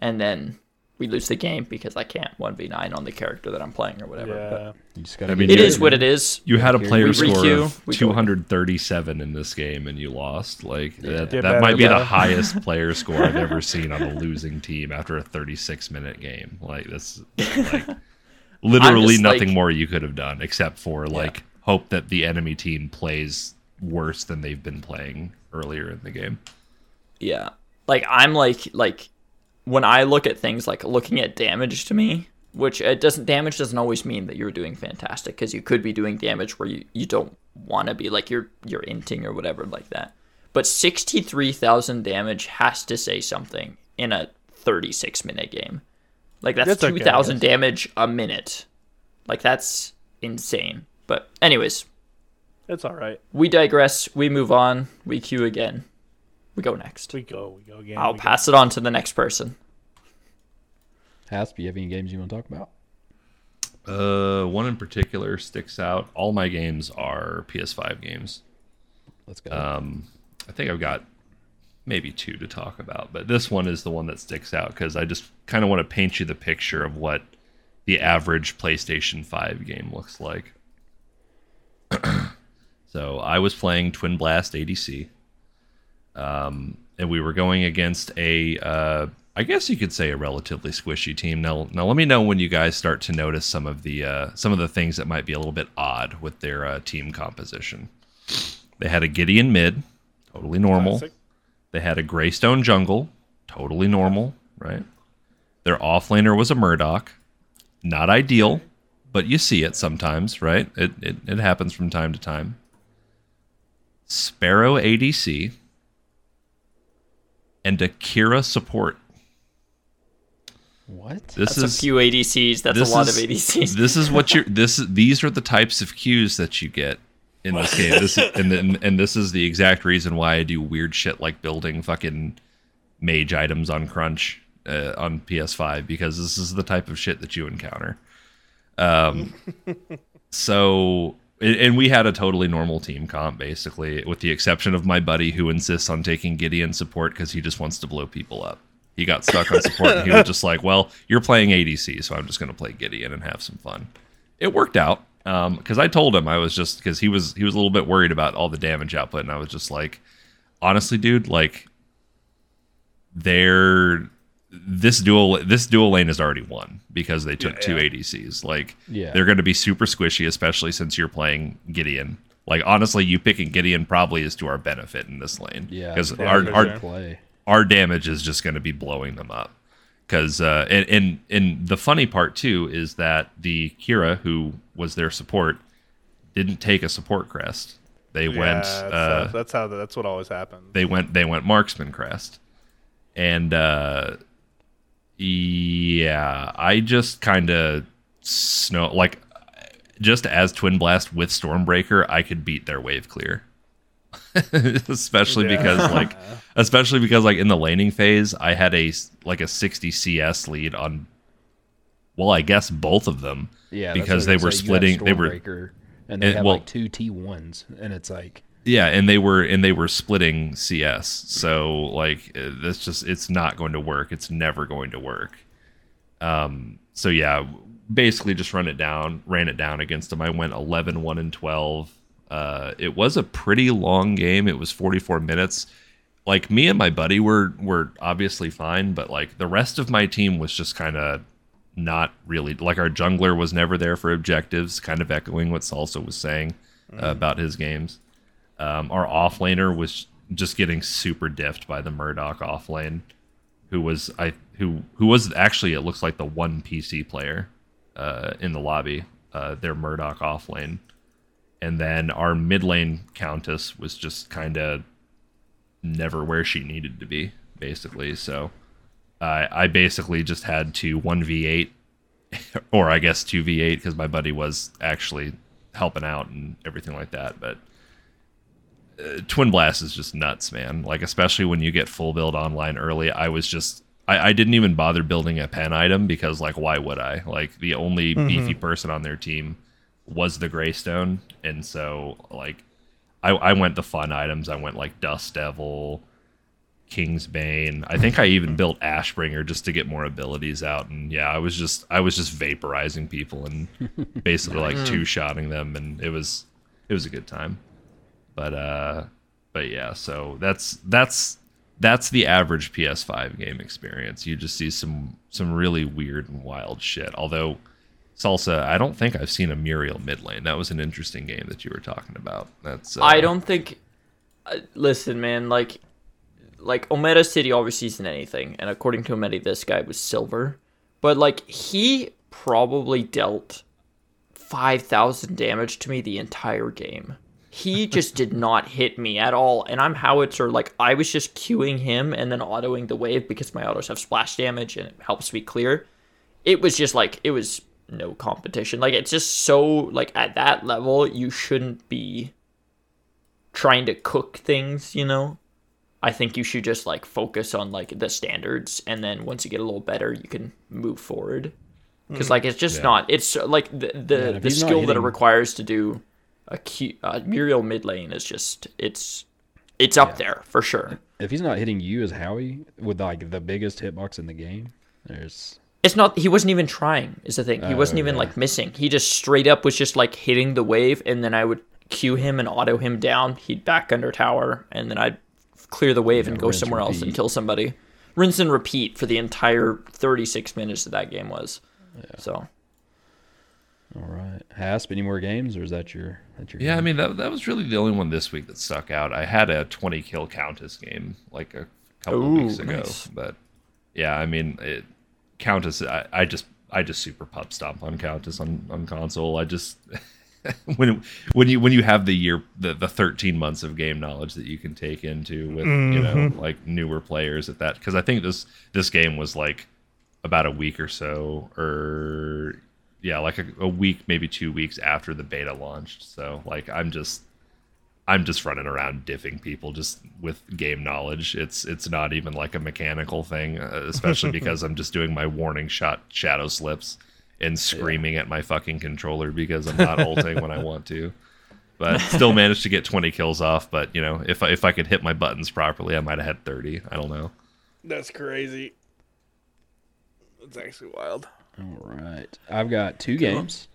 and then we lose the game because I can't 1v9 on the character that I'm playing or whatever. But Yeah. you just gotta. I get mean, it what it is. You had a player We score requeue, of 237 in this game, and you lost. Like that, that might be bro. the highest player score I've ever seen on a losing team after a 36 minute game. Like that's like literally nothing like- more you could have done except for like hope that the enemy team plays worse than they've been playing earlier in the game. Yeah. Like I'm like like when I look at things like looking at damage to me, which it doesn't damage doesn't always mean that you're doing fantastic because you could be doing damage where you, you don't want to be like you're you're inting or whatever like that. But 63,000 damage has to say something in a 36 minute game. Like that's That's 2,000 yes. damage a minute. Like that's insane. But anyways, It's all right. we digress. We move on. We queue again. We go next. We go. We go again. I'll we go. pass it on to the next person. Hasp, you have any games you want to talk about? Uh, one in particular sticks out. All my games are PS5 games. Let's go. Um, I think I've got maybe two to talk about, but this one is the one that sticks out because I just kind of want to paint you the picture of what the average PlayStation 5 game looks like. So I was playing Twin Blast ADC, um, and we were going against a, uh, I guess you could say a relatively squishy team. Now, now let me know when you guys start to notice some of the uh, some of the things that might be a little bit odd with their uh, team composition. They had a Gideon mid, totally normal. Classic. They had a Greystone jungle, totally normal, right? Their offlaner was a Murdock. Not ideal, but you see it sometimes, right? It, it, it happens from time to time. Sparrow ADC and Akira support. what? This That's is a few ADCs. That's this a lot is- of ADCs. This is what you're. This these are the types of cues that you get in this game. This is, and then and this is the exact reason why I do weird shit like building fucking mage items on Crunch uh, on PS5 because this is the type of shit that you encounter. Um, so and we had a totally normal team comp basically, with the exception of my buddy who insists on taking Gideon support because he just wants to blow people up. He got stuck on support and he was just like, "Well, you're playing ADC, so I'm just going to play Gideon and have some fun." It worked out um, because I told him I was just because he was he was a little bit worried about all the damage output, and I was just like, "Honestly, dude, like, they're this dual this dual lane is already won because they took Yeah, two yeah. ADCs. Like, Yeah. they're going to be super squishy, especially since you're playing Gideon." Like honestly, you picking Gideon probably is to our benefit in this lane. Yeah, because our, our play. our damage is just going to be blowing them up. Because uh, and, and and the funny part too is that the Kira who was their support didn't take a support crest. They Yeah, went that's, uh, that's how that's what always happens. they went they went marksman crest, and uh, yeah, I just kind of snow like just as Twin Blast with Stormbreaker, I could beat their wave clear. especially Yeah. because like especially because like in the laning phase i had a like a 60 cs lead on well i guess both of them Yeah, because they were gonna say. You have splitting they were and they and- have well- like two T ones, and it's like yeah and they were and they were splitting cs so like uh, that's just it's not going to work. It's never going to work. Um so yeah basically just run it down ran it down against them. I went 11 1 and 12 uh it was a pretty long game. It was 44 minutes. Like me and my buddy were were obviously fine but like the rest of my team was just kind of not really like our jungler was never there for objectives, kind of echoing what Salsa was saying uh, about his games. Um, our offlaner was just getting super diffed by the Murdock offlane, who was I who who was actually it looks like the one PC player uh, in the lobby, uh, their Murdock offlane, and then our mid lane Countess was just kind of never where she needed to be, basically. So I I basically just had to one v eight, or I guess two v eight because my buddy was actually helping out and everything like that, but. Uh, Twin Blast is just nuts, man. Like especially when you get full build online early. I was just I, I didn't even bother building a pen item because like why would I? Like the only beefy person on their team was the Greystone, and so like I, I went the fun items. I went like Dust Devil, King's Bane. I think I even built Ashbringer just to get more abilities out. And yeah, I was just I was just vaporizing people and basically like two shotting them, and it was it was a good time. But uh, but yeah, so that's that's that's the average PS5 game experience. You just see some some really weird and wild shit. Although Salsa, I don't think I've seen a Muriel mid lane. That was an interesting game that you were talking about. That's uh, I don't think. Uh, listen, man. Like, like Omeda City obviously isn't anything, and according to Omeda, this guy was silver, but like he probably dealt five thousand damage to me the entire game. He just did not hit me at all, and I'm howitzer. Like I was just queuing him and then autoing the wave because my autos have splash damage and it helps me clear. It was just like it was no competition. Like it's just so like at that level you shouldn't be trying to cook things, you know? I think you should just like focus on like the standards and then once you get a little better, you can move forward. Cuz hmm. like it's just Yeah. not it's like the the, if the he's not skill that it requires to do a Q, uh, Muriel mid lane is just it's it's up there for sure. If he's not hitting you as Howie with like the biggest hitbox in the game, there's It's not he wasn't even trying is the thing. He wasn't even yeah. like missing. He just straight up was just like hitting the wave and then I would cue him and auto him down. He'd back under tower and then I'd clear the wave and go somewhere else and kill somebody. Rinse and repeat for the entire 36 minutes that that game was. So all right. Hasp, any more games, or is that your that your? Yeah, I mean that that was really the only one this week that stuck out. I had a 20 kill Countess game like a couple Ooh, of weeks ago, nice. but yeah, I mean it, Countess. I, I just I just super pub stomp on Countess on on console. I just when when you when you have the year the, the 13 months of game knowledge that you can take into with you know mm-hmm. like newer players at that because I think this this game was like about a week or so or yeah like a, a week maybe two weeks after the beta launched. So like i'm just i'm just running around diffing people just with game knowledge. It's it's not even like a mechanical thing uh, especially because i'm just doing my warning shot shadow slips and screaming at my fucking controller because i'm not ulting when i want to. But still managed to get 20 kills off but you know if I, if i could hit my buttons properly i might have had 30 i don't know. That's crazy. That's actually wild. All right. I've got two games.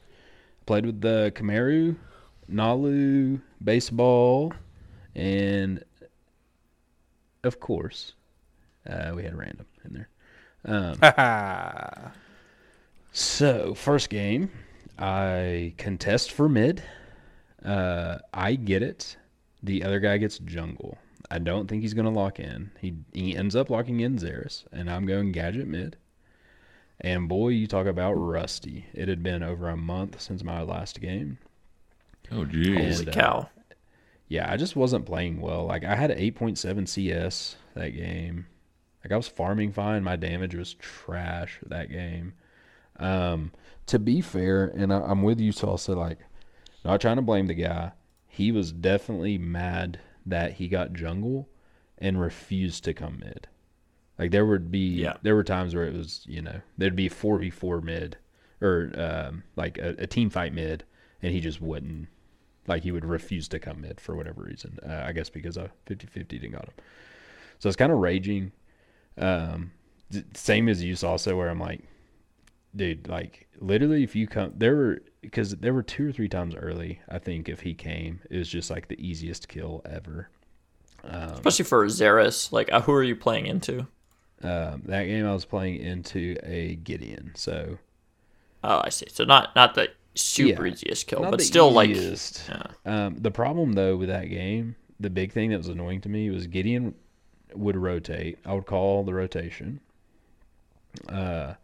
Played with the Kamaru, Nalu, baseball, and of course, uh, we had random in there. Um, so first game, I contest for mid. Uh, I get it. The other guy gets jungle. I don't think he's gonna lock in. He he ends up locking in Zarus, and I'm going gadget mid. And boy, you talk about rusty. It had been over a month since my last game. oh geez holy And, uh, cow. Yeah, I just wasn't playing well. Like I had an 8.7 CS that game. Like I was farming fine. My damage was trash that game. Um, to be fair, and I, I'm with you, Salsa. Like, not trying to blame the guy. He was definitely mad that he got jungle and refused to come mid. Like there would be Yeah. there were times where it was you know there'd be four v four mid or um, like a, a team fight mid, and he just wouldn't like he would refuse to come mid for whatever reason. Uh, I guess because I 50-50 didn't got him. So it's kind of raging. Um, same as you also where I'm like, dude, like literally if you come there were because there were two or three times early. I think if he came, it was just like the easiest kill ever. Especially for Zarus. Like uh, who are you playing into? Um, that game I was playing into a Gideon, so Oh, I see. So not not the super Yeah. easiest kill, but still like yeah. Um, the problem though with that game, the big thing that was annoying to me was Gideon would rotate. I would call the rotation. Uh,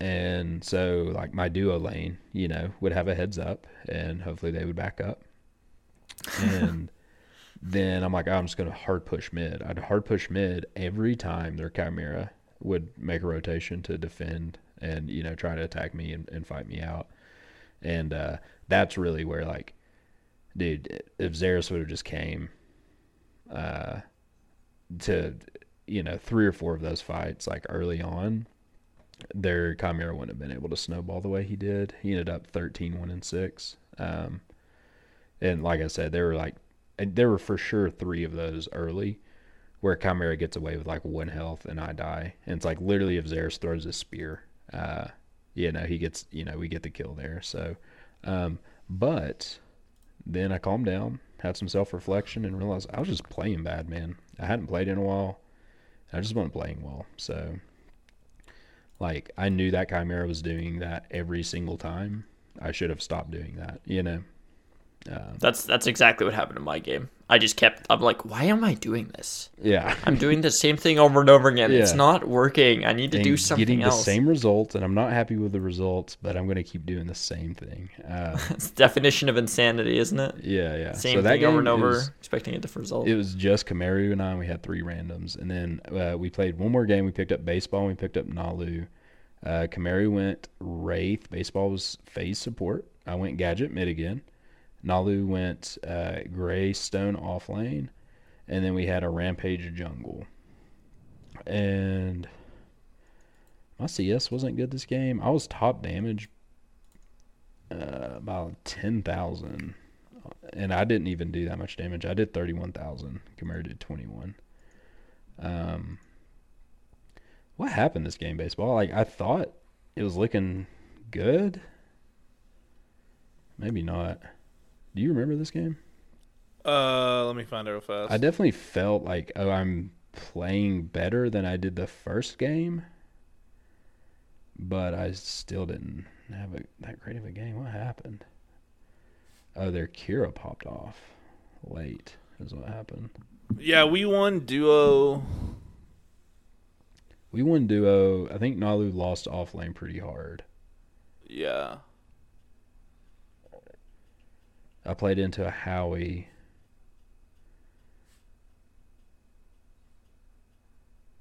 and so like my duo lane, you know, would have a heads up, and hopefully they would back up. And then I'm like, oh, I'm just gonna hard push mid. I'd hard push mid every time their Khaimera would make a rotation to defend and you know try to attack me and, and fight me out. And uh, that's really where like, dude, if Zarus would have just came, uh, to you know three or four of those fights like early on, their Khaimera wouldn't have been able to snowball the way he did. He ended up 13, 1 and 6. Um, and like I said, there were like, there were for sure three of those early where Khaimera gets away with like one health and I die. And it's like literally if Zarus throws a spear, uh, you know, he gets, you know, we get the kill there. So, um, but then I calmed down, had some self reflection, and realized I was just playing bad, man. I hadn't played in a while. I just wasn't playing well. So, like, I knew that Khaimera was doing that every single time. I should have stopped doing that, you know? Um, That's that's exactly what happened in my game. I just kept. I'm like, why am I doing this? yeah. I'm doing the same thing over and over again. It's not working. I need to and do something else. getting else. the same results, and I'm not happy with the results, but I'm going to keep doing the same thing. Uh, It's the definition of insanity, isn't it? yeah, yeah. Same so that thing over and over, was- expecting a different result. It was just Kamaru and I. And we had three randoms, and then uh, we played one more game. We picked up baseball. and We picked up Nalu. Uh, Kamaru went Wraith. Baseball was phase support. I went Gadget mid again. Nalu went uh, Greystone off lane, and then we had a Rampage jungle. And my CS wasn't good this game. I was top damage uh, about ten thousand and I didn't even do that much damage. I did thirty one thousand. Kamaru did twenty one. Um, what happened this game, baseball? Like I thought it was looking good. Maybe not. Do you remember this game? Uh, let me find it real fast. I definitely felt like oh, I'm playing better than I did the first game, but I still didn't have a, that great of a game. What happened? Oh, their Kira popped off late. Is what happened. yeah, we won duo. We won duo. I think Nalu lost off lane pretty hard. Yeah. I played into a Howie.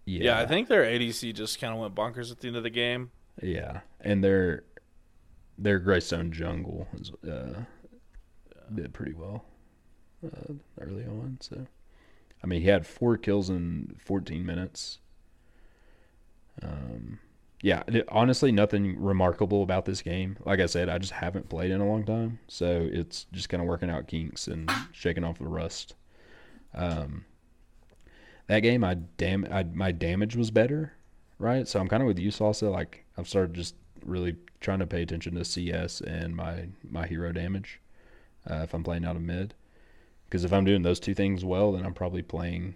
Yeah, Yeah, I think their ADC just kind of went bonkers at the end of the game. Yeah, and their their Greystone Jungle is, uh, did pretty well uh, early on. So, I mean, he had four kills in 14 minutes. Um, yeah, honestly, nothing remarkable about this game. Like I said, I just haven't played in a long time, so it's just kind of working out kinks and shaking off the rust. Um, that game, I dam, I, my damage was better, right? So I'm kind of with you, Salsa. Like I've started just really trying to pay attention to CS and my my hero damage uh, if I'm playing out of mid. Because if I'm doing those two things well, then I'm probably playing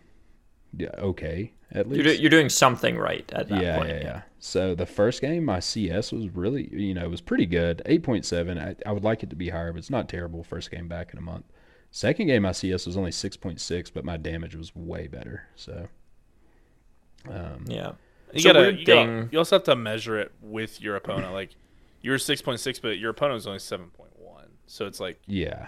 okay at least. You're, do, you're doing something right at that yeah, point. yeah, yeah. So the first game, my CS was really, you know, it was pretty good. 8.7. I, I would like it to be higher, but it's not terrible. First game back in a month. Second game, my CS was only 6.6, but my damage was way better. So, um, Yeah. You It's a gotta, weird you, gotta you also have to measure it with your opponent. Like you were six point six, but your opponent was only seven point one. So it's like yeah,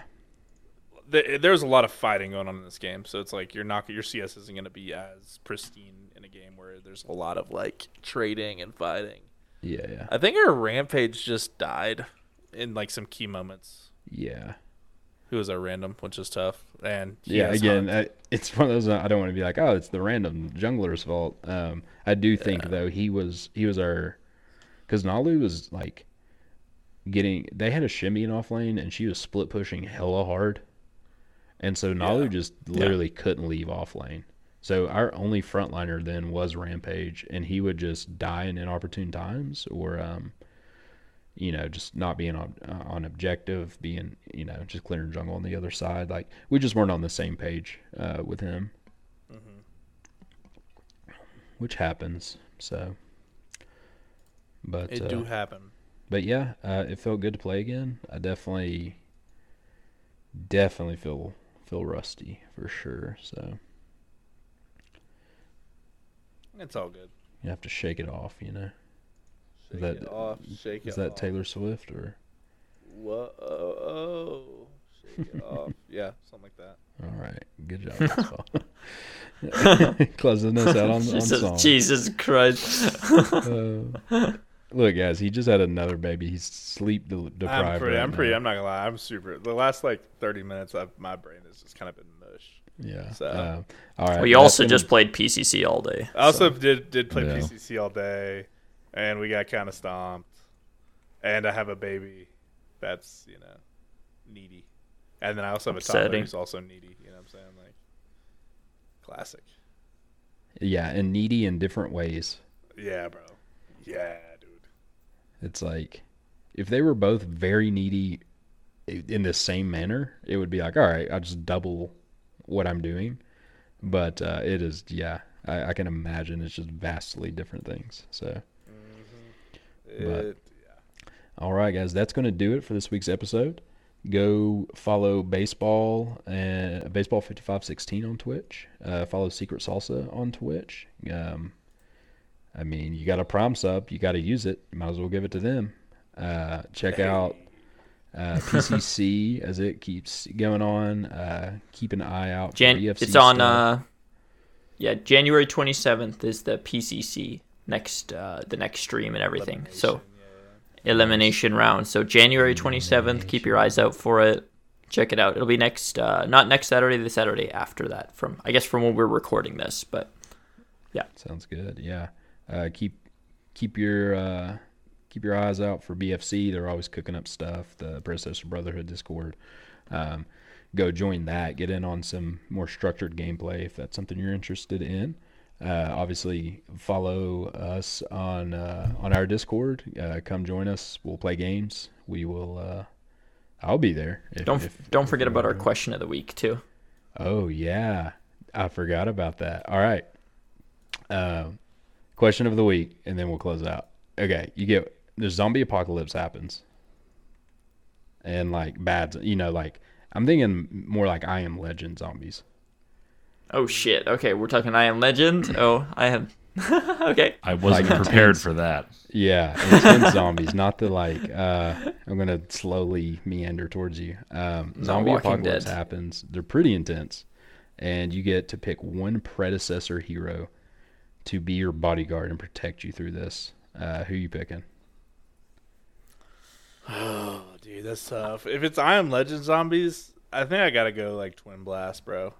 th- there's a lot of fighting going on in this game. So it's like you're not your CS isn't going to be as pristine in a game where there's a lot of like trading and fighting. yeah, yeah, I think our rampage just died in like some key moments. yeah. Who was our random, which is tough. And Yeah, again, I, it's one of those. I don't want to be like, oh, it's the random jungler's fault. Um, I do think Yeah. though he was he was our because Nalu was like getting. They had a Shinbi in off lane, and she was split pushing hella hard, and so Nalu Yeah. just literally couldn't leave off lane. So our only frontliner then was Rampage, and he would just die in inopportune times, or um, you know, just not being on uh, on objective, being you know, just clearing jungle on the other side. Like we just weren't on the same page uh, with him, which happens. So, but it uh, do happen. but yeah, uh, it felt good to play again. I definitely, definitely feel feel rusty for sure. So It's all good. you have to shake it off, you know. Shake that- it off. Shake Is it that off. Taylor Swift or? Whoa. Shake it off. Yeah, something like that. All right, good job. Paul. Closing us out on, on Jesus, song. Jesus Christ. Uh, look, guys, he just had another baby. He's sleep de- deprived. I'm pretty. right I'm pretty. now. I'm not gonna lie. I'm super. The last like 30 minutes, I've, my brain has just kind of been mush. Yeah. So- uh, all right. We that's also gonna- just played PCC all day. I also so- did did play Yeah. PCC all day, and we got kind of stomped. And I have a baby that's you know needy, and then I also have a toddler Upsetting. who's also needy. You know what I'm saying? Like classic. Yeah, and needy in different ways. Yeah, bro. Yeah, dude. It's like if they were both very needy in the same manner, it would be like, all right, I'll just double what I'm doing. But uh, it is, yeah, I, I can imagine it's just vastly different things. So, But- It, all right, guys, that's going to do it for this week's episode. Go follow baseball and baseball fifty five sixteen on Twitch. Uh, follow Secret Salsa on Twitch. Um, I mean, you got a prom sub, you got to use it. You might as well give it to them. Uh, check out uh, PCC as it keeps going on. Uh, keep an eye out. Jan- EFC it's on. Uh, yeah, January 27th is the PCC next, uh, the next stream and everything. So elimination round. So January 27th. Keep your eyes out for it. Check it out. It'll be next, uh, not next Saturday, the Saturday after that. From I guess from when we're recording this, but yeah. Sounds good. Yeah. Uh, keep keep your uh, keep your eyes out for BFC. They're always cooking up stuff. The Predecessor Brotherhood Discord. Um, go join that. Get in on some more structured gameplay if that's something you're interested in. Uh, obviously, follow us on uh, on our Discord. Uh, come join us. We'll play games. We will. Uh, I'll be there. If, don't if- don't if forget about our question of the week too. Oh yeah, I forgot about that. All right. Um, question of the week, and then we'll close out. Okay, you get the zombie apocalypse happens, and like bad, you know, like I'm thinking more like I am Legend zombies. Oh shit. Okay, we're talking I Am Legend. Oh, I am. okay. I wasn't Like prepared intense. for that. Yeah, intense zombies, not the like. Uh, I'm gonna slowly meander towards you. Um, Not zombie apocalypse Dead. happens. They're pretty intense, and you get to pick one predecessor hero to be your bodyguard and protect you through this. Uh, who you picking? Oh, dude, that's tough. If it's I Am Legend zombies, I think I gotta go like Twin Blast, bro.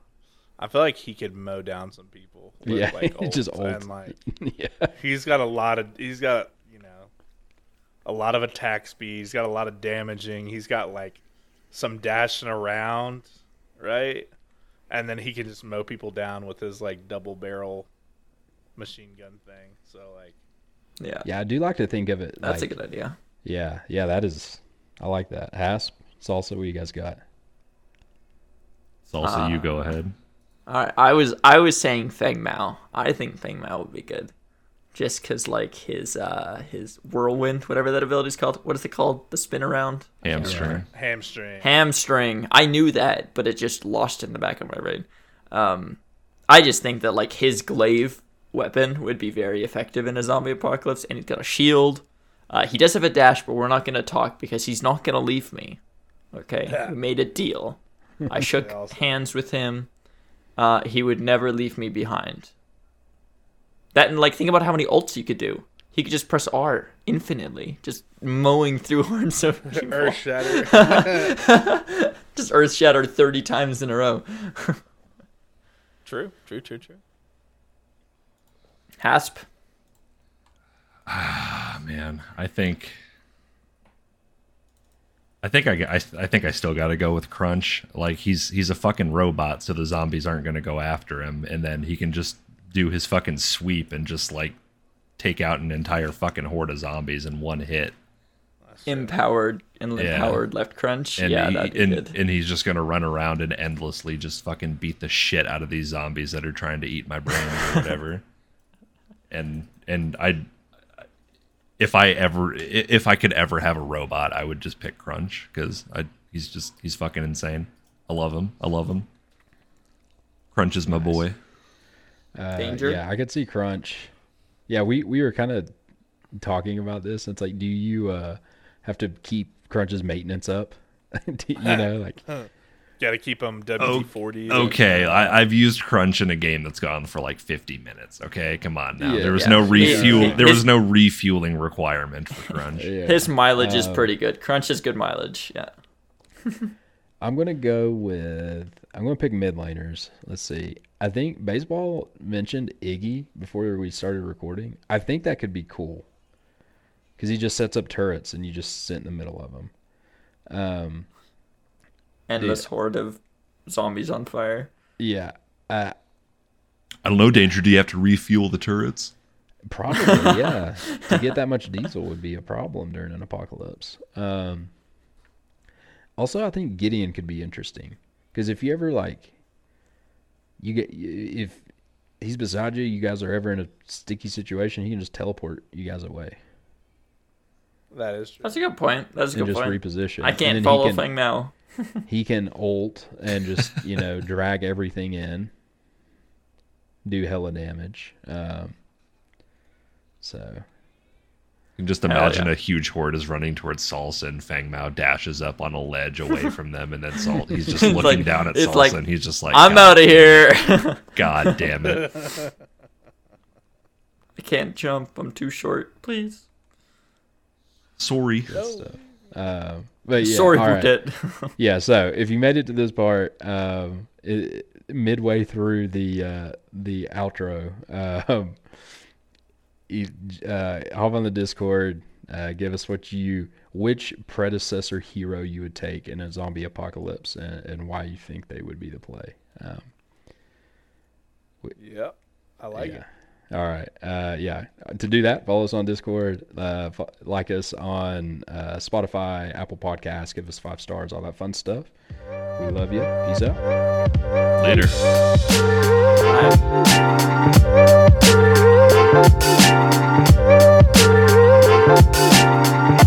I feel like he could mow down some people. With, Yeah, like, just ults. and like yeah, he's got a lot of he's got you know a lot of attack speed. He's got a lot of damaging. He's got like some dashing around, right? And then he can just mow people down with his like double barrel machine gun thing. So like Yeah. yeah. I do like to think of it. That's like, a good idea. Yeah, yeah. That is. I like that. Hasp, salsa. What you guys got? Salsa, you Uh, go ahead. All right, I was I was saying Feng Mao. I think Feng Mao would be good, just cause like his uh his whirlwind, whatever that ability is called. What is it called? The spin around Hamstring. hamstring. hamstring. I knew that, but it just lost in the back of my brain. Um, I just think that like his glaive weapon would be very effective in a zombie apocalypse, and he's got a shield. Uh, he does have a dash, but we're not gonna talk because he's not gonna leave me. Okay, we made a deal. I shook awesome. hands with him. Uh, he would never leave me behind. That and like think about how many ults you could do. He could just press R infinitely, just mowing through horns of people. Earth shatter. just earth shatter 30 times in a row. true, true, true, true. Hasp. Ah, man, I think. I think I, I, I think I still got to go with Crunch. Like he's he's a fucking robot, so the zombies aren't going to go after him, and then he can just do his fucking sweep and just like take out an entire fucking horde of zombies in one hit. Empowered and Yeah. empowered left crunch. And yeah, he- that'd be and, good. and he's just going to run around and endlessly just fucking beat the shit out of these zombies that are trying to eat my brain or whatever. and and I if I ever, if I could ever have a robot, I would just pick Crunch because I he's just he's fucking insane. I love him. I love him. Crunch is my boy. Uh, Danger? Yeah, I could see Crunch. Yeah, we we were kind of talking about this. It's like, do you uh, have to keep Crunch's maintenance up? Do- you know, like Got to keep them WD forty. Okay, I, I've used Crunch in a game that's gone for like 50 minutes. Okay, come on now. Yeah. there was Yeah. no Yeah. refuel. There was no refueling requirement for Crunch. yeah. His mileage is Um, pretty good. Crunch is good mileage. Yeah. I'm gonna go with I'm gonna pick mid laners. Let's see. I think baseball mentioned Iggy before we started recording. I think that could be cool because he just sets up turrets and you just sit in the middle of them. Um, Endless horde of zombies on fire. yeah, uh, I don't know, Danger. Do you have to refuel the turrets? probably yeah. to get that much diesel would be a problem during an apocalypse. Um, also, I think Gideon could be interesting because if you ever like, you get if he's beside you, you guys are ever in a sticky situation, he can just teleport you guys away That is true. That's a good point. That's a good point. and just point. reposition. I can't follow can, Feng Mao. He can ult and just you know drag everything in, do hella damage. Um, so You can just Hell imagine yeah. a huge horde is running towards Salsa and Feng Mao dashes up on a ledge away from them, and then Sal he's just looking like- down at Salsa like, and he's just like, I'm out of here. God damn it! I can't jump. I'm too short. Please. Sorry. stuff. Uh, but yeah, Sorry, all right. Burdett. Yeah, so if you made it to this part, um, it, midway through the uh, the outro, um, you, uh, hop on the Discord. Uh, give us what you which predecessor hero you would take in a zombie apocalypse and, and why you think they would be the play. Um, Yep. I like yeah. it. All right. Uh, yeah. To do that, follow us on Discord, uh, f- like us on uh, Spotify, Apple Podcasts, give us five stars, all that fun stuff. We love you. Peace out. Later. Bye.